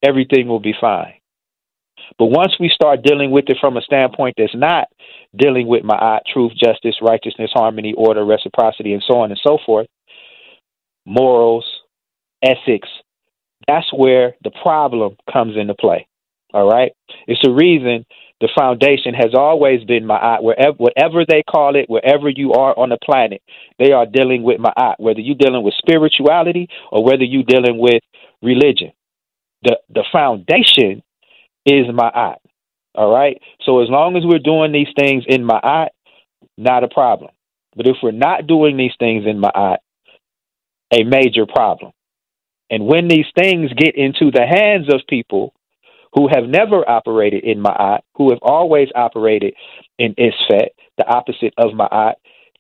[SPEAKER 5] everything will be fine. But once we start dealing with it from a standpoint that's not dealing with my truth, justice, righteousness, harmony, order, reciprocity, and so on and so forth, morals, ethics, that's where the problem comes into play. All right? It's a reason the foundation has always been Ma'at. Wherever, whatever they call it, wherever you are on the planet, they are dealing with Ma'at. Whether you're dealing with spirituality or whether you're dealing with religion, the the foundation is Ma'at. All right. So as long as we're doing these things in Ma'at, not a problem. But if we're not doing these things in Ma'at, a major problem. And when these things get into the hands of people who have never operated in Ma'at, who have always operated in Isfet, the opposite of Ma'at,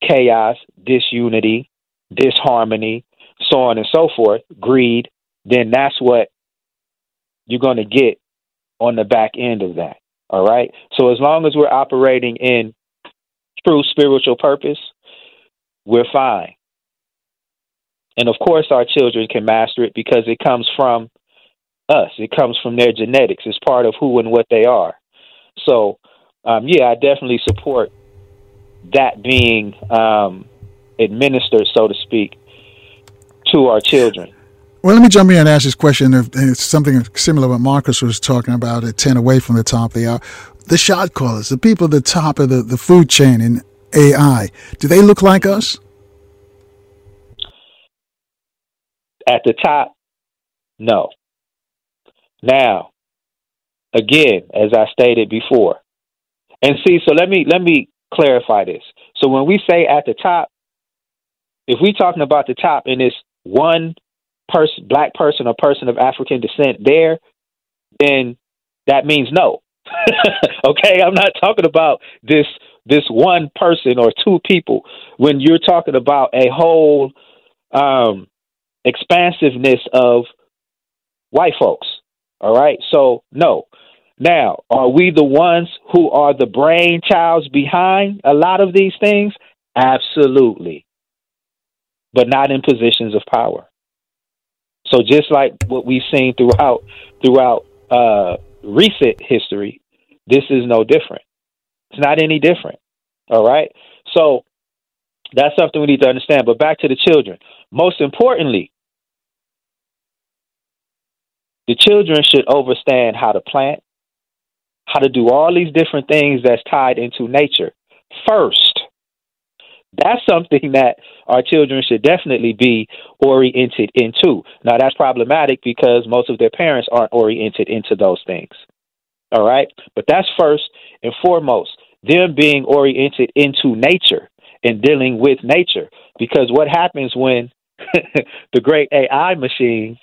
[SPEAKER 5] chaos, disunity, disharmony, so on and so forth, greed, then that's what you're going to get on the back end of that. All right. So as long as we're operating in true spiritual purpose, we're fine. And of course, our children can master it because it comes from us. It comes from their genetics. It's part of who and what they are. So, um, yeah, I definitely support that being um, administered, so to speak, to our children.
[SPEAKER 1] Well, let me jump in and ask this question. It's something similar what Marcus was talking about at 10 away from the top. They are the shot callers, the people at the top of the, the food chain in AI. Do they look like us?
[SPEAKER 5] At the top, no. Now, again, as I stated before, and see, so let me let me clarify this. So when we say at the top, if we're talking about the top and it's one person, black person or person of African descent there, then that means no. okay, I'm not talking about this this one person or two people. When you're talking about a whole um, expansiveness of white folks, all right. So no. Now, are we the ones who are the brainchilds behind a lot of these things? Absolutely. But not in positions of power. So just like what we've seen throughout throughout uh, recent history, this is no different. It's not any different. All right. So that's something we need to understand. But back to the children. Most importantly, the children should understand how to plant, how to do all these different things that's tied into nature first. That's something that our children should definitely be oriented into. Now, that's problematic because most of their parents aren't oriented into those things. All right? But that's first and foremost, them being oriented into nature and dealing with nature. Because what happens when the great AI machine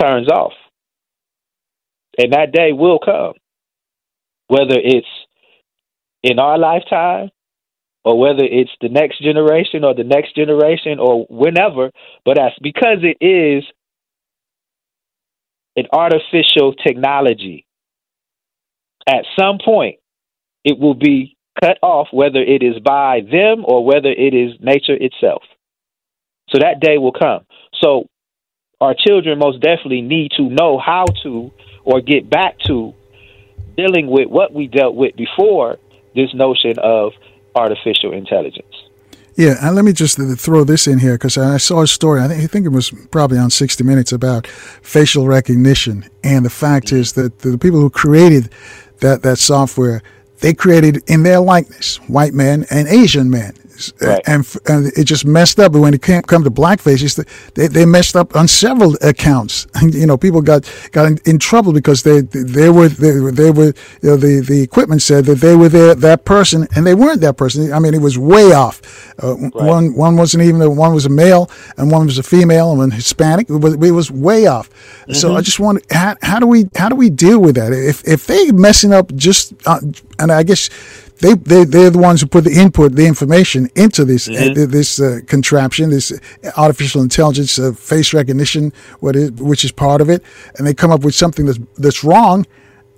[SPEAKER 5] turns off. And that day will come, whether it's in our lifetime or whether it's the next generation or the next generation or whenever, but that's because it is an artificial technology. At some point, it will be cut off, whether it is by them or whether it is nature itself. So that day will come. So our children most definitely need to know how to or get back to dealing with what we dealt with before this notion of artificial intelligence.
[SPEAKER 1] Yeah, and let me just throw this in here because I saw a story. I think, it was probably on 60 Minutes about facial recognition, and the fact is that the people who created that that software they created in their likeness white men and Asian men. Right. And, and it just messed up. But when it came come to blackface, they, they messed up on several accounts. you know, people got got in, in, trouble because they they were they, they were you know, the the equipment said that they were there that person and they weren't that person. I mean, it was way off. Uh, right. One one wasn't even one was a male and one was a female and one Hispanic. It was, it was way off. Mm-hmm. So I just want how, how do we how do we deal with that? If if they messing up just uh, and I guess they, they they're the ones who put the input, the information into this mm-hmm. uh, this uh, contraption, this artificial intelligence uh, face recognition, what is which is part of it, and they come up with something that's that's wrong.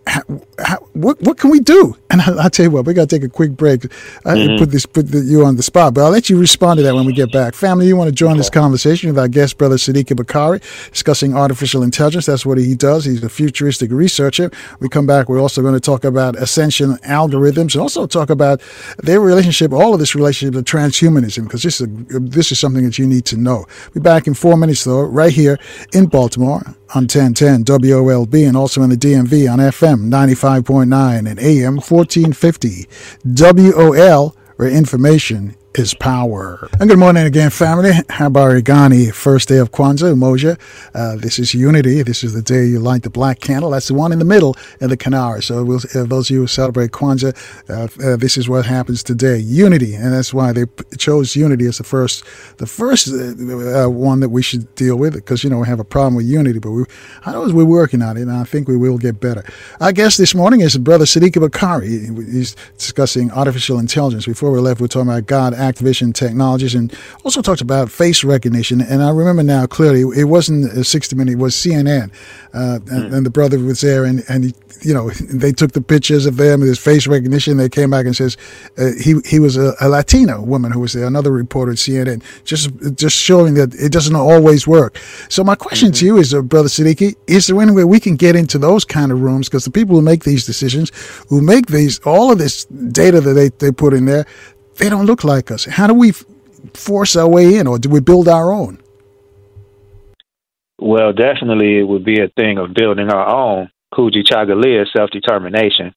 [SPEAKER 1] How, what what can we do? And I, will tell you what, we got to take a quick break. I mm-hmm. put this put the, you on the spot, but I'll let you respond to that when we get back. Family, you want to join okay. this conversation with our guest brother Sadiki Bakari discussing artificial intelligence. That's what he does. He's a futuristic researcher. We come back. We're also going to talk about ascension algorithms and also talk about their relationship, all of this relationship to transhumanism, because this is a, this is something that you need to know. We'll be back in four minutes though, right here in Baltimore on 1010 WOLB and also in the DMV on FM 95.9 and AM 1450 WOL, where information is power. And good morning again, family. Habari Gani, first day of Kwanzaa, Umoja. Uh, this is Unity. This is the day you light the black candle. That's the one in the middle in the Kinara. So we'll, uh, those of you who celebrate Kwanzaa, uh, uh, this is what happens today. Unity. And that's why they chose Unity as the first, the first uh, uh, one that we should deal with because, you know, we have a problem with Unity, but we, I know we're working on it and I think we will get better. Our guest this morning is Brother Sadiki Bakari. He's discussing artificial intelligence. Before we left, we are talking about God Activision Technologies, and also talked about face recognition. And I remember now clearly, it wasn't 60 Minutes, it was CNN. Uh, mm. and, and, the brother was there, and, and he, you know, they took the pictures of them with his face recognition. They came back and says uh, he he was a, a Latino woman who was there, another reporter at CNN, just just showing that it doesn't always work. So my question mm-hmm. to you is, uh, brother Sadiki, is there any way we can get into those kind of rooms? Because the people who make these decisions, who make these all of this data that they, they put in there, they don't look like us. How do we force our way in, or do we build our own?
[SPEAKER 5] Well, definitely, it would be a thing of building our own Kujichagulia self determination,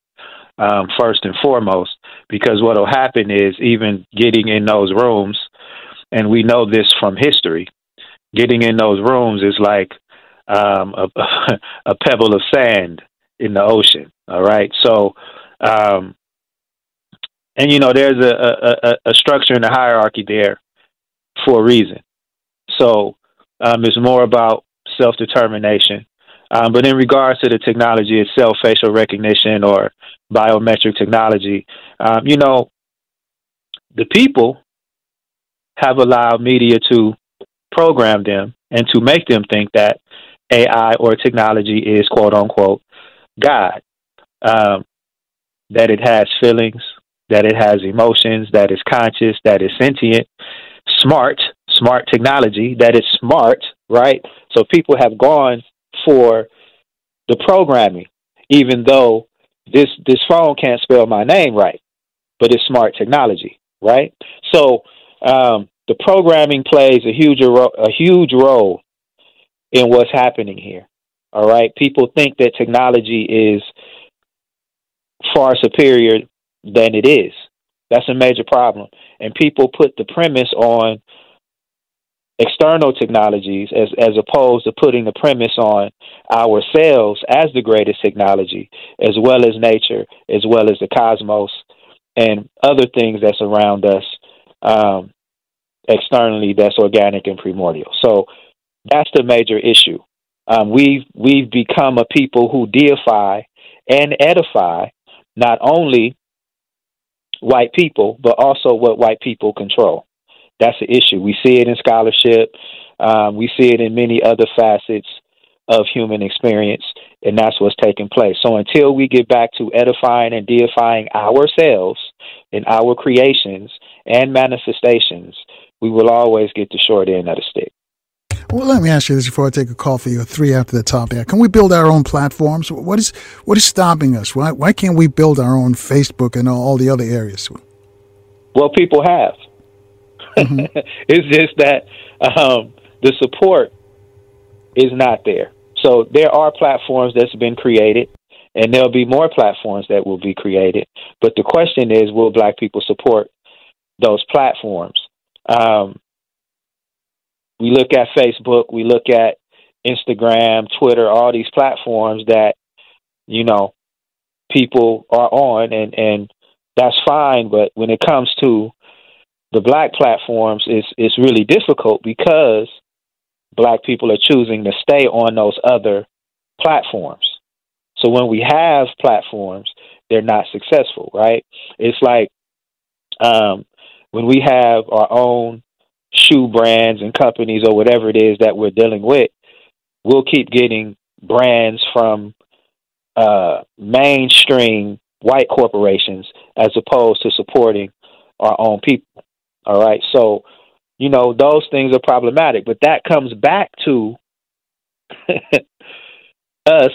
[SPEAKER 5] um, first and foremost, because what will happen is even getting in those rooms, and we know this from history, getting in those rooms is like um, a, a pebble of sand in the ocean. All right. So, um, and you know there's a, a, a structure in the hierarchy there for a reason. So um, it's more about self determination. Um, but in regards to the technology itself, facial recognition or biometric technology, um, you know, the people have allowed media to program them and to make them think that AI or technology is quote unquote God, um, that it has feelings, that it has emotions, that is conscious, that is sentient, smart, smart technology, that is smart, right? So people have gone for the programming, even though this this phone can't spell my name right, but it's smart technology, right? So um, the programming plays a huge a huge role in what's happening here. All right, people think that technology is far superior than it is. That's a major problem. And people put the premise on external technologies as, as opposed to putting the premise on ourselves as the greatest technology, as well as nature, as well as the cosmos and other things that's around us um, externally that's organic and primordial. So that's the major issue. Um, we've we've become a people who deify and edify not only white people, but also what white people control. That's the issue. We see it in scholarship. Um, we see it in many other facets of human experience, and that's what's taking place. So until we get back to edifying and deifying ourselves and our creations and manifestations, we will always get the short end of the stick.
[SPEAKER 1] Well, let me ask you this before I take a call for you. Three after the top there. Can we build our own platforms? What is what is stopping us? Why why can't we build our own Facebook and all the other areas?
[SPEAKER 5] Well, people have. Mm-hmm. it's just that um, the support is not there. So there are platforms that's been created, and there'll be more platforms that will be created. But the question is, will Black people support those platforms? Um, we look at Facebook, we look at Instagram, Twitter, all these platforms that you know people are on, and and that's fine. But when it comes to the black platforms, it's it's really difficult because black people are choosing to stay on those other platforms. So when we have platforms, they're not successful, right? It's like um, when we have our own shoe brands and companies or whatever it is that we're dealing with, we'll keep getting brands from uh, mainstream white corporations as opposed to supporting our own people. All right. So, you know, those things are problematic, but that comes back to us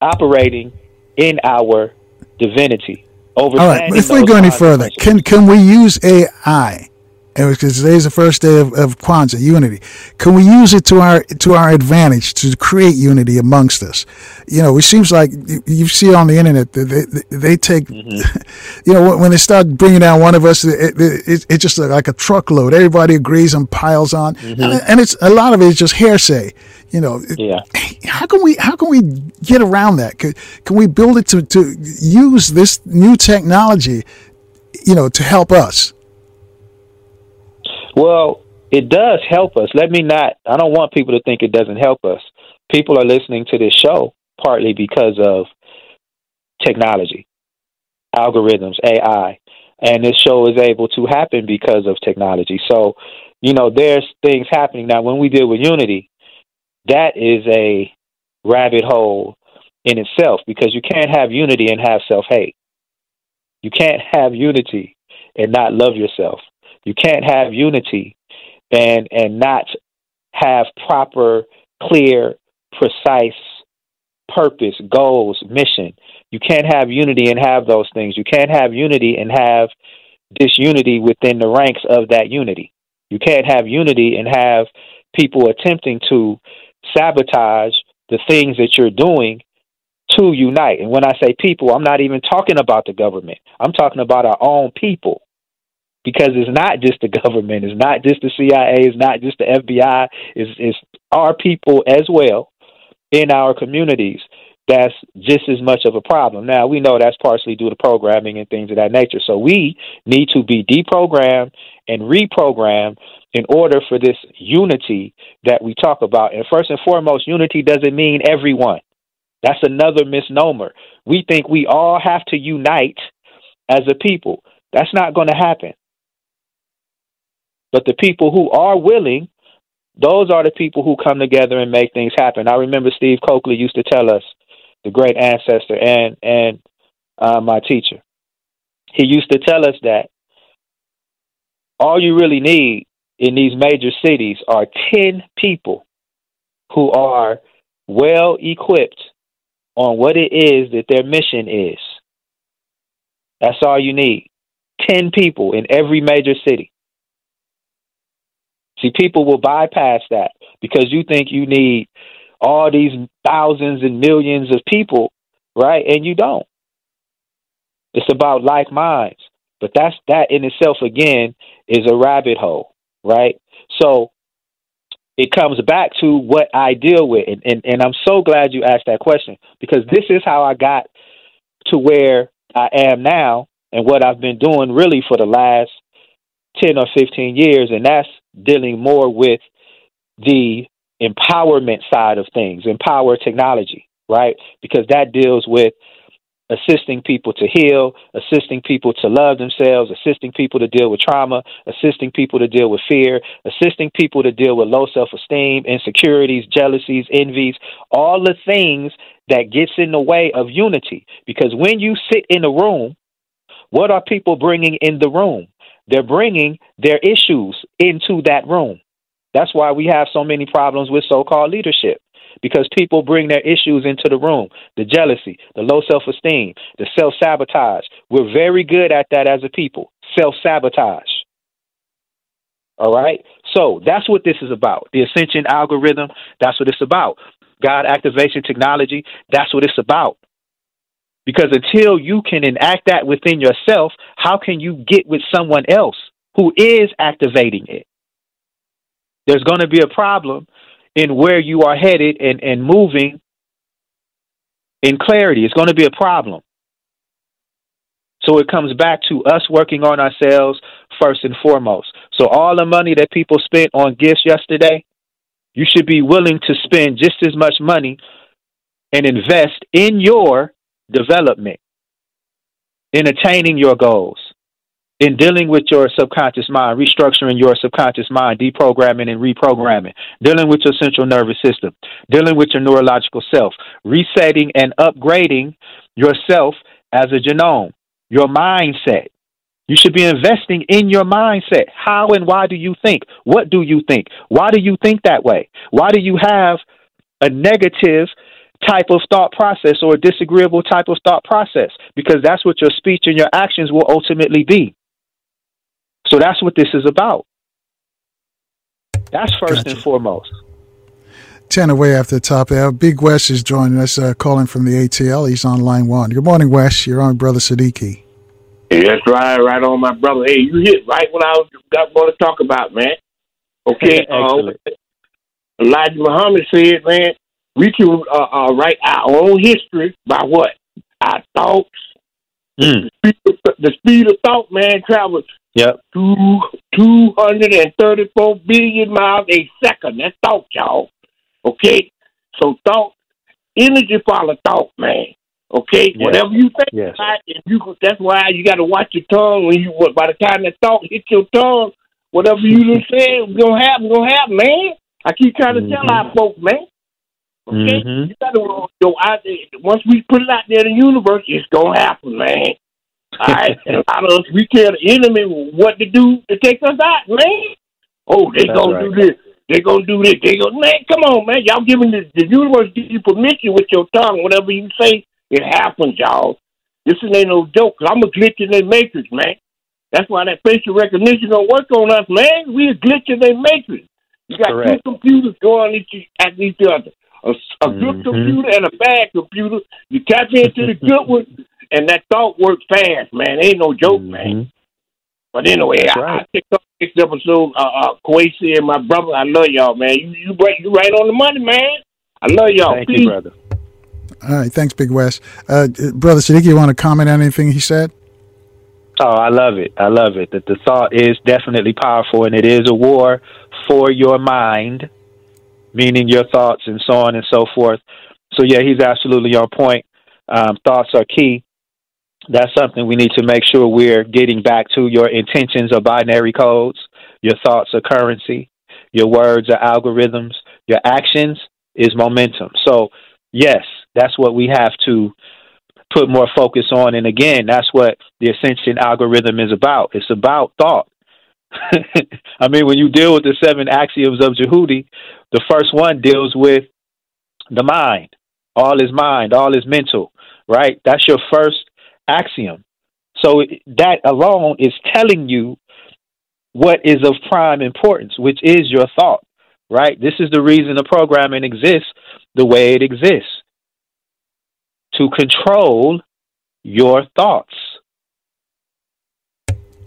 [SPEAKER 5] operating in our divinity. Over
[SPEAKER 1] All right, if we go any further, can can we use AI because today's the first day of, of Kwanzaa, unity. Can we use it to our to our advantage to create unity amongst us? You know, it seems like you, you see on the internet that they, they, they take, mm-hmm. you know, when they start bringing down one of us, it, it, it's just like a truckload. Everybody agrees and piles on, mm-hmm. and, and, it's a lot of it is just hearsay. You know,
[SPEAKER 5] yeah.
[SPEAKER 1] How can we how can we get around that? Can, can we build it to to use this new technology, you know, to help us?
[SPEAKER 5] Well, it does help us. Let me not, I don't want people to think it doesn't help us. People are listening to this show partly because of technology, algorithms, AI. And this show is able to happen because of technology. So, you know, there's things happening. Now, when we deal with unity, that is a rabbit hole in itself because you can't have unity and have self hate. You can't have unity and not love yourself. You can't have unity and and not have proper, clear, precise purpose, goals, mission. You can't have unity and have those things. You can't have unity and have disunity within the ranks of that unity. You can't have unity and have people attempting to sabotage the things that you're doing to unite. And when I say people, I'm not even talking about the government. I'm talking about our own people because it's not just the government, it's not just the CIA, it's not just the FBI, it's, it's our people as well in our communities. That's just as much of a problem. Now, we know that's partially due to programming and things of that nature. So we need to be deprogrammed and reprogrammed in order for this unity that we talk about. And first and foremost, unity doesn't mean everyone. That's another misnomer. We think we all have to unite as a people. That's not going to happen. But the people who are willing, those are the people who come together and make things happen. I remember Steve Cokely used to tell us, the great ancestor and and uh, my teacher. He used to tell us that all you really need in these major cities are 10 people who are well equipped on what it is that their mission is. That's all you need. 10 people in every major city. See, people will bypass that because you think you need all these thousands and millions of people, right? And you don't. It's about like minds. But that's that in itself again is a rabbit hole, right? So it comes back to what I deal with. And, and, and I'm so glad you asked that question because this is how I got to where I am now and what I've been doing really for the last 10 or 15 years. And that's dealing more with the empowerment side of things, empower technology, right? Because that deals with assisting people to heal, assisting people to love themselves, assisting people to deal with trauma, assisting people to deal with fear, assisting people to deal with low self-esteem, insecurities, jealousies, envies, all the things that gets in the way of unity. Because when you sit in a room, what are people bringing in the room? They're bringing their issues into that room. That's why we have so many problems with so called leadership because people bring their issues into the room the jealousy, the low self esteem, the self sabotage. We're very good at that as a people self sabotage. All right? So that's what this is about. The Ascension algorithm, that's what it's about. God activation technology, that's what it's about. Because until you can enact that within yourself, how can you get with someone else who is activating it? There's going to be a problem in where you are headed and, and moving in clarity. It's going to be a problem. So it comes back to us working on ourselves first and foremost. So all the money that people spent on gifts yesterday, you should be willing to spend just as much money and invest in your development in attaining your goals. in dealing with your subconscious mind, restructuring your subconscious mind, deprogramming and reprogramming, dealing with your central nervous system, dealing with your neurological self, resetting and upgrading yourself as a genome, your mindset. You should be investing in your mindset. How and why do you think? What do you think? Why do you think that way? Why do you have a negative type of thought process or a disagreeable type of thought process? Because that's what your speech and your actions will ultimately be. So that's what this is about. That's first gotcha. and foremost.
[SPEAKER 1] 10 away after the top there. Big Wes is joining us, uh, calling from the ATL. He's on line one. Good morning, Wes. You're on Brother Sadiki.
[SPEAKER 10] Hey, that's right, right on my brother. Hey, you hit right what I was got going to talk about, man. Okay, uh, Elijah Muhammad said, man, we can uh, uh, write our own history by what our thoughts. Mm. The, speed of, the speed of thought, man, travels
[SPEAKER 5] Yep.
[SPEAKER 10] Two two hundred and thirty four billion miles a second. That's thought, y'all. Okay? So thought energy follow thought, man. Okay? Yes. Whatever you think yes. about, if you that's why you gotta watch your tongue when you by the time that thought hits your tongue, whatever you done said gonna happen, gonna happen, man. I keep trying to mm-hmm. tell our folks, man. Okay? Mm-hmm. You gotta go out there once we put it out there in the universe, it's gonna happen, man. All right, and a lot of us we tell the enemy what to do to take us out, man. Oh, they That's gonna do this. They gonna do this. They go, man. Come on, man. Y'all giving the, the universe give you permission with your tongue. Whatever you say, it happens, y'all. This ain't no joke. i I'm a glitch in their matrix, man. That's why that facial recognition don't work on us, man. We a glitch in their matrix. You got Correct. two computers going each, at each other. A, a mm-hmm. good computer and a bad computer. You tap into the good one, and that thought works fast, man. Ain't no joke, mm-hmm. man. But anyway, I, right. I picked up this episode, uh, uh, Kwesi and my brother. I love y'all, man. You you right, you right on the money, man. I love y'all.
[SPEAKER 5] Thank Peace. you, brother.
[SPEAKER 1] All right, thanks, Big Wes. Uh, brother Sadiki, you want to comment on anything he said?
[SPEAKER 5] Oh, I love it. I love it. That the thought is definitely powerful, and it is a war for your mind, meaning your thoughts and so on and so forth. So yeah, he's absolutely on point. Um, thoughts are key that's something we need to make sure we're getting back to. Your intentions are binary codes, your thoughts are currency, your words are algorithms, your actions is momentum. So, yes, that's what we have to put more focus on. And again, that's what the ascension algorithm is about. It's about thought. I mean, when you deal with the seven axioms of Djehuti, the first one deals with the mind. All is mind, all is mental, right? That's your first axiom. So that alone is telling you what is of prime importance, which is your thought, right? This is the reason the programming exists the way it exists to control your thoughts.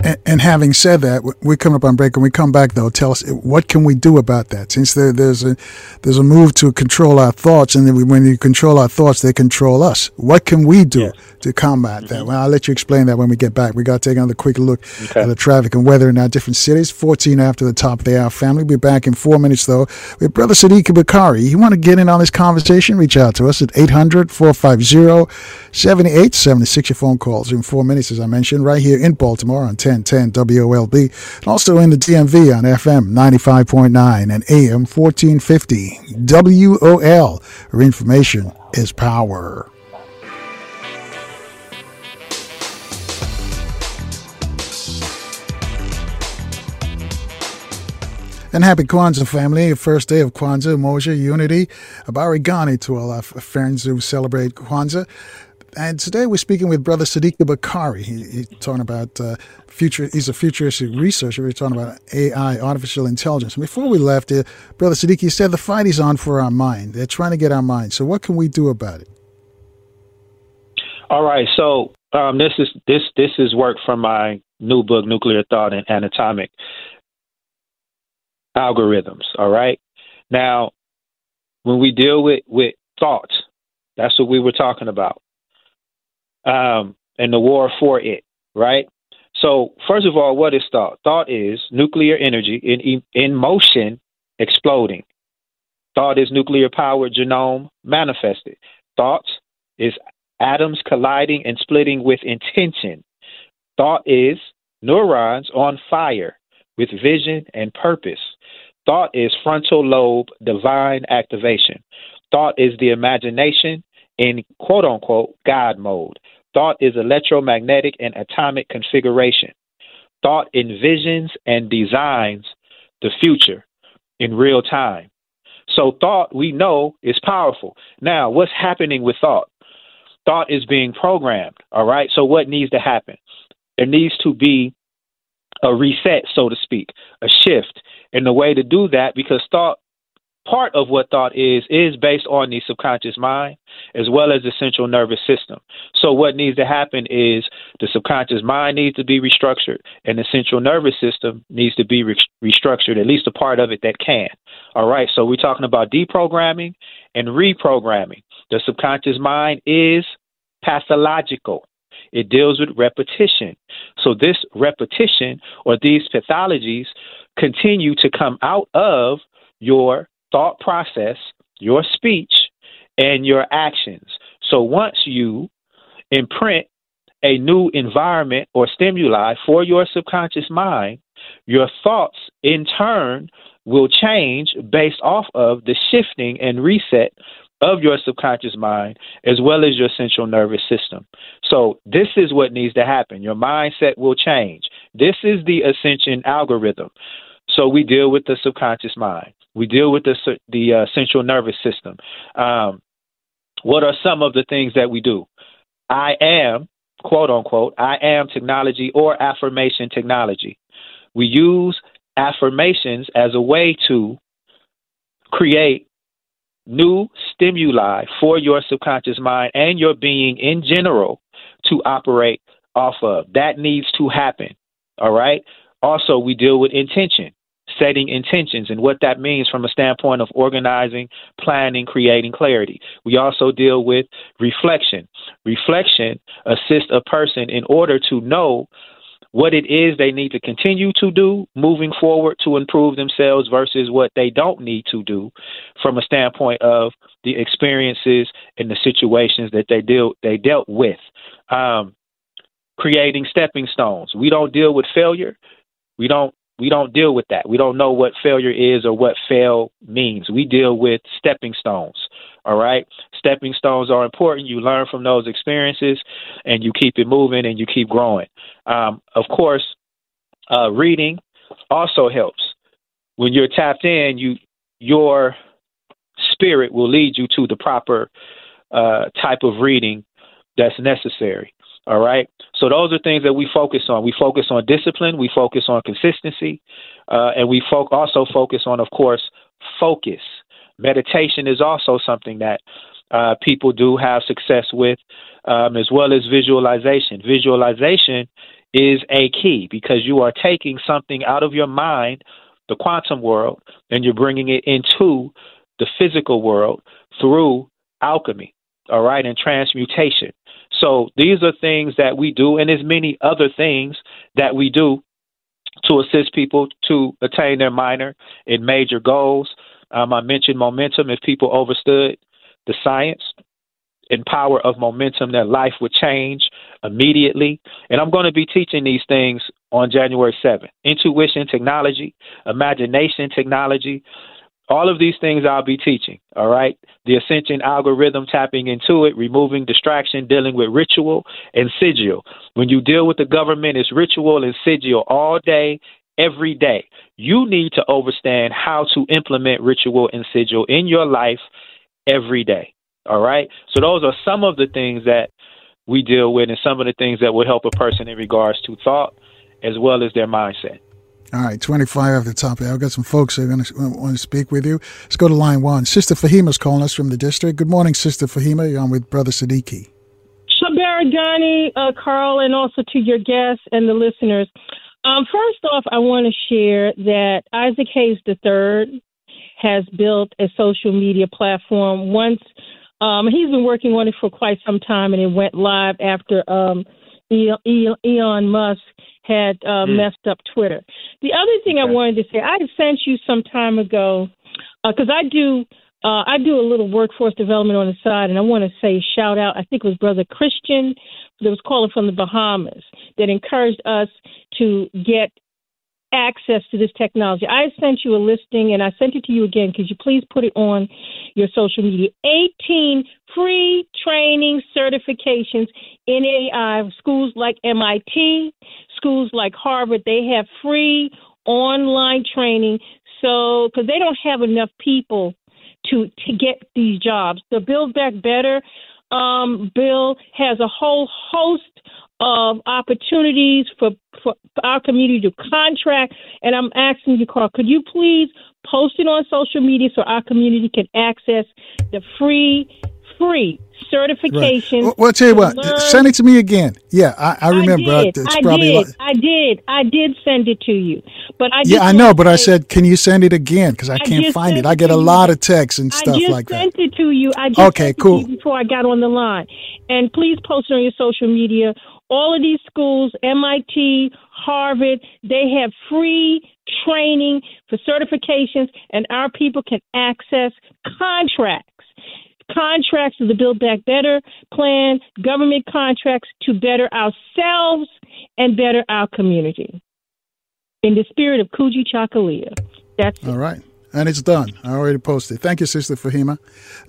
[SPEAKER 1] And, and, having said that, we come up on break and we come back though. Tell us what can we do about that? Since there, there's a there's a move to control our thoughts, and we, when you control our thoughts, they control us. What can we do yes. to combat mm-hmm. that? Well, I'll let you explain that when we get back. We got to take another quick look okay. at the traffic and weather in our different cities. 14 after the top of the hour. Family, we'll be back in four minutes though with Brother Sadiki Bakari. You want to get in on this conversation? Reach out to us at 800-450-7876. Your phone calls in four minutes, as I mentioned, right here in Baltimore on 10. 1010 WOLB. And also in the DMV on FM 95.9 and AM 1450. WOL, where information is power. And happy Kwanzaa, family. First day of Kwanzaa, Umoja, Unity, Habari Gani to all our friends who celebrate Kwanzaa. And today we're speaking with Brother Sadiki Bakari. He, he's talking about uh, future. He's a futuristic researcher. We're talking about AI, artificial intelligence. And before we left, uh, Brother Sadiki said the fight is on for our mind. They're trying to get our mind. So what can we do about it?
[SPEAKER 5] All right. So um, this is this this is work from my new book, Nuclear Thought and Anatomic Algorithms. All right. Now, when we deal with with thoughts, that's what we were talking about um, and the war for it, right? So, first of all, what is thought? Thought is nuclear energy in, in motion exploding. Thought is nuclear powered genome manifested. Thought is atoms colliding and splitting with intention. Thought is neurons on fire with vision and purpose. Thought is frontal lobe divine activation. Thought is the imagination in quote unquote God mode. Thought is electromagnetic and atomic configuration. Thought envisions and designs the future in real time. So, thought we know is powerful. Now, what's happening with thought? Thought is being programmed, all right? So, what needs to happen? There needs to be a reset, so to speak, a shift. And the way to do that, because thought part of what thought is is based on the subconscious mind as well as the central nervous system. So what needs to happen is the subconscious mind needs to be restructured and the central nervous system needs to be re- restructured at least a part of it that can. All right, so we're talking about deprogramming and reprogramming. The subconscious mind is pathological. It deals with repetition. So this repetition or these pathologies continue to come out of your thought process, your speech, and your actions. So once you imprint a new environment or stimuli for your subconscious mind, your thoughts in turn will change based off of the shifting and reset of your subconscious mind as well as your central nervous system. So, this is what needs to happen. Your mindset will change. This is the ascension algorithm. So, we deal with the subconscious mind. We deal with the the uh, central nervous system. Um, what are some of the things that we do? I am, quote unquote, I am technology or affirmation technology. We use affirmations as a way to create new stimuli for your subconscious mind and your being in general to operate off of. That needs to happen. All right. Also, we deal with intention setting intentions and what that means from a standpoint of organizing, planning, creating clarity. We also deal with reflection. Reflection assists a person in order to know what it is they need to continue to do moving forward to improve themselves versus what they don't need to do from a standpoint of the experiences and the situations that they deal they dealt with. Um, creating stepping stones. We don't deal with failure. We don't we don't deal with that. We don't know what failure is or what fail means. We deal with stepping stones. All right. Stepping stones are important. You learn from those experiences and you keep it moving and you keep growing. Um, of course, uh, reading also helps. When you're tapped in, you your spirit will lead you to the proper uh, type of reading that's necessary. All right. So those are things that we focus on. We focus on discipline. We focus on consistency, uh, and we fo- also focus on, of course, focus. Meditation is also something that uh, people do have success with, um, as well as visualization. Visualization is a key because you are taking something out of your mind, the quantum world, and you're bringing it into the physical world through alchemy, all right, and transmutation. So these are things that we do, and there's many other things that we do to assist people to attain their minor and major goals. Um, I mentioned momentum. If people understood the science and power of momentum, their life would change immediately. And I'm going to be teaching these things on January 7th. Intuition technology, imagination technology, all of these things I'll be teaching, all right? The ascension algorithm, tapping into it, removing distraction, dealing with ritual and sigil. When you deal with the government, it's ritual and sigil all day, every day. You need to understand how to implement ritual and sigil in your life every day, all right? So those are some of the things that we deal with and some of the things that will help a person in regards to thought as well as their mindset.
[SPEAKER 1] All right, 25 at the top I've got some folks who are going to want to speak with you. Let's go to line one. Sister Fahima's calling us from the district. Good morning, Sister Fahima. You're on with Brother Sadiki.
[SPEAKER 11] Shabara Ghani, uh, Carl, and also to your guests and the listeners. Um, first off, I want to share that Isaac Hayes III has built a social media platform. Once um, he's been working on it for quite some time, and it went live after um, Elon Musk had uh, mm. messed up Twitter. The other thing okay. I wanted to say, I sent you some time ago because uh, I do uh, I do a little workforce development on the side, and I want to say shout out. I think it was Brother Christian that was calling from the Bahamas that encouraged us to get access to this technology. I sent you a listing, and I sent it to you again. Could you please put it on your social media? 18 free training certifications in AI. Schools like MIT, schools like Harvard, they have free online training. So, because they don't have enough people to to get these jobs. The Build Back Better um, bill has a whole host of opportunities for, for, for our community to contract. And I'm asking you, Carl, could you please post it on social media so our community can access the free, free certification.
[SPEAKER 1] Right. Well, I'll tell you what, learn. send it to me again. Yeah, I, I remember.
[SPEAKER 11] I did. I, probably did. Like, I did. I did send it to you, but I
[SPEAKER 1] yeah, I know. But I said, can you send it again? Because I, I can't find it. I get a lot of texts and stuff like that.
[SPEAKER 11] I just sent it to you. I just
[SPEAKER 1] okay, cool.
[SPEAKER 11] before I got on the line, and please post it on your social media. All of these schools, MIT, Harvard, they have free training for certifications, and our people can access contracts contracts of the Build Back Better plan, government contracts to better ourselves and better our community. In the spirit of Kujichagulia. That's
[SPEAKER 1] all right. And it's done. I already posted. Thank you, Sister Fahima.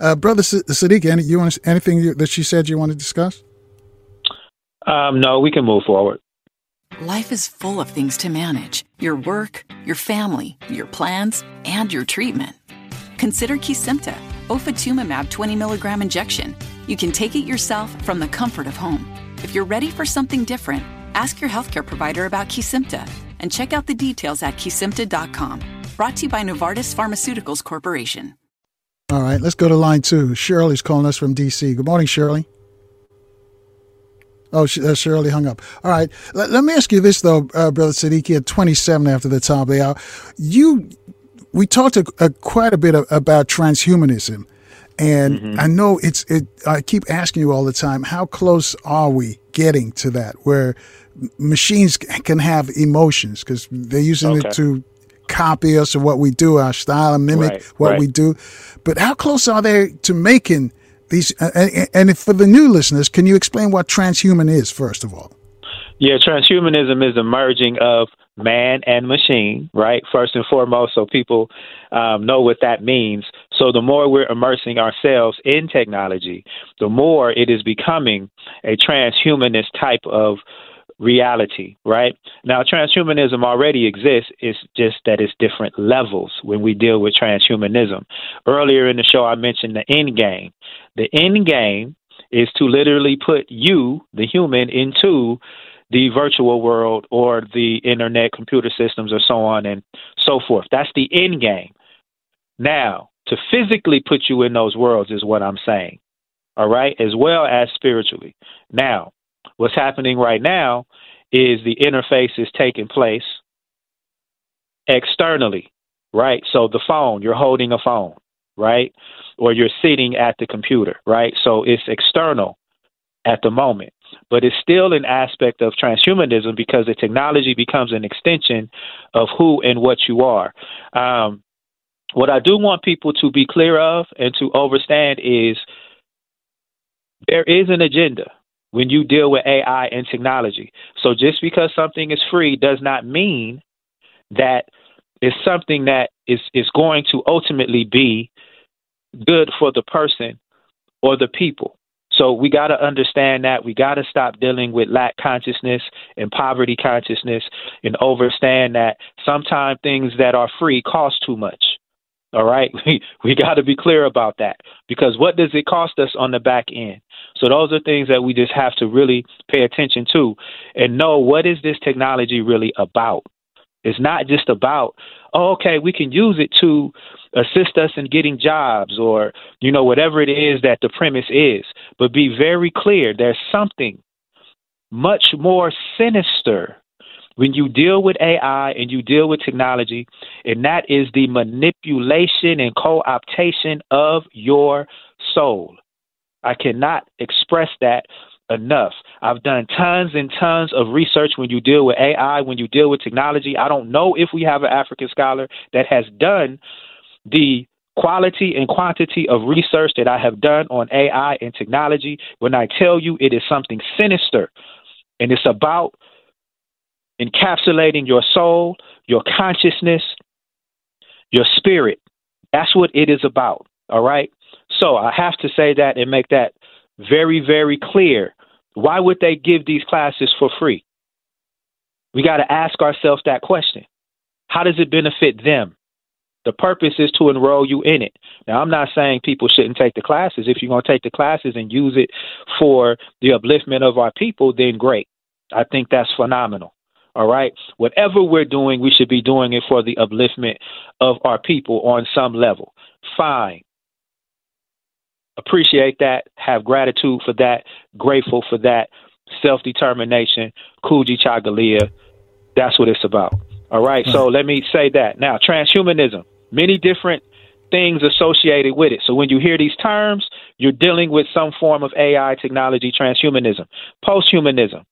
[SPEAKER 1] Uh, Brother Sadiki, any, you want anything that she said you want to discuss?
[SPEAKER 5] Um, no, we can move forward.
[SPEAKER 3] Life is full of things to manage your work, your family, your plans, and your treatment. Consider Kesimpta ofatumumab 20 milligram injection. You can take it yourself from the comfort of home. If you're ready for something different, ask your healthcare provider about Kesimpta and check out the details at kesimpta.com. Brought to you by Novartis Pharmaceuticals Corporation.
[SPEAKER 1] All right, let's go to line two. Shirley's calling us from D.C. Good morning, Shirley. Oh, uh, Shirley hung up. All right. Let, let me ask you this, though, uh, Brother Sadiki, at 27 after the top of the hour. You we talked a, a, quite a bit of, about transhumanism, and mm-hmm. I know it's it. I keep asking you all the time, how close are we getting to that, where machines can have emotions because they're using okay. it to copy us or what we do, our style, and mimic right, what right. we do. But how close are they to making these? Uh, and, and for the new listeners, can you explain what transhuman is first of all?
[SPEAKER 5] Yeah, transhumanism is the merging of man and machine, right? First and foremost, so people um, know what that means. So the more we're immersing ourselves in technology, the more it is becoming a transhumanist type of reality, right? Now, transhumanism already exists. It's just that it's different levels when we deal with transhumanism. Earlier in the show, I mentioned the end game. The end game is to literally put you, the human, into the virtual world or the internet computer systems or so on and so forth. That's the end game. Now, to physically put you in those worlds is what I'm saying. All right, as well as spiritually. Now, what's happening right now is the interface is taking place externally, right? So the phone, you're holding a phone, right? Or you're sitting at the computer, right? So it's external at the moment but it's still an aspect of transhumanism because the technology becomes an extension of who and what you are. Um, what I do want people to be clear of and to understand is there is an agenda when you deal with AI and technology. So just because something is free does not mean that it's something that is, is going to ultimately be good for the person or the people. So we got to understand that. We got to stop dealing with lack consciousness and poverty consciousness and understand that sometimes things that are free cost too much. All right. We, we got to be clear about that because what does it cost us on the back end? So those are things that we just have to really pay attention to and know what is this technology really about? It's not just about, oh, okay, we can use it to assist us in getting jobs or, you know, whatever it is that the premise is. But be very clear there's something much more sinister when you deal with AI and you deal with technology, and that is the manipulation and co optation of your soul. I cannot express that enough. I've done tons and tons of research when you deal with AI, when you deal with technology. I don't know if we have an African scholar that has done the quality and quantity of research that I have done on AI and technology when I tell you it is something sinister and it's about encapsulating your soul, your consciousness, your spirit. That's what it is about. All right. So I have to say that and make that very, very clear. Why would they give these classes for free? We got to ask ourselves that question. How does it benefit them? The purpose is to enroll you in it. Now, I'm not saying people shouldn't take the classes. If you're going to take the classes and use it for the upliftment of our people, then great. I think that's phenomenal. All right. Whatever we're doing, we should be doing it for the upliftment of our people on some level. Fine. Appreciate that. Have gratitude for that. Grateful for that. Self determination. Kujichagulia. That's what it's about. All right. So let me say that. Now, transhumanism, many different things associated with it. So when you hear these terms, you're dealing with some form of AI technology, transhumanism, posthumanism,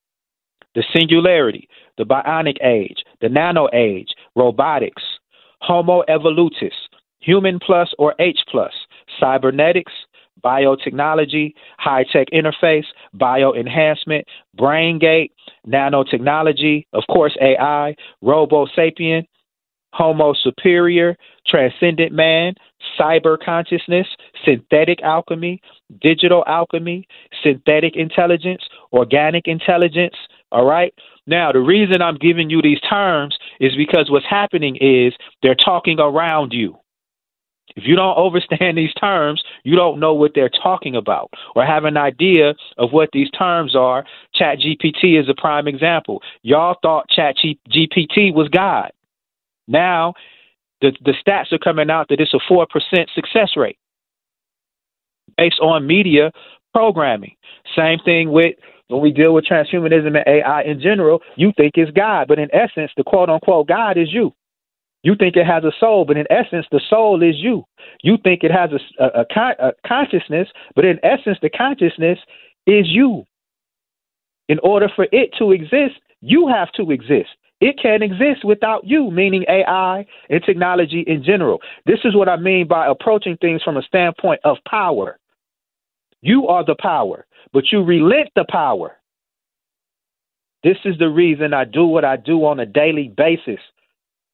[SPEAKER 5] the singularity, the bionic age, the nano age, robotics, homo evolutus, human plus or H plus, cybernetics, biotechnology, high tech interface, bio enhancement, brain gate, nanotechnology, of course, AI, robo sapien, homo superior, transcendent man, cyber consciousness, synthetic alchemy, digital alchemy, synthetic intelligence, organic intelligence. All right. Now, the reason I'm giving you these terms is because what's happening is they're talking around you. If you don't understand these terms, you don't know what they're talking about or have an idea of what these terms are. ChatGPT is a prime example. Y'all thought Chat GPT was God. Now, the, the stats are coming out that it's a 4% success rate based on media programming. Same thing with when we deal with transhumanism and AI in general, you think it's God, but in essence, the quote unquote God is you. You think it has a soul, but in essence, the soul is you. You think it has a, a, a, consciousness, but in essence, the consciousness is you. In order for it to exist, you have to exist. It can't exist without you, meaning AI and technology in general. This is what I mean by approaching things from a standpoint of power. You are the power, but you relent the power. This is the reason I do what I do on a daily basis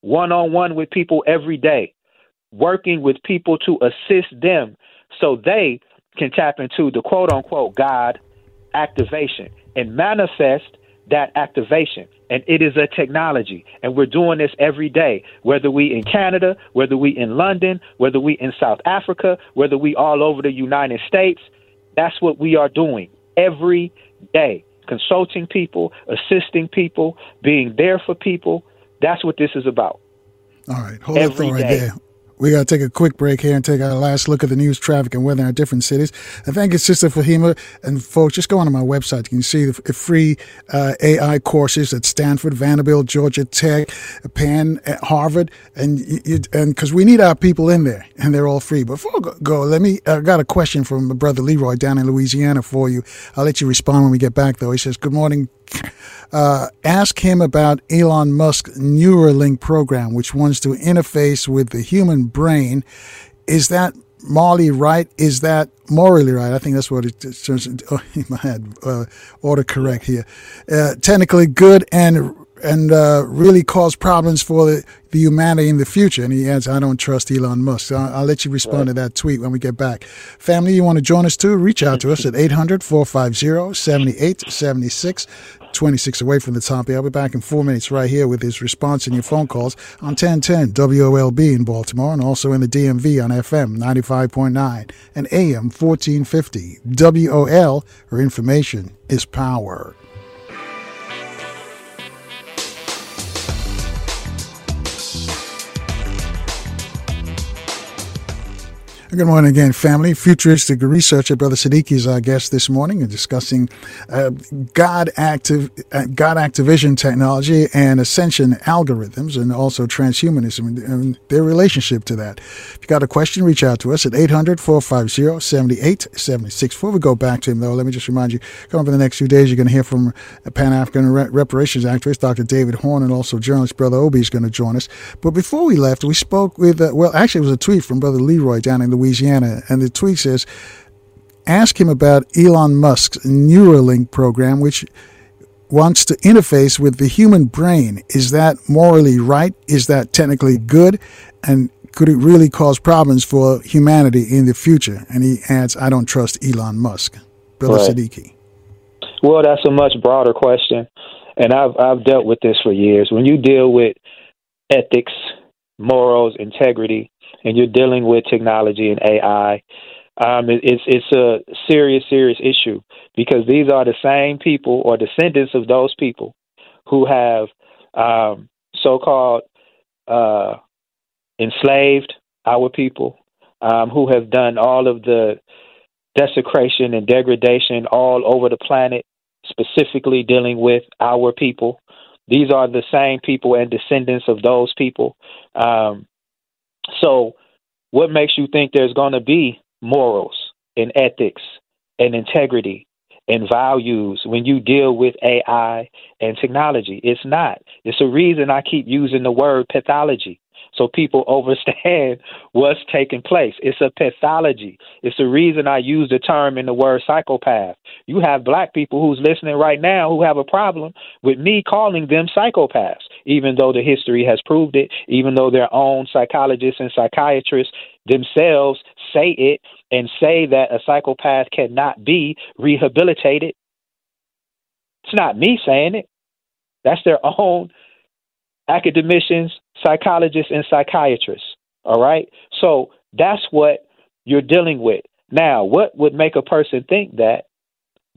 [SPEAKER 5] one on one with people every day, working with people to assist them so they can tap into the quote unquote God activation and manifest that activation. And it is a technology. And we're doing this every day, whether we in Canada, whether we in London, whether we in South Africa, whether we all over the United States. That's what we are doing every day. Consulting people, assisting people, being there for people, that's what this is about.
[SPEAKER 1] All right, hold Every that right day. there. We got to take a quick break here and take our last look at the news, traffic, and weather in our different cities. And thank you, Sister Fahima. And folks, just go onto my website. You can see the free uh, AI courses at Stanford, Vanderbilt, Georgia Tech, Penn, Harvard, and and because we need our people in there, and they're all free. Before I go, let me. I got a question from my brother Leroy down in Louisiana for you. I'll let you respond when we get back, though. He says, "Good morning, uh, ask him about Elon Musk's Neuralink program, which wants to interface with the human brain. Is that morally right? Is that morally right? I think that's what it turns into. Oh, my head, uh, autocorrect here. Uh, technically good and and uh, really cause problems for the, the, humanity in the future. And he adds, I don't trust Elon Musk. So I'll, I'll let you respond right. to that tweet when we get back. Family, you want to join us too? Reach out to us at 800 450 7876. 26 away from the top. I'll be back in four minutes right here with his response and your phone calls on 1010 WOLB in Baltimore and also in the DMV on FM 95.9 and AM 1450. WOL, where information is power. Good morning again, family. Futuristic researcher Brother Sadiki is our guest this morning and discussing uh, God active uh, God activation technology and ascension algorithms and also transhumanism and, their relationship to that. If you got a question, reach out to us at 800-450-7876. Before we go back to him, though, let me just remind you, coming for the next few days, you're going to hear from Pan-African reparations activist Dr. David Horne and also journalist Brother Obi is going to join us. But before we left, we spoke with, uh, well, actually it was a tweet from Brother Leroy down in the Louisiana, and the tweet says, "Ask him about Elon Musk's Neuralink program, which." wants to interface with the human brain. Is that morally right? Is that technically good? And could it really cause problems for humanity in the future? And he adds, I don't trust Elon Musk. Brother right. Sadiki.
[SPEAKER 5] Well, that's a much broader question. And I've, I've dealt with this for years. When you deal with ethics, morals, integrity, and you're dealing with technology and AI, um, it, it's it's a serious, serious issue because these are the same people or descendants of those people who have um, so-called uh, enslaved our people, um, who have done all of the desecration and degradation all over the planet, specifically dealing with our people. These are the same people and descendants of those people. Um, so, what makes you think there's going to be morals and ethics and integrity and values when you deal with AI and technology? It's not. It's a reason I keep using the word pathology so people understand what's taking place. It's a pathology. It's the reason I use the term in the word psychopath. You have black people who's listening right now who have a problem with me calling them psychopaths, even though the history has proved it, even though their own psychologists and psychiatrists themselves say it and say that a psychopath cannot be rehabilitated. It's not me saying it. That's their own academicians, psychologists, and psychiatrists. All right? So that's what you're dealing with. Now, what would make a person think that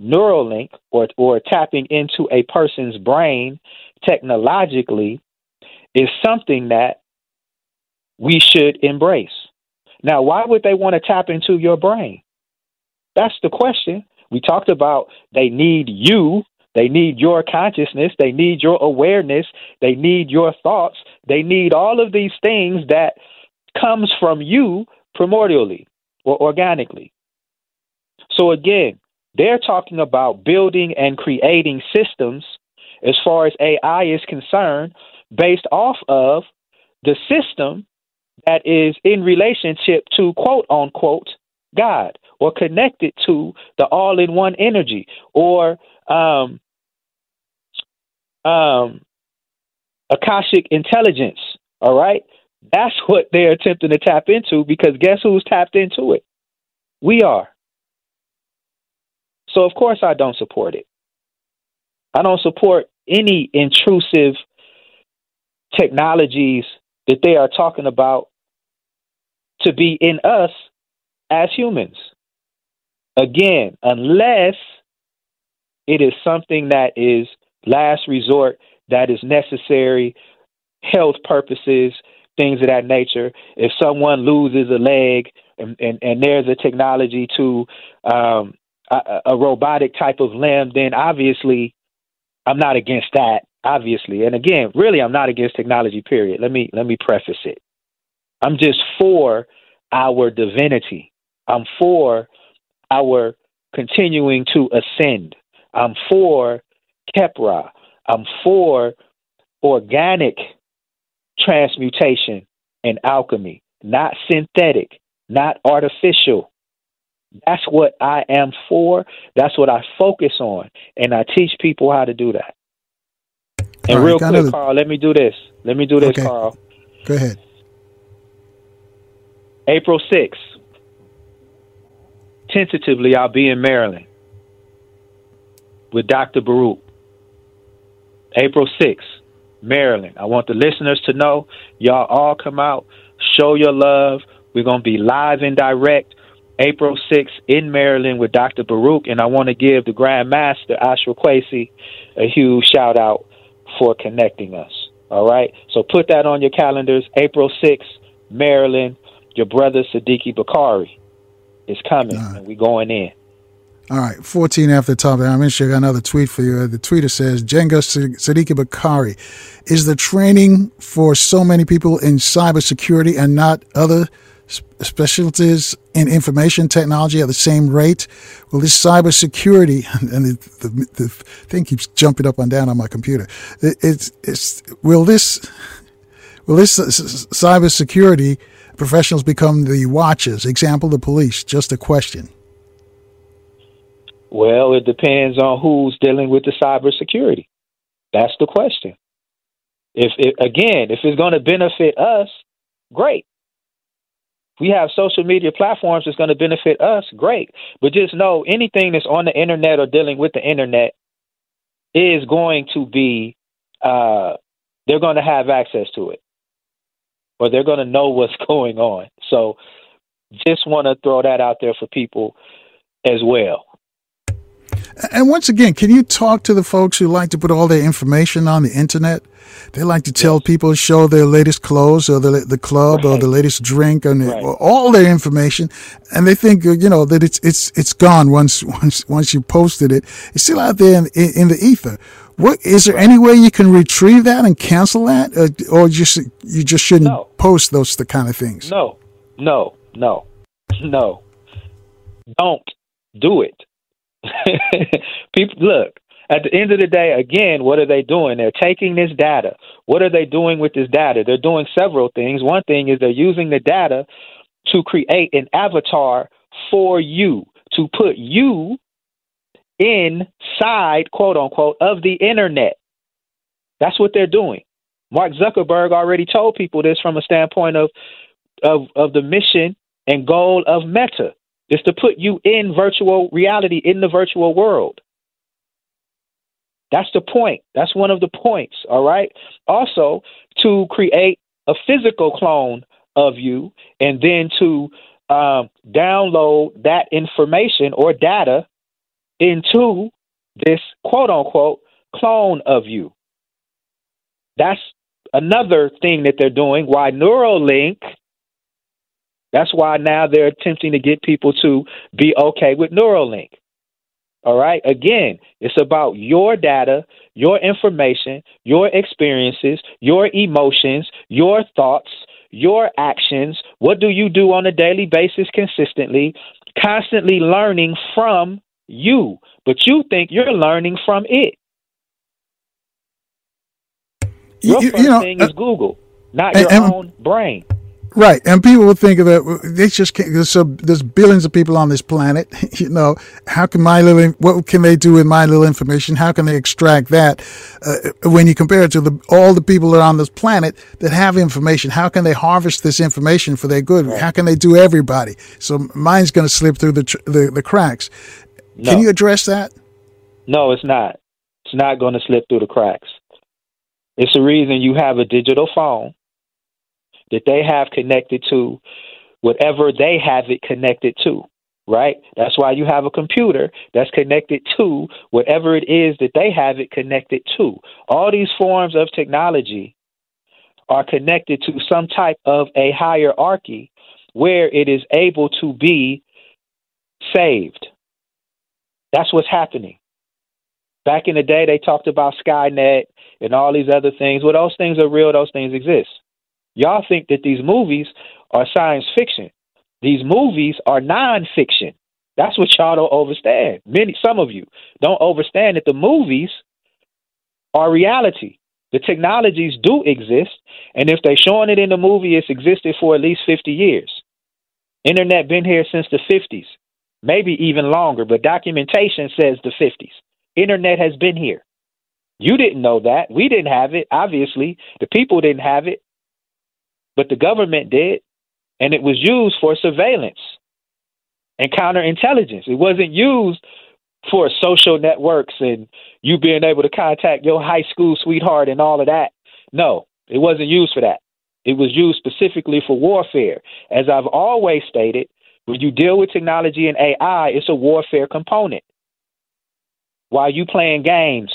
[SPEAKER 5] Neuralink or, or tapping into a person's brain technologically is something that we should embrace? Now, why would they want to tap into your brain? That's the question. We talked about they need you they need your consciousness. They need your awareness. They need your thoughts. They need all of these things that comes from you primordially or organically. So again, they're talking about building and creating systems as far as AI is concerned based off of the system that is in relationship to quote unquote God or connected to the all in one energy or um, um, Akashic intelligence. All right. That's what they're attempting to tap into because guess who's tapped into it? We are. So, of course, I don't support it. I don't support any intrusive technologies that they are talking about to be in us as humans. Again, unless it is something that is last resort that is necessary, health purposes, things of that nature. If someone loses a leg and, and, and there's a technology to um, a, a robotic type of limb, then obviously I'm not against that. Obviously, and again, really, I'm not against technology. Period. Let me let me preface it. I'm just for our divinity. I'm for our continuing to ascend. I'm for Khepra. I'm for organic transmutation and alchemy, not synthetic, not artificial. That's what I am for. That's what I focus on. And I teach people how to do that. And real quick, Carl, let me do this. Let me do this, okay. Carl.
[SPEAKER 1] Go ahead.
[SPEAKER 5] April 6th. Tentatively, I'll be in Maryland with Dr. Baruch. April 6th, Maryland. I want the listeners to know y'all all come out, show your love. We're going to be live and direct April 6th in Maryland with Dr. Baruch. And I want to give the Grand Master, Ashra Kwesi, a huge shout out for connecting us. All right. So put that on your calendars. April 6th, Maryland. your brother Sadiki Bakari is coming, right. and we're going in.
[SPEAKER 1] All right, 14 after the top. I'm going to got another tweet for you. The tweeter says, Jenga Sadiki Bakari, is the training for so many people in cybersecurity and not other specialties in information technology at the same rate? Will this cybersecurity, and the, the, the thing keeps jumping up and down on my computer, it, it's, it's, will this, will this cybersecurity professionals become the watchers? Example, the police. Just a question.
[SPEAKER 5] Well, it depends on who's dealing with the cybersecurity. That's the question. If it, again, if it's going to benefit us, great. We have social media platforms that's going to benefit us, great. But just know anything that's on the internet or dealing with the internet is going to be uh, they're going to have access to it or they're going to know what's going on. So just want to throw that out there for people as well.
[SPEAKER 1] And once again, can you talk to the folks who like to put all their information on the internet? They like to tell yes. people show their latest clothes or the the club right. or the latest drink and right. all their information, and they think you know that it's it's it's gone once once once you posted it. It's still out there in, in, in the ether. What is there any way you can retrieve that and cancel that, or, or just you just shouldn't no. post those the kind of things?
[SPEAKER 5] No, no, no, no. Don't do it. People look. At the end of the day, again, what are they doing? They're taking this data. What are they doing with this data? They're doing several things. One thing is they're using the data to create an avatar for you, to put you inside, quote unquote, of the internet. That's what they're doing. Mark Zuckerberg already told people this from a standpoint of of, of the mission and goal of Meta is to put you in virtual reality in the virtual world. That's the point. That's one of the points, all right? Also, to create a physical clone of you and then to um, download that information or data into this quote unquote clone of you. That's another thing that they're doing. Why Neuralink that's why now they're attempting to get people to be okay with Neuralink. All right. Again, it's about your data, your information, your experiences, your emotions, your thoughts, your actions. What do you do on a daily basis consistently? Constantly learning from you, but you think you're learning from it. Your you, first you know, thing is uh, Google, not your and, own brain.
[SPEAKER 1] Right, and people will think of that they just can't. There's, so, there's billions of people on this planet. You know, how can my little what can they do with my little information? How can they extract that? Uh, when you compare it to the all the people that are on this planet that have information, how can they harvest this information for their good? Right. How can they do everybody? So mine's going to slip through the the, the cracks. No. Can you address that?
[SPEAKER 5] No, it's not. It's not going to slip through the cracks. It's the reason you have a digital phone that they have connected to whatever they have it connected to, right? That's why you have a computer that's connected to whatever it is that they have it connected to. All these forms of technology are connected to some type of a hierarchy where it is able to be saved. That's what's happening. Back in the day, they talked about Skynet and all these other things. Well, those things are real, those things exist. Y'all think that these movies are science fiction. These movies are nonfiction. That's what y'all don't understand. Many, some of you don't understand that the movies are reality. The technologies do exist, and if they're showing it in the movie, it's existed for at least 50 years. Internet been here since the 50s, maybe even longer, but documentation says the 50s. Internet has been here. You didn't know that. We didn't have it, obviously. The people didn't have it but the government did, and it was used for surveillance and counterintelligence. It wasn't used for social networks and you being able to contact your high school sweetheart and all of that. No, it wasn't used for that. It was used specifically for warfare. As I've always stated, when you deal with technology and AI, it's a warfare component. While you playing games,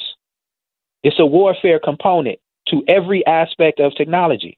[SPEAKER 5] it's a warfare component to every aspect of technology.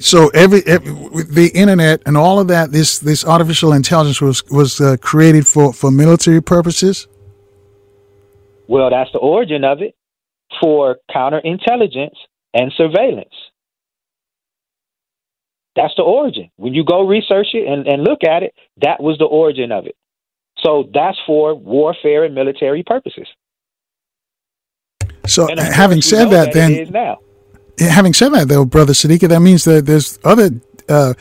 [SPEAKER 1] So every, every the internet and all of that, this this artificial intelligence was was uh, created for for military purposes.
[SPEAKER 5] Well, that's the origin of it for counterintelligence and surveillance. That's the origin. When you go research it and, and look at it, that was the origin of it. So that's for warfare and military purposes.
[SPEAKER 1] So having said that, then
[SPEAKER 5] now.
[SPEAKER 1] Having said that, though, brother Sadiki, that means that there's other uh,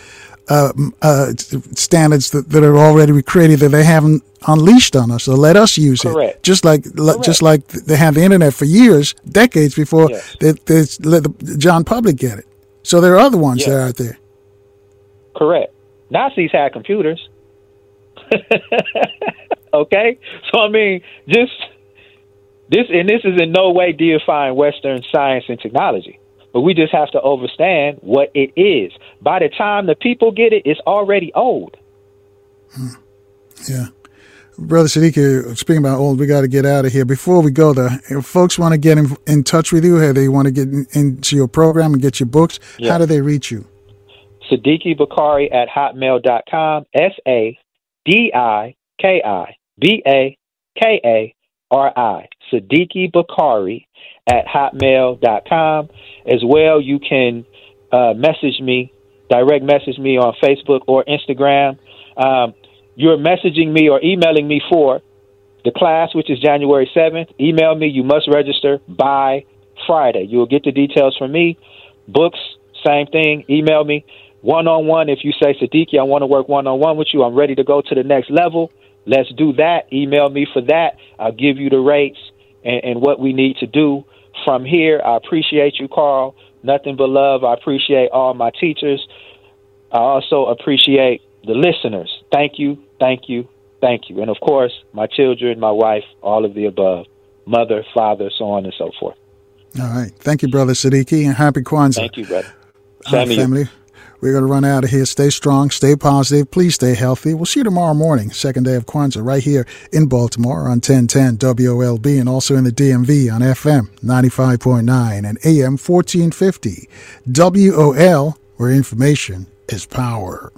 [SPEAKER 1] uh, uh, standards that, that are already created that they haven't unleashed on us. So let us use
[SPEAKER 5] Correct.
[SPEAKER 1] it, just like
[SPEAKER 5] Correct.
[SPEAKER 1] just like they had the internet for years, decades before
[SPEAKER 5] Yes.
[SPEAKER 1] they, they let the John Public get it. So there are other ones that are out there.
[SPEAKER 5] Correct. Nazis had computers. okay? So, I mean, just this, and this is in no way deifying Western science and technology, but we just have to understand what it is. By the time the people get it, it's already old. Hmm.
[SPEAKER 1] Yeah. Brother Sadiki, uh, speaking about old, we got to get out of here. Before we go, though, if folks want to get in, in touch with you, how they want to get in, into your program and get your books,
[SPEAKER 5] Yeah.
[SPEAKER 1] how do they reach you?
[SPEAKER 5] Sadiki Bakari at hotmail.com. S A D I K I B A K A R I. Sadiki Bakari at hotmail.com. As well, you can uh, message me, direct message me on Facebook or Instagram. Um, you're messaging me or emailing me for the class, which is January 7th. Email me. You must register by Friday. You will get the details from me. Books, same thing. Email me one on one. If you say, Sadiki, I want to work one on one with you, I'm ready to go to the next level. Let's do that. Email me for that. I'll give you the rates and, and what we need to do from here. I appreciate you, Carl. Nothing but love. I appreciate all my teachers. I also appreciate the listeners. Thank you, thank you, thank you. And of course, my children, my wife, all of the above mother, father, so on and so forth.
[SPEAKER 1] All right. Thank you, Brother Sadiki, and happy Kwanzaa.
[SPEAKER 5] Thank you, brother. Same
[SPEAKER 1] family. We're going to run out of here. Stay strong, stay positive. Please stay healthy. We'll see you tomorrow morning, second day of Kwanzaa, right here in Baltimore on 1010 WOLB and also in the DMV on FM 95.9 and AM 1450. WOL, where information is power.